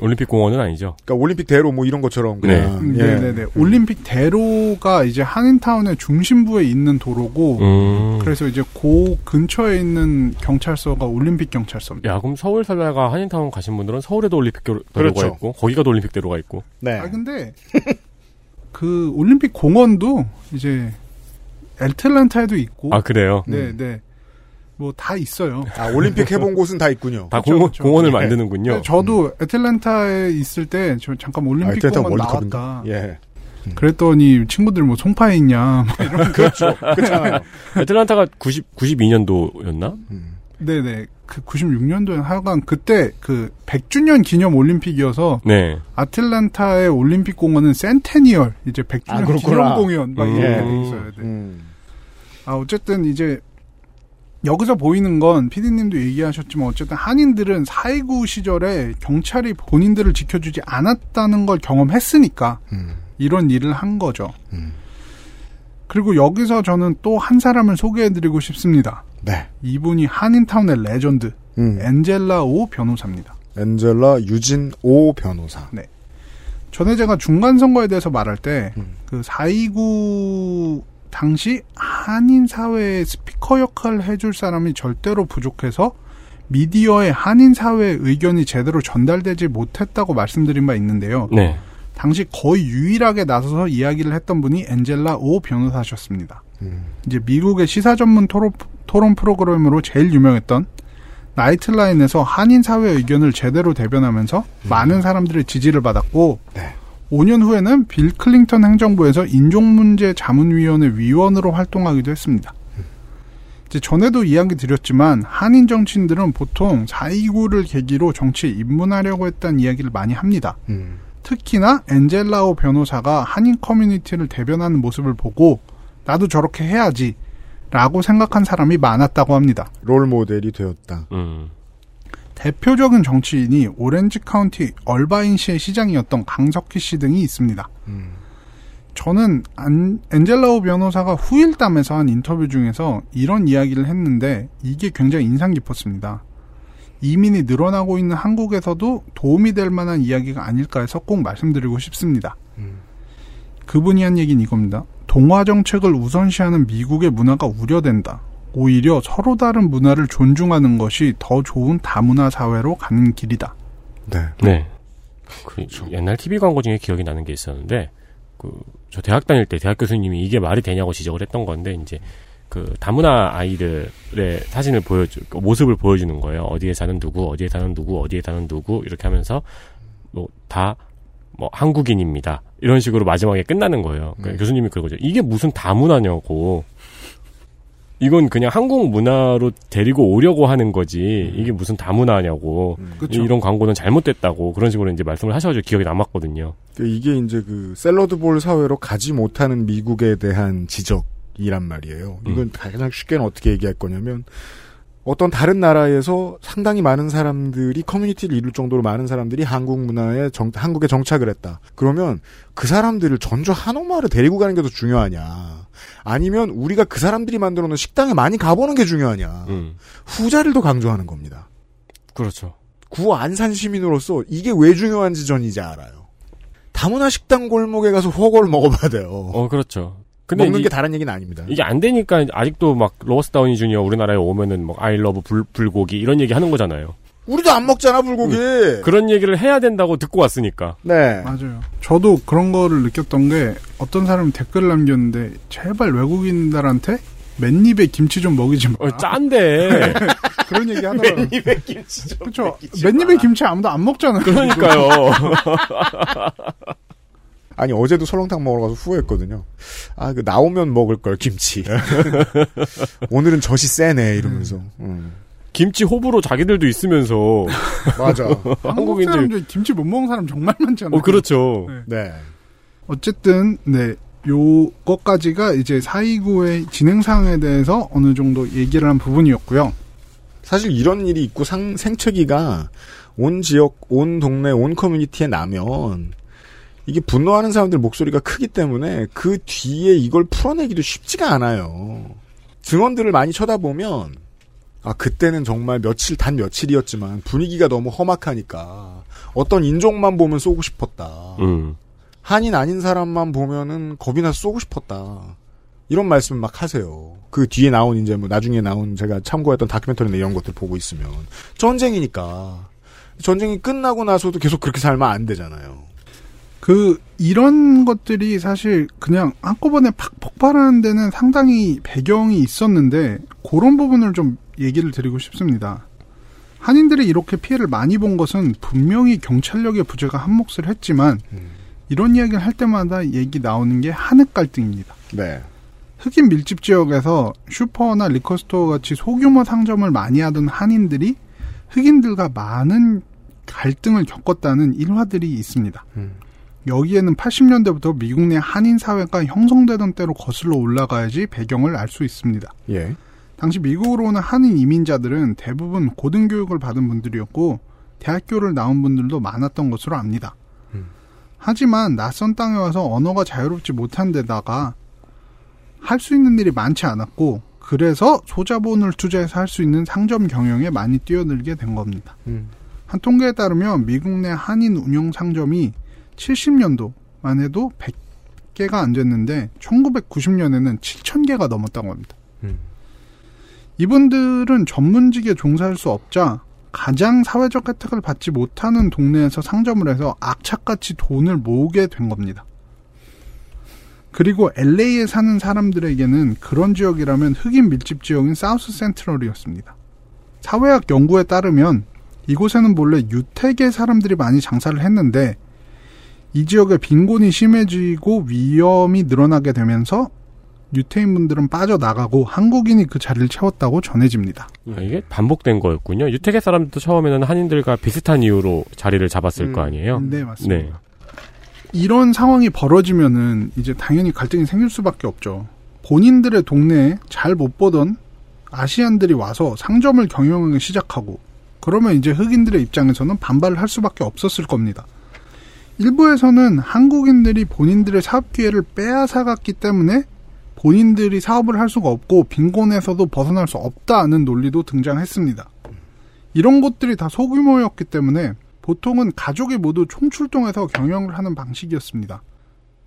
올림픽 공원은 아니죠. 그러니까 올림픽 대로 뭐 이런 것처럼 네. 그냥 음, 예. 네네네. 올림픽 대로가 이제 한인타운의 중심부에 있는 도로고, 음. 그래서 이제 그 근처에 있는 경찰서가 올림픽 경찰서입니다. 야, 그럼 서울 살다가 한인타운 가신 분들은 서울에도 올림픽 대로- 대로가 그렇죠. 있고, 거기가도 올림픽 대로가 있고. 네. 아, 근데, 그 올림픽 공원도 이제 애틀랜타에도 있고, 아, 그래요? 네, 네. 뭐 다 있어요. 아, 올림픽 해본 곳은 다 있군요. 다 그쵸, 공원, 그쵸. 공원을 네. 만드는군요. 근데 저도 애틀랜타에 있을 때 저 잠깐 올림픽 아, 공원? 나왔다. 예. 그랬더니 친구들 뭐 송파에 있냐 막 이런 그렇죠. 그렇잖아요. 애틀란타가 90, 92년도였나? 네네 그 96년도에 하여간 그때 그 100주년 기념 올림픽이어서 네. 아틀란타의 올림픽 공원은 센테니얼 이제 100주년 아. 기념 공연 막 이렇게 음. 돼 있어요. 네. 음. 아 어쨌든 이제 여기서 보이는 건 피디님도 얘기하셨지만 어쨌든 한인들은 4.29 시절에 경찰이 본인들을 지켜주지 않았다는 걸 경험했으니까 음. 이런 일을 한 거죠. 그리고 여기서 저는 또 한 사람을 소개해드리고 싶습니다. 네. 이분이 한인타운의 레전드 음. 엔젤라 오 변호사입니다. 엔젤라 유진 오 변호사. 네. 전에 제가 중간 선거에 대해서 말할 때 음. 그4.29 당시 한인 사회의 스피커 역할을 해줄 사람이 절대로 부족해서 미디어에 한인 사회의 의견이 제대로 전달되지 못했다고 말씀드린 바 있는데요. 네. 당시 거의 유일하게 나서서 이야기를 했던 분이 엔젤라 오 변호사셨습니다. 음. 이제 미국의 시사 전문 토론, 토론 프로그램으로 제일 유명했던 나이트라인에서 한인 사회 의견을 제대로 대변하면서 많은 사람들의 지지를 받았고 5년 후에는 빌 클링턴 행정부에서 인종문제 자문위원회 위원으로 활동하기도 했습니다. 이제 전에도 이야기 드렸지만 한인 정치인들은 보통 4.29를 계기로 정치에 입문하려고 했다는 이야기를 많이 합니다. 음. 특히나 엔젤라오 변호사가 한인 커뮤니티를 대변하는 모습을 보고 나도 저렇게 해야지 라고 생각한 사람이 많았다고 합니다. 롤 모델이 되었다. 음. 대표적인 정치인이 오렌지 카운티 얼바인시의 시장이었던 강석희 씨 등이 있습니다. 음. 저는 안, 엔젤라우 변호사가 후일담에서 한 인터뷰 중에서 이런 이야기를 했는데 이게 굉장히 인상 깊었습니다. 이민이 늘어나고 있는 한국에서도 도움이 될 만한 이야기가 아닐까 해서 꼭 말씀드리고 싶습니다. 그분이 한 얘기는 이겁니다. 동화 정책을 우선시하는 미국의 문화가 우려된다. 오히려 서로 다른 문화를 존중하는 것이 더 좋은 다문화 사회로 가는 길이다. 네. 네. 그 옛날 TV 광고 중에 기억이 나는 게 있었는데 그 저 대학 다닐 때 대학 교수님이 이게 말이 되냐고 지적을 했던 건데 이제 그 다문화 아이들의 사진을 보여주 그 모습을 보여주는 거예요. 어디에 사는 누구, 어디에 사는 누구, 어디에 사는 누구 이렇게 하면서 뭐다뭐 한국인입니다. 이런 식으로 마지막에 끝나는 거예요. 그러니까 교수님이 그러죠. 이게 무슨 다문화냐고. 이건 그냥 한국 문화로 데리고 오려고 하는 거지. 이게 무슨 다문화냐고. 그쵸. 이런 광고는 잘못됐다고. 그런 식으로 이제 말씀을 하셔가지고 기억이 남았거든요. 그 이게 이제 그 샐러드볼 사회로 가지 못하는 미국에 대한 지적이란 말이에요. 이건 가장 쉽게는 어떻게 얘기할 거냐면 어떤 다른 나라에서 상당히 많은 사람들이 커뮤니티를 이룰 정도로 많은 사람들이 한국 문화에 정, 한국에 정착을 했다. 그러면 그 사람들을 전주 한옥마을에 데리고 가는 게 더 중요하냐? 아니면 우리가 그 사람들이 만들어 놓은 식당에 많이 가보는 게 중요하냐? 후자를 더 강조하는 겁니다. 그렇죠. 구 안산 시민으로서 이게 왜 중요한지 전 이제 알아요. 다문화 식당 골목에 가서 훠궈를 먹어봐야 돼요. 어, 그렇죠. 먹는 이- 게 다른 얘기는 아닙니다. 이게 안 되니까 아직도 막 로버트 다우니 주니어 우리나라에 오면은 뭐 I love 불, 불고기 이런 얘기 하는 거잖아요. 우리도 안 먹잖아 불고기. 그런 얘기를 해야 된다고 듣고 왔으니까. 네. 맞아요. 저도 그런 거를 느꼈던 게 어떤 사람이 댓글을 남겼는데 제발 외국인들한테 맨입에 김치 좀 먹이지 마. 어, 짠데. 그런 얘기 하더라고요. 맨입에 김치 좀. 그렇죠. 맨입에 김치 아무도 안 먹잖아요. 그러니까요. 아니 어제도 설렁탕 먹으러 가서 후회했거든요. 아 그 나오면 먹을 걸 김치. 오늘은 젖이 세네 이러면서. 음. 김치 호불호 자기들도 있으면서. 맞아. 한국 한국인들. 사람 중에 김치 못 먹는 사람 정말 많잖아요. 어, 그렇죠. 네. 어쨌든 네 요것까지가 이제 429의 진행 사항에 대해서 어느 정도 얘기를 한 부분이었고요. 사실 이런 일이 있고 상, 생채기가 온 지역, 온 동네, 온 커뮤니티에 나면 이게 분노하는 사람들 목소리가 크기 때문에 그 뒤에 이걸 풀어내기도 쉽지가 않아요. 증언들을 많이 쳐다보면 아 그때는 정말 며칠 단 며칠이었지만 분위기가 너무 험악하니까 어떤 인종만 보면 쏘고 싶었다. 음. 한인 아닌 사람만 보면은 겁이 나서 쏘고 싶었다. 이런 말씀 막 하세요. 그 뒤에 나온 이제 뭐 나중에 나온 제가 참고했던 다큐멘터리나 이런 것들 보고 있으면 전쟁이니까 전쟁이 끝나고 나서도 계속 그렇게 살면 안 되잖아요. 그 이런 것들이 사실 그냥 한꺼번에 팍 폭발하는 데는 상당히 배경이 있었는데 그런 부분을 좀 얘기를 드리고 싶습니다. 한인들이 이렇게 피해를 많이 본 것은 분명히 경찰력의 부재가 한 몫을 했지만 이런 이야기를 할 때마다 얘기 나오는 게 한흑 갈등입니다. 네. 흑인 밀집 지역에서 슈퍼나 liquor store 같이 소규모 상점을 많이 하던 한인들이 흑인들과 많은 갈등을 겪었다는 일화들이 있습니다. 여기에는 80년대부터 미국 내 한인 사회가 형성되던 때로 거슬러 올라가야지 배경을 알 수 있습니다. 예. 당시 미국으로 오는 한인 이민자들은 대부분 고등교육을 받은 분들이었고 대학교를 나온 분들도 많았던 것으로 압니다. 하지만 낯선 땅에 와서 언어가 자유롭지 못한 데다가 할 수 있는 일이 많지 않았고 그래서 소자본을 투자해서 할 수 있는 상점 경영에 많이 뛰어들게 된 겁니다. 한 통계에 따르면 미국 내 한인 운영 상점이 70년도만 해도 100개가 안 됐는데 1990년에는 7,000개가 넘었다고 합니다. 이분들은 전문직에 종사할 수 없자 가장 사회적 혜택을 받지 못하는 동네에서 상점을 해서 악착같이 돈을 모으게 된 겁니다. 그리고 LA에 사는 사람들에게는 그런 지역이라면 흑인 밀집 지역인 사우스 센트럴이었습니다. 사회학 연구에 따르면 이곳에는 본래 유택의 사람들이 많이 장사를 했는데 이 지역에 빈곤이 심해지고 위험이 늘어나게 되면서 유태인분들은 빠져나가고 한국인이 그 자리를 채웠다고 전해집니다. 아, 이게 반복된 거였군요. 유태계 사람들도 처음에는 한인들과 비슷한 이유로 자리를 잡았을 거 아니에요? 네, 맞습니다. 네. 이런 상황이 벌어지면은 이제 당연히 갈등이 생길 수밖에 없죠. 본인들의 동네에 잘 못 보던 아시안들이 와서 상점을 경영하기 시작하고 그러면 이제 흑인들의 입장에서는 반발을 할 수밖에 없었을 겁니다. 일부에서는 한국인들이 본인들의 사업 기회를 빼앗아갔기 때문에 본인들이 사업을 할 수가 없고 빈곤에서도 벗어날 수 없다는 논리도 등장했습니다. 이런 것들이 다 소규모였기 때문에 보통은 가족이 모두 총출동해서 경영을 하는 방식이었습니다.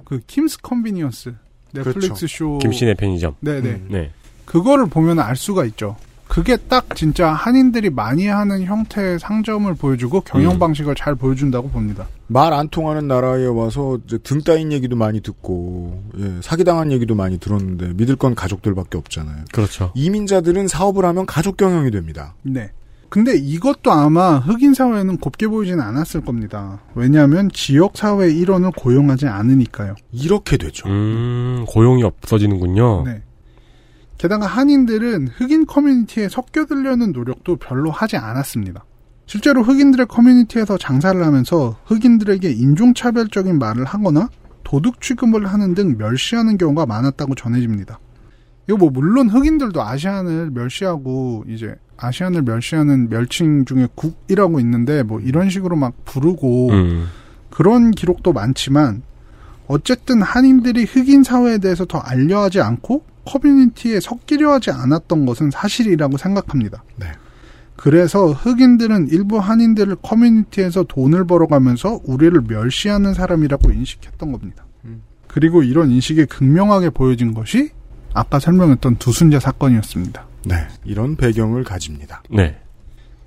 그 Kim's Convenience 넷플릭스 그렇죠. 쇼 김씨네 편의점. 네네. 음, 네. 그거를 보면 알 수가 있죠. 그게 딱 진짜 한인들이 많이 하는 형태의 상점을 보여주고 경영 음. 방식을 잘 보여준다고 봅니다. 말 안 통하는 나라에 와서 이제 등 따인 얘기도 많이 듣고 예, 사기당한 얘기도 많이 들었는데 믿을 건 가족들밖에 없잖아요. 그렇죠. 이민자들은 사업을 하면 가족 경영이 됩니다. 네. 근데 이것도 아마 흑인 사회는 곱게 보이지는 않았을 겁니다. 왜냐하면 지역 사회 일원을 고용하지 않으니까요. 이렇게 되죠. 음, 고용이 없어지는군요. 네. 게다가 한인들은 흑인 커뮤니티에 섞여들려는 노력도 별로 하지 않았습니다. 실제로 흑인들의 커뮤니티에서 장사를 하면서 흑인들에게 인종차별적인 말을 하거나 도둑 취급을 하는 등 멸시하는 경우가 많았다고 전해집니다. 이거 뭐 물론 흑인들도 아시안을 멸시하고 이제 아시안을 멸시하는 멸칭 중에 국이라고 있는데 뭐 이런 식으로 막 부르고 음. 그런 기록도 많지만 어쨌든 한인들이 흑인 사회에 대해서 더 알려하지 않고 커뮤니티에 섞이려 하지 않았던 것은 사실이라고 생각합니다. 네. 그래서 흑인들은 일부 한인들을 커뮤니티에서 돈을 벌어가면서 우리를 멸시하는 사람이라고 인식했던 겁니다. 그리고 이런 인식이 극명하게 보여진 것이 아까 설명했던 두순자 사건이었습니다. 네. 이런 배경을 가집니다. 네.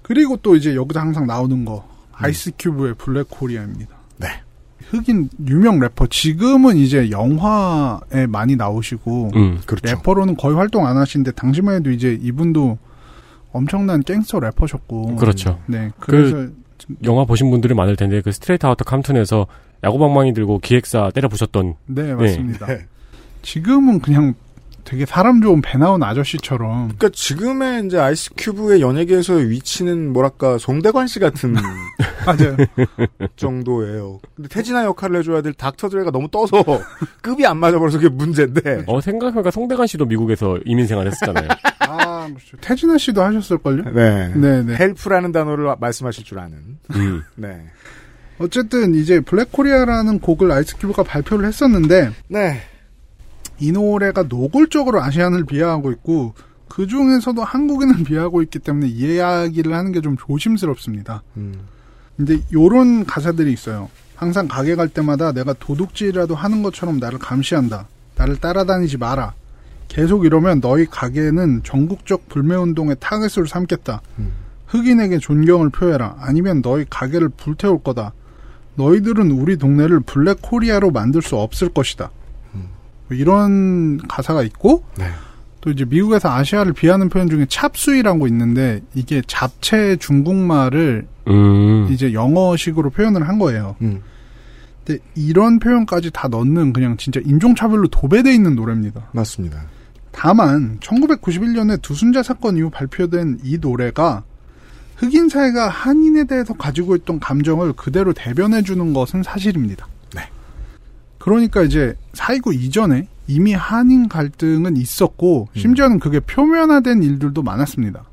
그리고 또 이제 여기서 항상 나오는 거 아이스 큐브의 Black Korea입니다. 네. 흑인 유명 래퍼 지금은 이제 영화에 많이 나오시고 음, 그렇죠. 래퍼로는 거의 활동 안 하시는데 당시만 해도 이제 이분도 엄청난 갱스터 래퍼셨고 그렇죠. 네 그래서 그 영화 보신 분들이 많을 텐데 그 Straight Outta Compton에서 야구방망이 들고 기획사 때려 부셨던 네 맞습니다. 지금은 그냥 되게 사람 좋은 배 나온 아저씨처럼 그러니까 지금의 이제 아이스 큐브의 연예계에서의 위치는 뭐랄까 송대관 씨 같은 맞아요. 정도예요. 근데 태진아 역할을 해줘야 될 닥터 드레가 너무 떠서 급이 안 맞아버려서 그게 문제인데. 어 생각해보니까 송대관 씨도 미국에서 이민 생활했었잖아요. 아 그렇죠. 태진아 씨도 하셨을걸요? 네. 네, 네. help라는 단어를 말씀하실 줄 아는. 음. 네. 어쨌든 이제 Black Korea라는 곡을 아이스큐브가 발표를 했었는데 네. 이 노래가 노골적으로 아시안을 비하하고 있고 그 중에서도 한국인을 비하하고 있기 때문에 이 이야기를 하는 게 좀 조심스럽습니다. 음. 근데 요런 가사들이 있어요. 항상 가게 갈 때마다 내가 도둑질이라도 하는 것처럼 나를 감시한다. 나를 따라다니지 마라. 계속 이러면 너희 가게는 전국적 불매운동의 타겟으로 삼겠다. 흑인에게 존경을 표해라. 아니면 너희 가게를 불태울 거다. 너희들은 우리 동네를 Black Korea로 만들 수 없을 것이다. 뭐 이런 가사가 있고 또 이제 미국에서 아시아를 비하는 표현 중에 찹수이라고 있는데 이게 잡채 중국말을 음. 이제 영어식으로 표현을 한 거예요. 근데 이런 표현까지 다 넣는 그냥 진짜 인종차별로 도배돼 있는 노래입니다. 맞습니다. 다만 1991년에 두순자 사건 이후 발표된 이 노래가 흑인 사회가 한인에 대해서 가지고 있던 감정을 그대로 대변해 주는 것은 사실입니다. 그러니까 이제 사이고 이전에 이미 한인 갈등은 있었고 심지어는 그게 표면화된 일들도 많았습니다.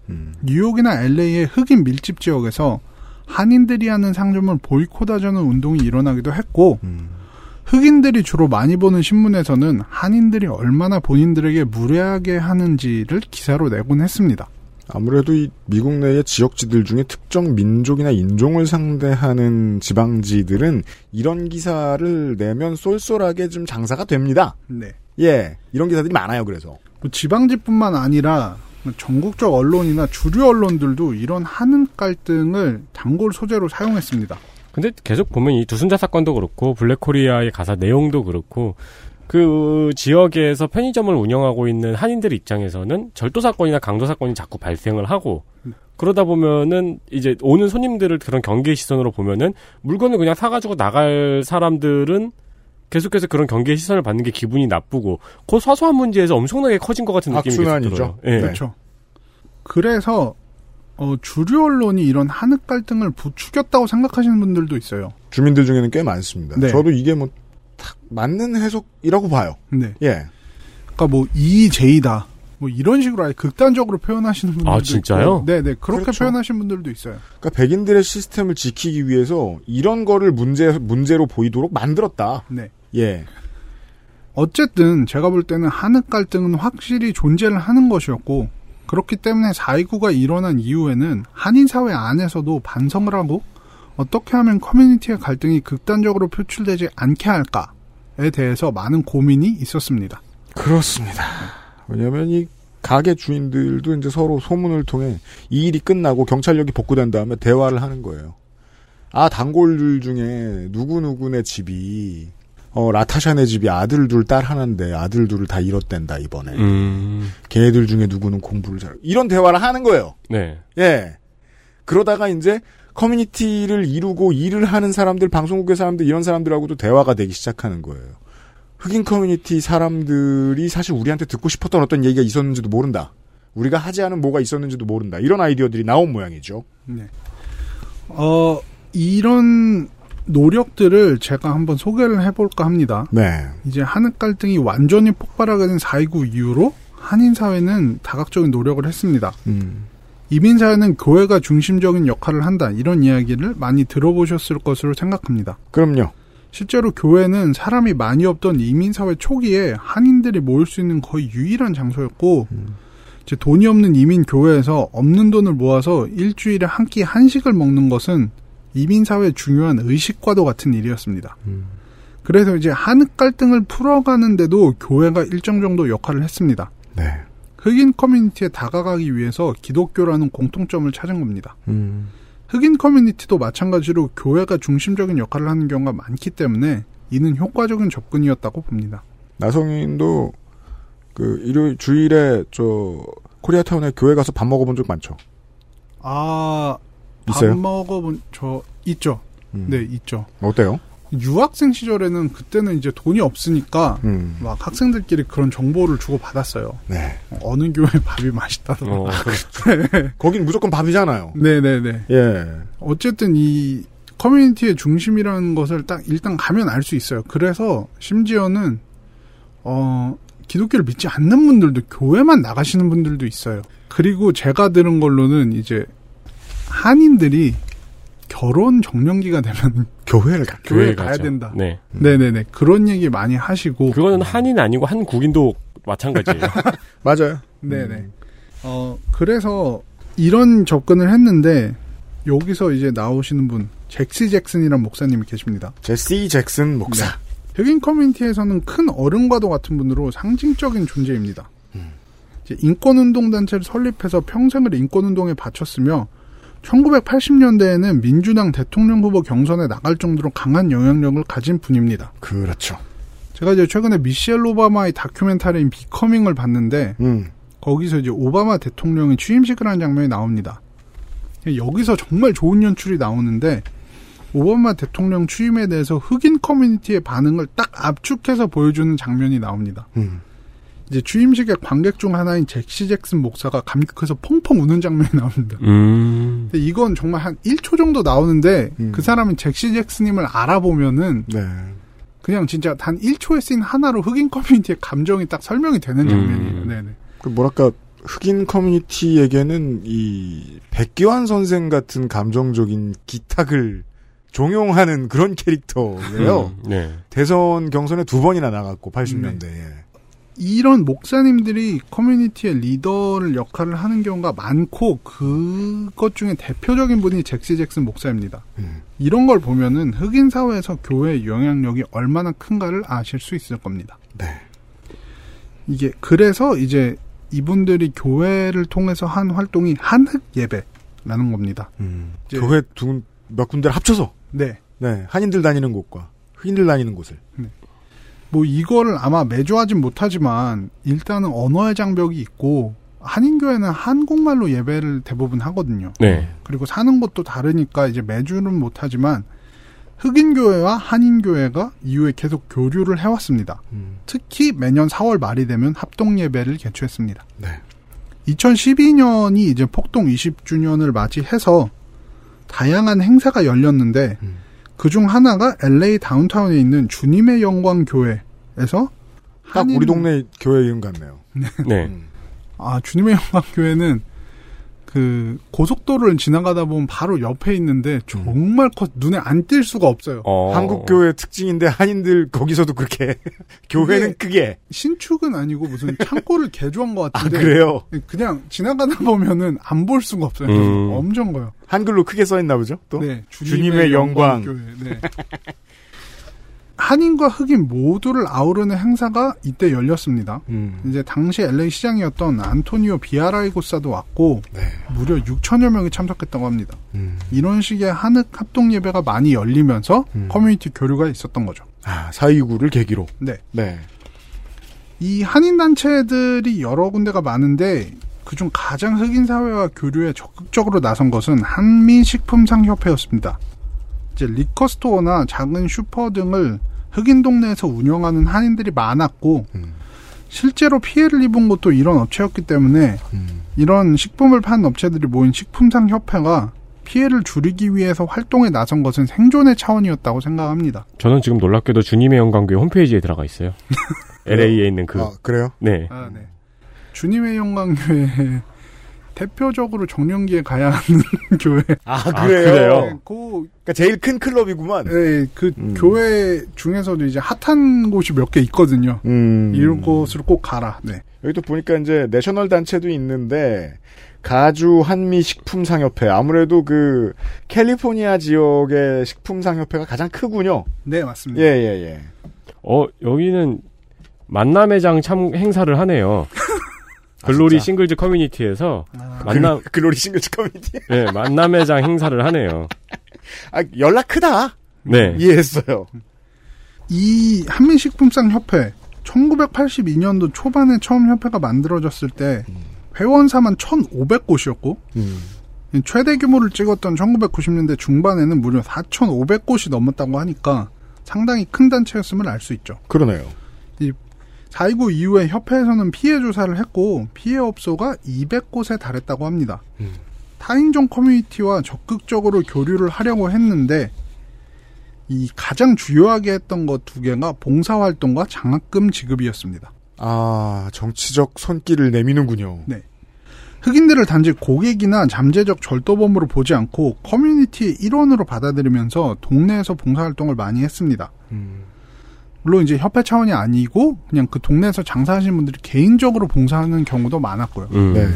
뉴욕이나 LA의 흑인 밀집 지역에서 한인들이 하는 상점을 보이콧하자는 운동이 일어나기도 했고 흑인들이 주로 많이 보는 신문에서는 한인들이 얼마나 본인들에게 무례하게 하는지를 기사로 내곤 했습니다. 아무래도 이 미국 내의 지역지들 중에 특정 민족이나 인종을 상대하는 지방지들은 이런 기사를 내면 쏠쏠하게 좀 장사가 됩니다. 네. 예, 이런 기사들이 많아요. 그래서 뭐 지방지뿐만 아니라 전국적 언론이나 주류 언론들도 이런 한은 갈등을 단골 소재로 사용했습니다. 근데 계속 보면 이 두순자 사건도 그렇고 블랙코리아의 가사 내용도 그렇고 그 지역에서 편의점을 운영하고 있는 한인들 입장에서는 절도 사건이나 강도 사건이 자꾸 발생을 하고 그러다 보면은 이제 오는 손님들을 그런 경계의 시선으로 보면은 물건을 그냥 사가지고 나갈 사람들은 계속해서 그런 경계의 시선을 받는 게 기분이 나쁘고 그 사소한 문제에서 엄청나게 커진 것 같은 느낌이. 들어요. 예. 그렇죠. 그래서 어, 주류 언론이 이런 한흑 갈등을 부추겼다고 생각하시는 분들도 있어요. 주민들 중에는 꽤 많습니다. 네. 저도 이게 뭐 딱 맞는 해석이라고 봐요. 네. 예. 그러니까 뭐 EJ다. 뭐 이런 식으로 아예 극단적으로 표현하시는 분들도 아, 진짜요? 있고, 네네 그렇게 그렇죠. 표현하시는 분들도 있어요. 그러니까 백인들의 시스템을 지키기 위해서 이런 거를 문제 문제로 보이도록 만들었다. 네. 예. 어쨌든 제가 볼 때는 한흑 갈등은 확실히 존재를 하는 것이었고 그렇기 때문에 4.29가 일어난 이후에는 한인 사회 안에서도 반성을 하고 어떻게 하면 커뮤니티의 갈등이 극단적으로 표출되지 않게 할까에 대해서 많은 고민이 있었습니다. 그렇습니다. 왜냐하면 이 가게 주인들도 이제 서로 소문을 통해 이 일이 끝나고 경찰력이 복구된 다음에 대화를 하는 거예요. 아 단골들 중에 누구 누구네 집이 어 라타샤네 집이 아들 둘 딸 하나인데 아들 둘을 다 잃었댄다 이번에. 음. 걔네들 중에 누구는 공부를 잘 이런 대화를 하는 거예요. 네. 예. 그러다가 이제 커뮤니티를 이루고 일을 하는 사람들, 방송국의 사람들, 이런 사람들하고도 대화가 되기 시작하는 거예요. 흑인 커뮤니티 사람들이 사실 우리한테 듣고 싶었던 어떤 얘기가 있었는지도 모른다. 우리가 하지 않은 뭐가 있었는지도 모른다. 이런 아이디어들이 나온 모양이죠. 네. 어, 이런 노력들을 제가 한번 소개를 해볼까 합니다. 네. 이제 한흑 갈등이 완전히 폭발하게 된 4.29 이후로 한인 사회는 다각적인 노력을 했습니다. 음. 이민 사회는 교회가 중심적인 역할을 한다 이런 이야기를 많이 들어보셨을 것으로 생각합니다. 그럼요. 실제로 교회는 사람이 많이 없던 이민 사회 초기에 한인들이 모일 수 있는 거의 유일한 장소였고 이제 돈이 없는 이민 교회에서 없는 돈을 모아서 일주일에 한 끼 한식을 먹는 것은 이민 사회의 중요한 의식과도 같은 일이었습니다. 그래서 이제 한흑 갈등을 풀어가는데도 교회가 일정 정도 역할을 했습니다. 네. 흑인 커뮤니티에 다가가기 위해서 기독교라는 공통점을 찾은 겁니다. 음. 흑인 커뮤니티도 마찬가지로 교회가 중심적인 역할을 하는 경우가 많기 때문에 이는 효과적인 접근이었다고 봅니다. 나성인도 그 일요일 주일에 저 코리아타운에 교회 가서 밥 먹어본 적 많죠. 아, 있어요? 밥 먹어본 저 있죠. 음. 네, 있죠. 어때요? 유학생 시절에는 그때는 이제 돈이 없으니까 음. 막 학생들끼리 그런 정보를 주고 받았어요. 네. 어느 교회 밥이 맛있다더라. 어, 거긴 무조건 밥이잖아요. 네네네. 예. 어쨌든 이 커뮤니티의 중심이라는 것을 딱 일단 가면 알 수 있어요. 그래서 심지어는 어 기독교를 믿지 않는 분들도 교회만 나가시는 분들도 있어요. 그리고 제가 들은 걸로는 이제 한인들이 결혼 정년기가 되면 교회를 가, 교회 가야 가죠. 된다. 네. 네네네 그런 얘기 많이 하시고 그거는 한인 아니고 한국인도 마찬가지예요. 맞아요. 네네. 어, 그래서 이런 접근을 했는데, 여기서 이제 나오시는 분, 잭시 잭슨이란 목사님이 계십니다. 제시 잭슨 목사. 네. 흑인 커뮤니티에서는 큰 어른과도 같은 분으로 상징적인 존재입니다. 이제 인권운동단체를 설립해서 평생을 인권운동에 바쳤으며, 1980년대에는 민주당 대통령 후보 경선에 나갈 정도로 강한 영향력을 가진 분입니다. 그렇죠. 제가 이제 최근에 미셸 오바마의 다큐멘터리인 비커밍을 봤는데 음. 거기서 이제 오바마 대통령이 취임식을 하는 장면이 나옵니다. 여기서 정말 좋은 연출이 나오는데 오바마 대통령 취임에 대해서 흑인 커뮤니티의 반응을 딱 압축해서 보여주는 장면이 나옵니다. 음. 이제 취임식의 관객 중 하나인 잭시 잭슨 목사가 감격해서 펑펑 우는 장면이 나옵니다. 음. 근데 이건 정말 한 1초 정도 나오는데 그 사람이 잭시 잭슨님을 알아보면은 네. 그냥 진짜 단 1초의 씬 하나로 흑인 커뮤니티의 감정이 딱 설명이 되는 장면이에요. 음. 네네. 그 뭐랄까 흑인 커뮤니티에게는 이 백기환 선생 같은 감정적인 기탁을 종용하는 그런 캐릭터예요. 음, 네. 대선 경선에 두 번이나 나갔고 80년대에. 이런 목사님들이 커뮤니티의 리더를 역할을 하는 경우가 많고 그것 중에 대표적인 분이 잭시 잭슨 목사입니다. 이런 걸 보면은 흑인 사회에서 교회의 영향력이 얼마나 큰가를 아실 수 있을 겁니다. 네. 이게 그래서 이제 이분들이 교회를 통해서 한 활동이 한흑 예배라는 겁니다. 이제- 교회 두, 몇 군데를 합쳐서. 네. 네. 한인들 다니는 곳과 흑인들 다니는 곳을. 뭐 이거를 아마 매주 하진 못하지만 일단은 언어의 장벽이 있고 한인교회는 한국말로 예배를 대부분 하거든요. 네. 그리고 사는 곳도 다르니까 이제 매주는 못하지만 흑인교회와 한인교회가 이후에 계속 교류를 해왔습니다. 특히 매년 4월 말이 되면 합동예배를 개최했습니다. 네. 2012년이 이제 폭동 20주년을 맞이해서 다양한 행사가 열렸는데 그중 하나가 LA 다운타운에 있는 주님의 영광 교회에서 딱 우리 동네 교회 이름 같네요. 네. 아, 주님의 영광 교회는 그 고속도로를 지나가다 보면 바로 옆에 있는데 정말 커 눈에 안 띌 수가 없어요. 한국 교회 특징인데 한인들 거기서도 그렇게 교회는 크게 신축은 아니고 무슨 창고를 개조한 것 같은데. 아, 그래요? 그냥 지나가다 보면은 안 볼 수가 없어요. 음. 엄청 커요. 한글로 크게 써 있나 보죠? 또 네, 주님의, 영광. 교회. 네. 한인과 흑인 모두를 아우르는 행사가 이때 열렸습니다. 음. 이제 당시 LA 시장이었던 안토니오 비아라이고사도 왔고 네. 무려 6천여 명이 참석했다고 합니다. 음. 이런 식의 한흑 합동 예배가 많이 열리면서 커뮤니티 교류가 있었던 거죠. 아, 429를 계기로. 네. 네. 이 한인 단체들이 여러 군데가 많은데 그중 가장 흑인 사회와 교류에 적극적으로 나선 것은 한미 식품상 협회였습니다. 이제 liquor store나 작은 슈퍼 등을 흑인 동네에서 운영하는 한인들이 많았고 실제로 피해를 입은 것도 이런 업체였기 때문에 이런 식품을 파는 업체들이 모인 식품상 협회가 피해를 줄이기 위해서 활동에 나선 것은 생존의 차원이었다고 생각합니다. 저는 지금 놀랍게도 주님의 영광교회 홈페이지에 들어가 있어요. LA에 있는 그. 아, 그래요? 네. 아, 네. 주님의 영광교회 대표적으로 정년기에 가야 하는 교회. 아, 그래요? 네, 그, 그러니까 제일 큰 클럽이구만. 네, 그 음. 교회 중에서도 이제 핫한 곳이 몇 개 있거든요. 음. 이런 곳으로 꼭 가라. 네. 여기도 보니까 이제 내셔널 단체도 있는데 가주 한미 식품 상협회 아무래도 그 캘리포니아 지역의 식품 상협회가 가장 크군요. 네, 맞습니다. 예, 예, 예. 어, 여기는 만남의 장 참 행사를 하네요. Glory 진짜? Singles Community에서 만남 글, Glory Singles Community. 네, 만남의 장 행사를 하네요. 아, 연락 크다. 네. 이해했어요. 이 한미식품상 협회 1982년도 초반에 처음 협회가 만들어졌을 때 회원사만 1,500곳이었고 최대 규모를 찍었던 1990년대 중반에는 무려 4,500곳이 넘었다고 하니까 상당히 큰 단체였음을 알 수 있죠. 그러네요. 이4.29 이후에 협회에서는 피해 조사를 했고 피해 업소가 200곳에 달했다고 합니다. 타인종 커뮤니티와 적극적으로 교류를 하려고 했는데 이 가장 주요하게 했던 것 두 개가 봉사활동과 장학금 지급이었습니다. 아, 정치적 손길을 내미는군요. 네. 흑인들을 단지 고객이나 잠재적 절도범으로 보지 않고 커뮤니티의 일원으로 받아들이면서 동네에서 봉사활동을 많이 했습니다. 물론 이제 협회 차원이 아니고 그냥 그 동네에서 장사하시는 분들이 개인적으로 봉사하는 경우도 많았고요. 음. 네.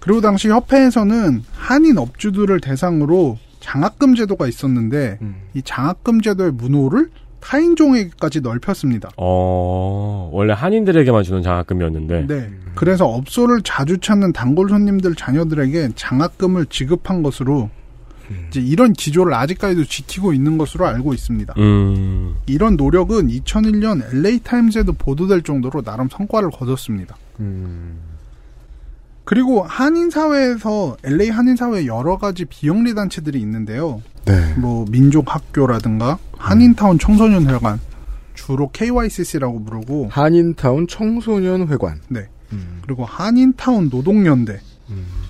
그리고 당시 협회에서는 한인 업주들을 대상으로 장학금 제도가 있었는데 이 장학금 제도의 문호를 타인종에게까지 넓혔습니다. 어, 원래 한인들에게만 주는 장학금이었는데. 네. 그래서 업소를 자주 찾는 단골 손님들 자녀들에게 장학금을 지급한 것으로 이제 이런 기조를 아직까지도 지키고 있는 것으로 알고 있습니다. 음. 이런 노력은 2001년 LA 타임즈에도 보도될 정도로 나름 성과를 거뒀습니다. 그리고 한인 사회에서 LA 한인 사회 여러 가지 비영리 단체들이 있는데요. 네. 뭐 민족 학교라든가 한인타운 청소년 회관 주로 KYCC라고 부르고 한인타운 청소년 회관. 네. 그리고 한인타운 노동연대.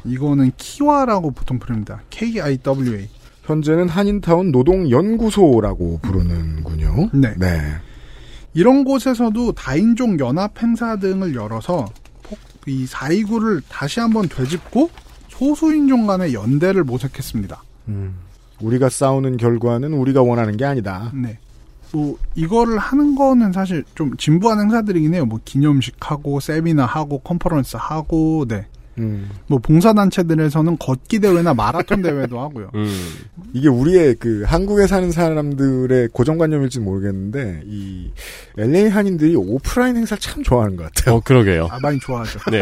이거는 키와라고 보통 부릅니다. KIWA. 현재는 한인타운 노동연구소라고 부르는군요. 네. 네. 이런 곳에서도 다인종 연합 행사 등을 열어서 폭- 이 429를 다시 한번 되짚고 소수인종 간의 연대를 모색했습니다. 음. 우리가 싸우는 결과는 우리가 원하는 게 아니다. 네. 뭐 이거를 하는 거는 사실 좀 진부한 행사들이긴 해요. 뭐 기념식 하고 세미나 하고 컨퍼런스 하고 네. 음. 뭐 봉사단체들에서는 걷기 대회나 마라톤 대회도 하고요. 이게 우리의 그 한국에 사는 사람들의 고정관념일지는 모르겠는데 이 LA 한인들이 오프라인 행사를 참 좋아하는 것 같아요. 어, 그러게요. 아, 많이 좋아하죠. 네.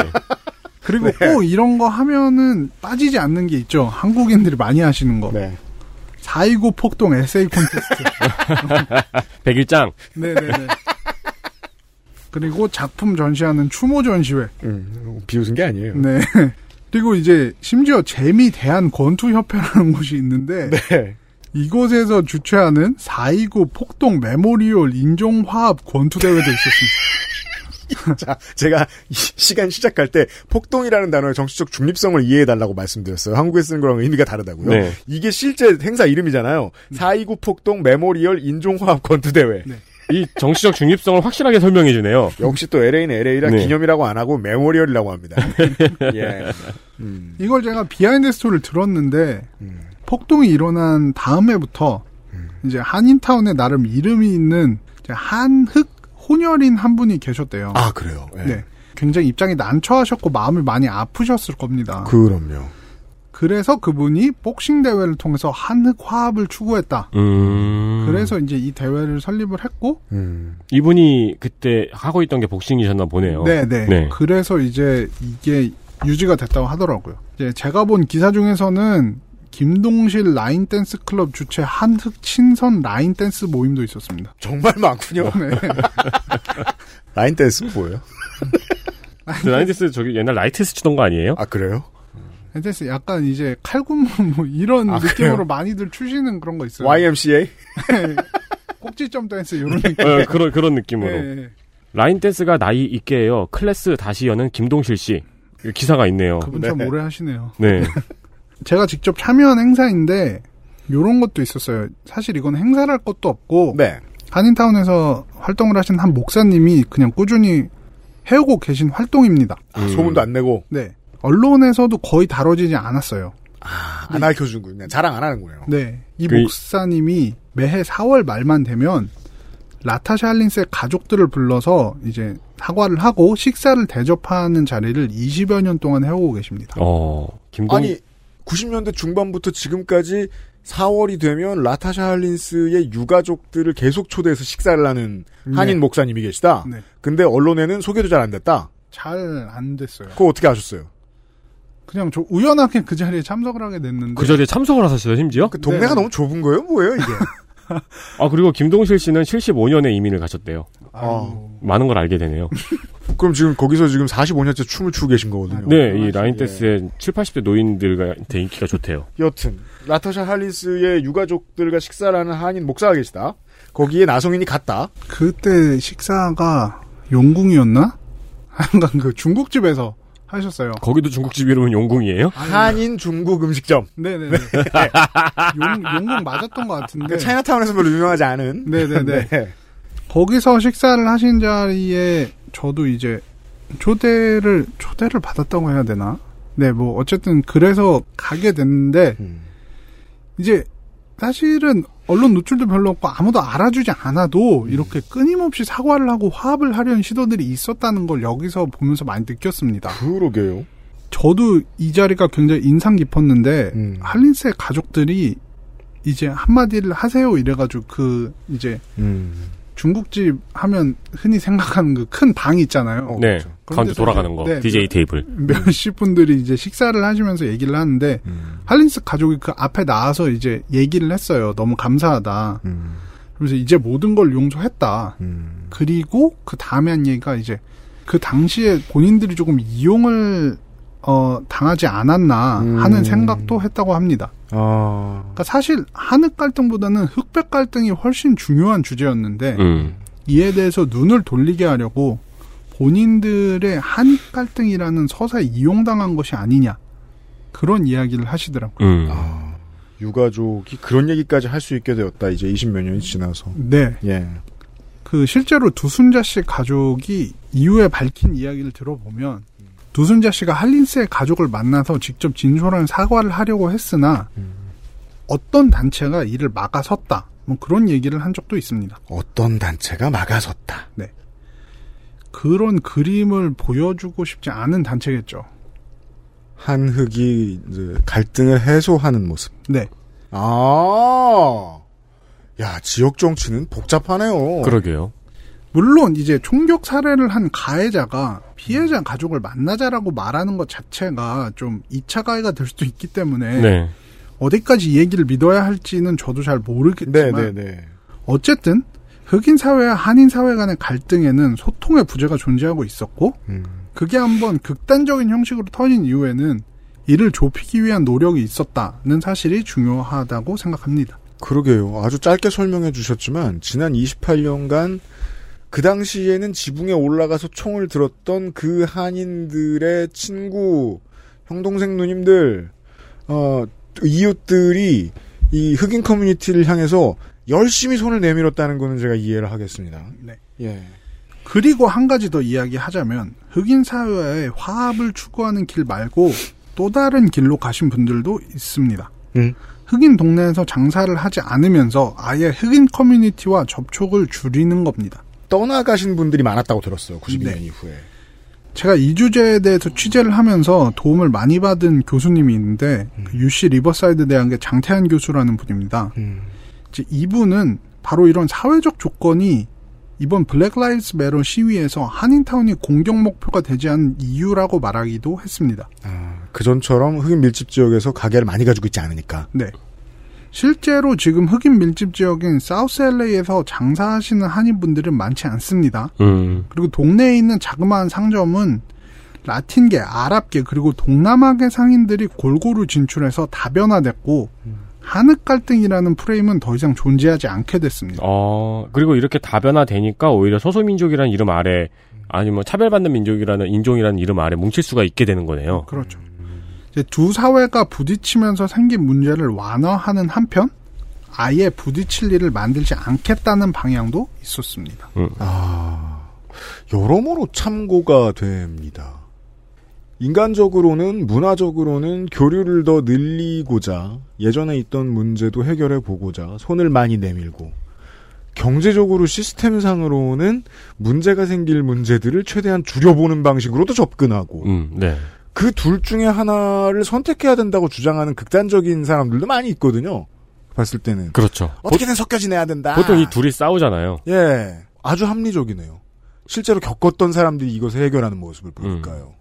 그리고 네. 꼭 이런 거 하면은 빠지지 않는 게 있죠. 한국인들이 많이 하시는 거. 네. 4.29 폭동 에세이 콘테스트. 백일장. 네네네. 그리고 작품 전시하는 추모 전시회. 음, 비웃은 게 아니에요. 네. 그리고 이제 심지어 재미 대한 권투 협회라는 곳이 있는데 네. 이곳에서 주최하는 4.29 폭동 memorial 인종화합 권투 대회도 있었습니다. 자, 제가 이 시간 시작할 때 폭동이라는 단어의 정치적 중립성을 이해해달라고 말씀드렸어요. 한국에 쓰는 거랑 의미가 다르다고요. 네. 이게 실제 행사 이름이잖아요. 4.29 폭동 memorial 인종화합 권투대회. 네. 이 정치적 중립성을 확실하게 설명해 주네요. 역시 또 LA는 LA라 네. 기념이라고 안 하고 memorial이라고 합니다. 예. 음. 이걸 제가 behind story를 들었는데 폭동이 일어난 다음 해부터 이제 한인타운에 나름 이름이 있는 한흑 혼혈인 한 분이 계셨대요. 아 그래요. 예. 네. 굉장히 입장이 난처하셨고 마음이 많이 아프셨을 겁니다. 그럼요. 그래서 그분이 복싱 대회를 통해서 한흑 화합을 추구했다. 음. 그래서 이제 이 대회를 설립을 했고, 음. 이분이 그때 하고 있던 게 복싱이셨나 보네요. 네, 네. 그래서 이제 이게 유지가 됐다고 하더라고요. 이제 제가 본 기사 중에서는 김동실 line dance 클럽 주최 한흑 친선 line dance 모임도 있었습니다. 정말 많군요. 네. line dance는 뭐예요? line dance 저기 옛날 나이트에서 추던 거 아니에요? 아 그래요? 댄스 약간 이제 칼군무 뭐 이런 아, 느낌으로 그래요? 많이들 추시는 그런 거 있어요. YMCA? 꼭지점 댄스 이런 느낌. 어, 그런 그런 느낌으로. 네. line dance가 나이 잊게 해요. 클래스 다시 여는 김동실 씨. 기사가 있네요. 그분 참 오래 하시네요. 네. 제가 직접 참여한 행사인데 요런 것도 있었어요. 사실 이건 행사를 할 것도 없고 네. 한인타운에서 활동을 하신 한 목사님이 그냥 꾸준히 해오고 계신 활동입니다. 아, 소문도 안 내고 네. 언론에서도 거의 다뤄지지 않았어요. 안 알려준군요. 그냥 자랑 안 하는 거예요. 네. 이 그- 목사님이 매해 4월 말만 되면 라타샤 할린스의 가족들을 불러서 이제 사과를 하고 식사를 대접하는 자리를 20여 년 동안 해오고 계십니다. 어, 김동 아니 90년대 중반부터 지금까지 4월이 되면 라타샤 할린스의 유가족들을 계속 초대해서 식사를 하는 한인 네. 목사님이 계시다. 네. 근데 언론에는 소개도 잘 안 됐다. 잘 안 됐어요. 그거 어떻게 아셨어요? 그냥 저 우연하게 그 자리에 참석을 하게 됐는데 그 자리에 참석을 하셨어요, 심지어? 그 동네가 네. 너무 좁은 거예요, 뭐예요 이게? 아, 그리고 김동실 씨는 75년에 이민을 가셨대요. 어. 많은 걸 알게 되네요. 그럼 지금 거기서 지금 45년째 춤을 추고 계신 거거든요. 네, 이 라인 댄스의 7, 80대 노인들한테 인기가 좋대요. 여튼 라타샤 할린스의 유가족들과 식사를 하는 한인 목사가 계시다. 거기에 나성인이 갔다. 그때 식사가 용궁이었나? 하여간 그 중국집에서 하셨어요. 거기도 중국집 이름은 용궁이에요? 한인 중국 음식점. 네네 네. 용, 용궁 맞았던 것 같은데. 차이나타운에서 별로 유명하지 않은. 네네네. 네. 거기서 식사를 하신 자리에 저도 이제 초대를 초대를 받았다고 해야 되나? 네, 뭐 어쨌든 그래서 가게 됐는데 이제 사실은 언론 노출도 별로 없고 아무도 알아주지 않아도 이렇게 끊임없이 사과를 하고 화합을 하려는 시도들이 있었다는 걸 여기서 보면서 많이 느꼈습니다. 그러게요. 저도 이 자리가 굉장히 인상 깊었는데 음. 할린스의 가족들이 이제 한마디를 하세요 이래가지고 그 이제 음. 중국집 하면 흔히 생각하는 그 큰방 있잖아요. 네. 그런 가운데 돌아가는 거. 네, DJ 테이블. 몇십 분들이 이제 식사를 하시면서 얘기를 하는데 할린스 가족이 그 앞에 나와서 이제 얘기를 했어요. 너무 감사하다. 그래서 이제 모든 걸 용서했다. 그리고 그 다음에 한 얘기가 이제 그 당시에 본인들이 조금 이용을 어, 당하지 않았나 하는 생각도 했다고 합니다. 아. 그러니까 사실 한흑 갈등보다는 흑백 갈등이 훨씬 중요한 주제였는데 음. 이에 대해서 눈을 돌리게 하려고 본인들의 한익 갈등이라는 서사에 이용당한 것이 아니냐 그런 이야기를 하시더라고요. 음. 아, 유가족이 그런 얘기까지 할 수 있게 되었다. 이제 20몇 년이 지나서. 네. 예. 그 실제로 두순자 씨 가족이 이후에 밝힌 이야기를 들어보면 두순자 씨가 할린스의 가족을 만나서 직접 진솔한 사과를 하려고 했으나 어떤 단체가 이를 막아섰다. 뭐 그런 얘기를 한 적도 있습니다. 어떤 단체가 막아섰다. 네. 그런 그림을 보여주고 싶지 않은 단체겠죠. 한흑이 이제 갈등을 해소하는 모습. 네. 아. 야, 지역 정치는 복잡하네요. 그러게요. 물론 이제 총격 살해를 한 가해자가 피해자 가족을 만나자라고 말하는 것 자체가 좀 2차 가해가 될 수도 있기 때문에 네. 어디까지 이 얘기를 믿어야 할지는 저도 잘 모르겠지만 네, 네, 네. 어쨌든 흑인 사회와 한인 사회 간의 갈등에는 소통의 부재가 존재하고 있었고 음. 그게 한번 극단적인 형식으로 터진 이후에는 이를 좁히기 위한 노력이 있었다는 사실이 중요하다고 생각합니다. 그러게요. 아주 짧게 설명해 주셨지만 지난 28년간 그 당시에는 지붕에 올라가서 총을 들었던 그 한인들의 친구, 형 동생 누님들, 어, 이웃들이 이 흑인 커뮤니티를 향해서 열심히 손을 내밀었다는 거는 제가 이해를 하겠습니다. 네. 예. 그리고 한 가지 더 이야기하자면 흑인 사회의 화합을 추구하는 길 말고 또 다른 길로 가신 분들도 있습니다. 음. 흑인 동네에서 장사를 하지 않으면서 아예 흑인 커뮤니티와 접촉을 줄이는 겁니다. 떠나가신 분들이 많았다고 들었어요. 92년 네. 이후에. 제가 이 주제에 대해서 취재를 하면서 도움을 많이 받은 교수님이 있는데 그 UC 리버사이드 대학의 장태한 교수라는 분입니다. 이제 이분은 바로 이런 사회적 조건이 이번 Black Lives Matter 시위에서 한인타운이 공격 목표가 되지 않은 이유라고 말하기도 했습니다. 그 전처럼 흑인 밀집 지역에서 가게를 많이 가지고 있지 않으니까. 네. 실제로 지금 흑인 밀집 지역인 사우스 LA에서 장사하시는 한인분들은 많지 않습니다. 음. 그리고 동네에 있는 자그마한 상점은 라틴계, 아랍계, 그리고 동남아계 상인들이 골고루 진출해서 다변화됐고, 한흑 갈등이라는 프레임은 더 이상 존재하지 않게 됐습니다. 어, 그리고 이렇게 다변화되니까 오히려 소수민족이라는 이름 아래, 아니면 차별받는 민족이라는, 인종이라는 이름 아래 뭉칠 수가 있게 되는 거네요. 그렇죠. 이제 두 사회가 부딪히면서 생긴 문제를 완화하는 한편, 아예 부딪힐 일을 만들지 않겠다는 방향도 있었습니다. 아, 여러모로 참고가 됩니다. 인간적으로는 문화적으로는 교류를 더 늘리고자 예전에 있던 문제도 해결해 보고자 손을 많이 내밀고 경제적으로 시스템상으로는 문제가 생길 문제들을 최대한 줄여보는 방식으로도 접근하고 음, 네. 그 둘 중에 하나를 선택해야 된다고 주장하는 극단적인 사람들도 많이 있거든요. 봤을 때는 그렇죠. 어떻게든 섞여 지내야 된다. 보통 이 둘이 싸우잖아요. 예, 아주 합리적이네요. 실제로 겪었던 사람들이 이것을 해결하는 모습을 보니까요.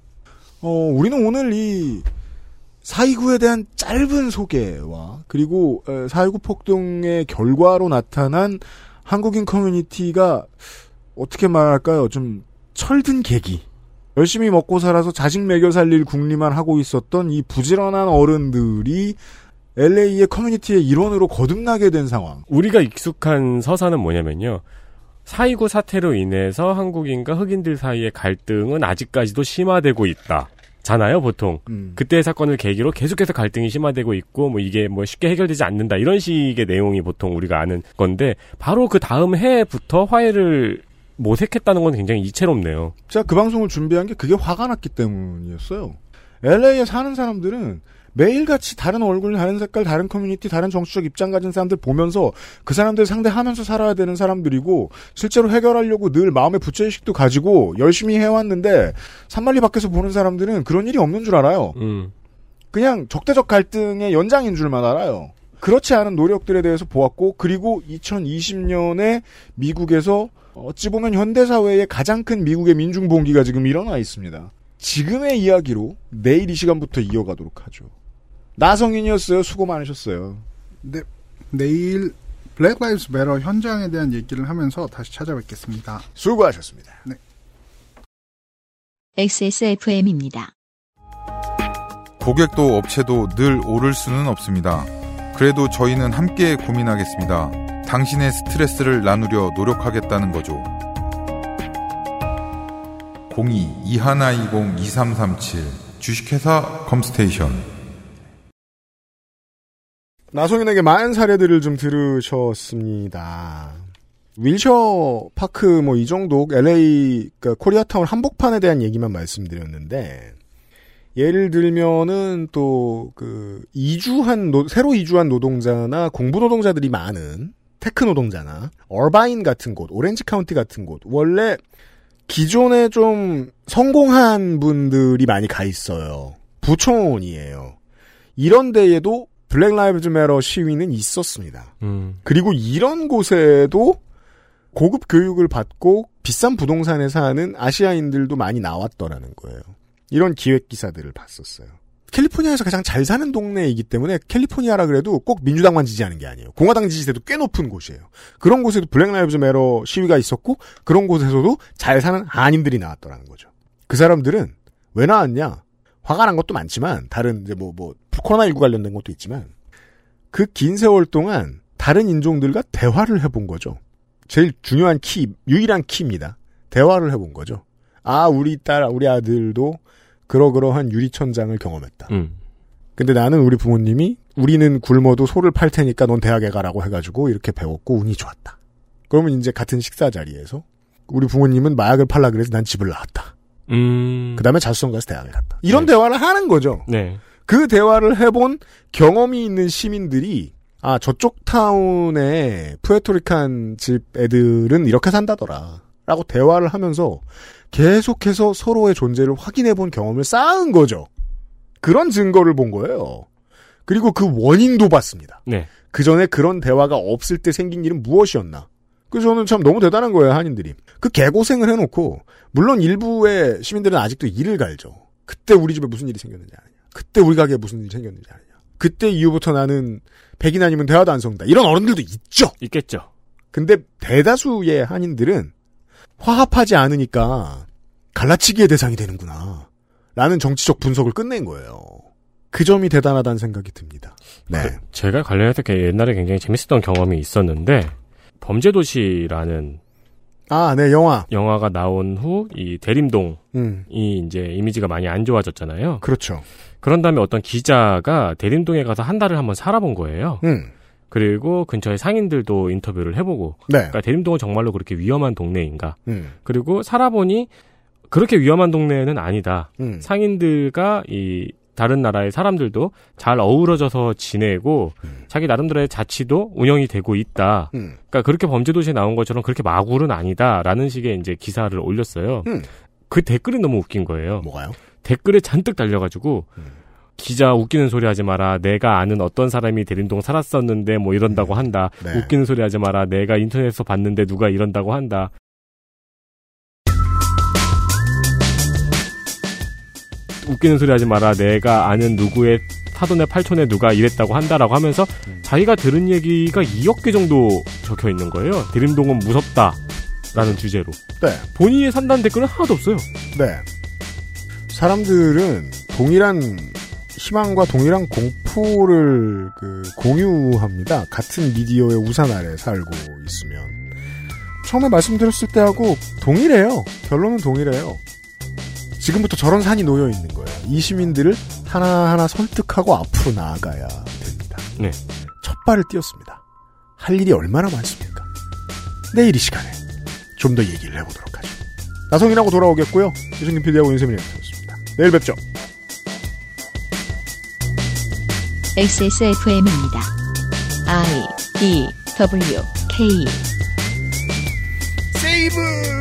어, 우리는 오늘 이 4.29에 대한 짧은 소개와 그리고 4.19 폭동의 결과로 나타난 한국인 커뮤니티가 어떻게 말할까요? 좀 철든 계기. 열심히 먹고 살아서 자식 먹여 살릴 궁리만 하고 있었던 이 부지런한 어른들이 LA의 커뮤니티의 일원으로 거듭나게 된 상황. 우리가 익숙한 서사는 뭐냐면요. 4.29 사태로 인해서 한국인과 흑인들 사이의 갈등은 아직까지도 심화되고 있다. 잖아요, 보통. 음. 그때의 사건을 계기로 계속해서 갈등이 심화되고 있고, 뭐 이게 뭐 쉽게 해결되지 않는다. 이런 식의 내용이 보통 우리가 아는 건데, 바로 그 다음 해부터 화해를 모색했다는 건 굉장히 이채롭네요. 제가 그 방송을 준비한 게 그게 화가 났기 때문이었어요. LA에 사는 사람들은 매일같이 다른 얼굴, 다른 색깔, 다른 커뮤니티, 다른 정치적 입장 가진 사람들 보면서 그 사람들 상대하면서 살아야 되는 사람들이고 실제로 해결하려고 늘 마음의 부채의식도 가지고 열심히 해왔는데 산만리 밖에서 보는 사람들은 그런 일이 없는 줄 알아요. 음. 그냥 적대적 갈등의 연장인 줄만 알아요. 그렇지 않은 노력들에 대해서 보았고 그리고 2020년에 미국에서 어찌 보면 현대사회의 가장 큰 미국의 민중봉기가 지금 일어나 있습니다. 지금의 이야기로 내일 이 시간부터 이어가도록 하죠. 나성인이었어요. 수고 많으셨어요. 네, 내일 Black Lives Matter 현장에 대한 얘기를 하면서 다시 찾아뵙겠습니다. 수고하셨습니다. 네. XSFM입니다. 고객도 업체도 늘 오를 수는 없습니다. 그래도 저희는 함께 고민하겠습니다. 당신의 스트레스를 나누려 노력하겠다는 거죠. 02-2120-2337 주식회사 컴스테이션 나성인에게 많은 사례들을 좀 들으셨습니다. 윌셔 파크 뭐 이 정도 LA 그러니까 코리아타운 한복판에 대한 얘기만 말씀드렸는데 예를 들면은 또 그 이주한 노, 새로 이주한 노동자나 고급 노동자들이 많은 tech 노동자나 얼바인 같은 곳, 오렌지 카운티 같은 곳 원래 기존에 좀 성공한 분들이 많이 가 있어요. 부촌이에요. 이런 데에도 Black Lives Matter 시위는 있었습니다. 음. 그리고 이런 곳에도 고급 교육을 받고 비싼 부동산에 사는 아시아인들도 많이 나왔더라는 거예요. 이런 기획 기사들을 봤었어요. 캘리포니아에서 가장 잘 사는 동네이기 때문에 캘리포니아라 그래도 꼭 민주당만 지지하는 게 아니에요. 공화당 지지세도 꽤 높은 곳이에요. 그런 곳에도 Black Lives Matter 시위가 있었고 그런 곳에서도 잘 사는 한인들이 나왔더라는 거죠. 그 사람들은 왜 나왔냐? 화가 난 것도 많지만 다른 이제 뭐뭐 코로나19 관련된 것도 있지만 그 긴 세월 동안 다른 인종들과 대화를 해본 거죠. 제일 중요한 키, 유일한 키입니다. 대화를 해본 거죠. 아, 우리 딸, 우리 아들도 그러그러한 유리천장을 경험했다. 음. 근데 나는 우리 부모님이 우리는 굶어도 소를 팔 테니까 넌 대학에 가라고 해가지고 이렇게 배웠고 운이 좋았다. 그러면 이제 같은 식사 자리에서 우리 부모님은 마약을 팔라 그래서 난 집을 나왔다. 음. 그 다음에 자수성가해서 대학을 갔다. 이런 대화를 하는 거죠. 네. 그 대화를 해본 경험이 있는 시민들이 아 저쪽 타운의 Puerto Rican 집 애들은 이렇게 산다더라 라고 대화를 하면서 계속해서 서로의 존재를 확인해 본 경험을 쌓은 거죠. 그런 증거를 본 거예요. 그리고 그 원인도 봤습니다. 네. 그 전에 그런 대화가 없을 때 생긴 일은 무엇이었나. 그래서 저는 참 너무 대단한 거예요, 한인들이. 그 개고생을 해놓고, 물론 일부의 시민들은 아직도 일을 갈죠. 그때 우리 집에 무슨 일이 생겼는지 아느냐. 그때 우리 가게에 무슨 일이 생겼는지 아느냐. 그때 이후부터 나는 백인 아니면 대화도 안 성다. 이런 어른들도 있죠. 있겠죠. 근데 대다수의 한인들은 화합하지 않으니까 갈라치기의 대상이 되는구나. 라는 정치적 분석을 끝낸 거예요. 그 점이 대단하다는 생각이 듭니다. 네. 그 제가 관련해서 옛날에 굉장히 재밌었던 경험이 있었는데 범죄도시라는 아, 네, 영화. 영화가 나온 후 이 대림동이 음. 이제 이미지가 많이 안 좋아졌잖아요. 그렇죠. 그런 다음에 어떤 기자가 대림동에 가서 한 달을 한번 살아본 거예요. 음. 그리고 근처에 상인들도 인터뷰를 해보고, 네. 그러니까 대림동은 정말로 그렇게 위험한 동네인가? 음. 그리고 살아보니 그렇게 위험한 동네는 아니다. 음. 상인들과 이 다른 나라의 사람들도 잘 어우러져서 지내고 자기 나름대로의 자치도 운영이 되고 있다. 음. 그러니까 그렇게 범죄 도시에 나온 것처럼 그렇게 마구는 아니다라는 식의 이제 기사를 올렸어요. 음. 그 댓글이 너무 웃긴 거예요. 뭐가요? 댓글에 잔뜩 달려가지고 음. 기자 웃기는 소리 하지 마라. 내가 아는 어떤 사람이 대림동 살았었는데 뭐 이런다고 한다. 네. 웃기는 소리 하지 마라. 내가 인터넷에서 봤는데 누가 이런다고 한다. 웃기는 소리 하지 마라. 내가 아는 누구의 사돈의 팔촌에 누가 이랬다고 한다라고 하면서 자기가 들은 얘기가 2억 개 정도 적혀 있는 거예요. 대림동은 무섭다. 라는 주제로. 네. 본인이 산다는 댓글은 하나도 없어요. 네. 사람들은 동일한 희망과 동일한 공포를 그 공유합니다. 같은 미디어의 우산 아래 살고 있으면. 처음에 말씀드렸을 때하고 동일해요. 결론은 동일해요. 지금부터 저런 산이 놓여 있는 거예요. 이 시민들을 하나하나 설득하고 앞으로 나아가야 됩니다. 네. 첫 발을 띄었습니다. 할 일이 얼마나 많습니까? 내일 이 시간에 좀 더 얘기를 해보도록 하죠. 나성인하고 돌아오겠고요. 유승균 PD하고 윤세민이었습니다. 내일 뵙죠. XSFM입니다. I D W K 세이브!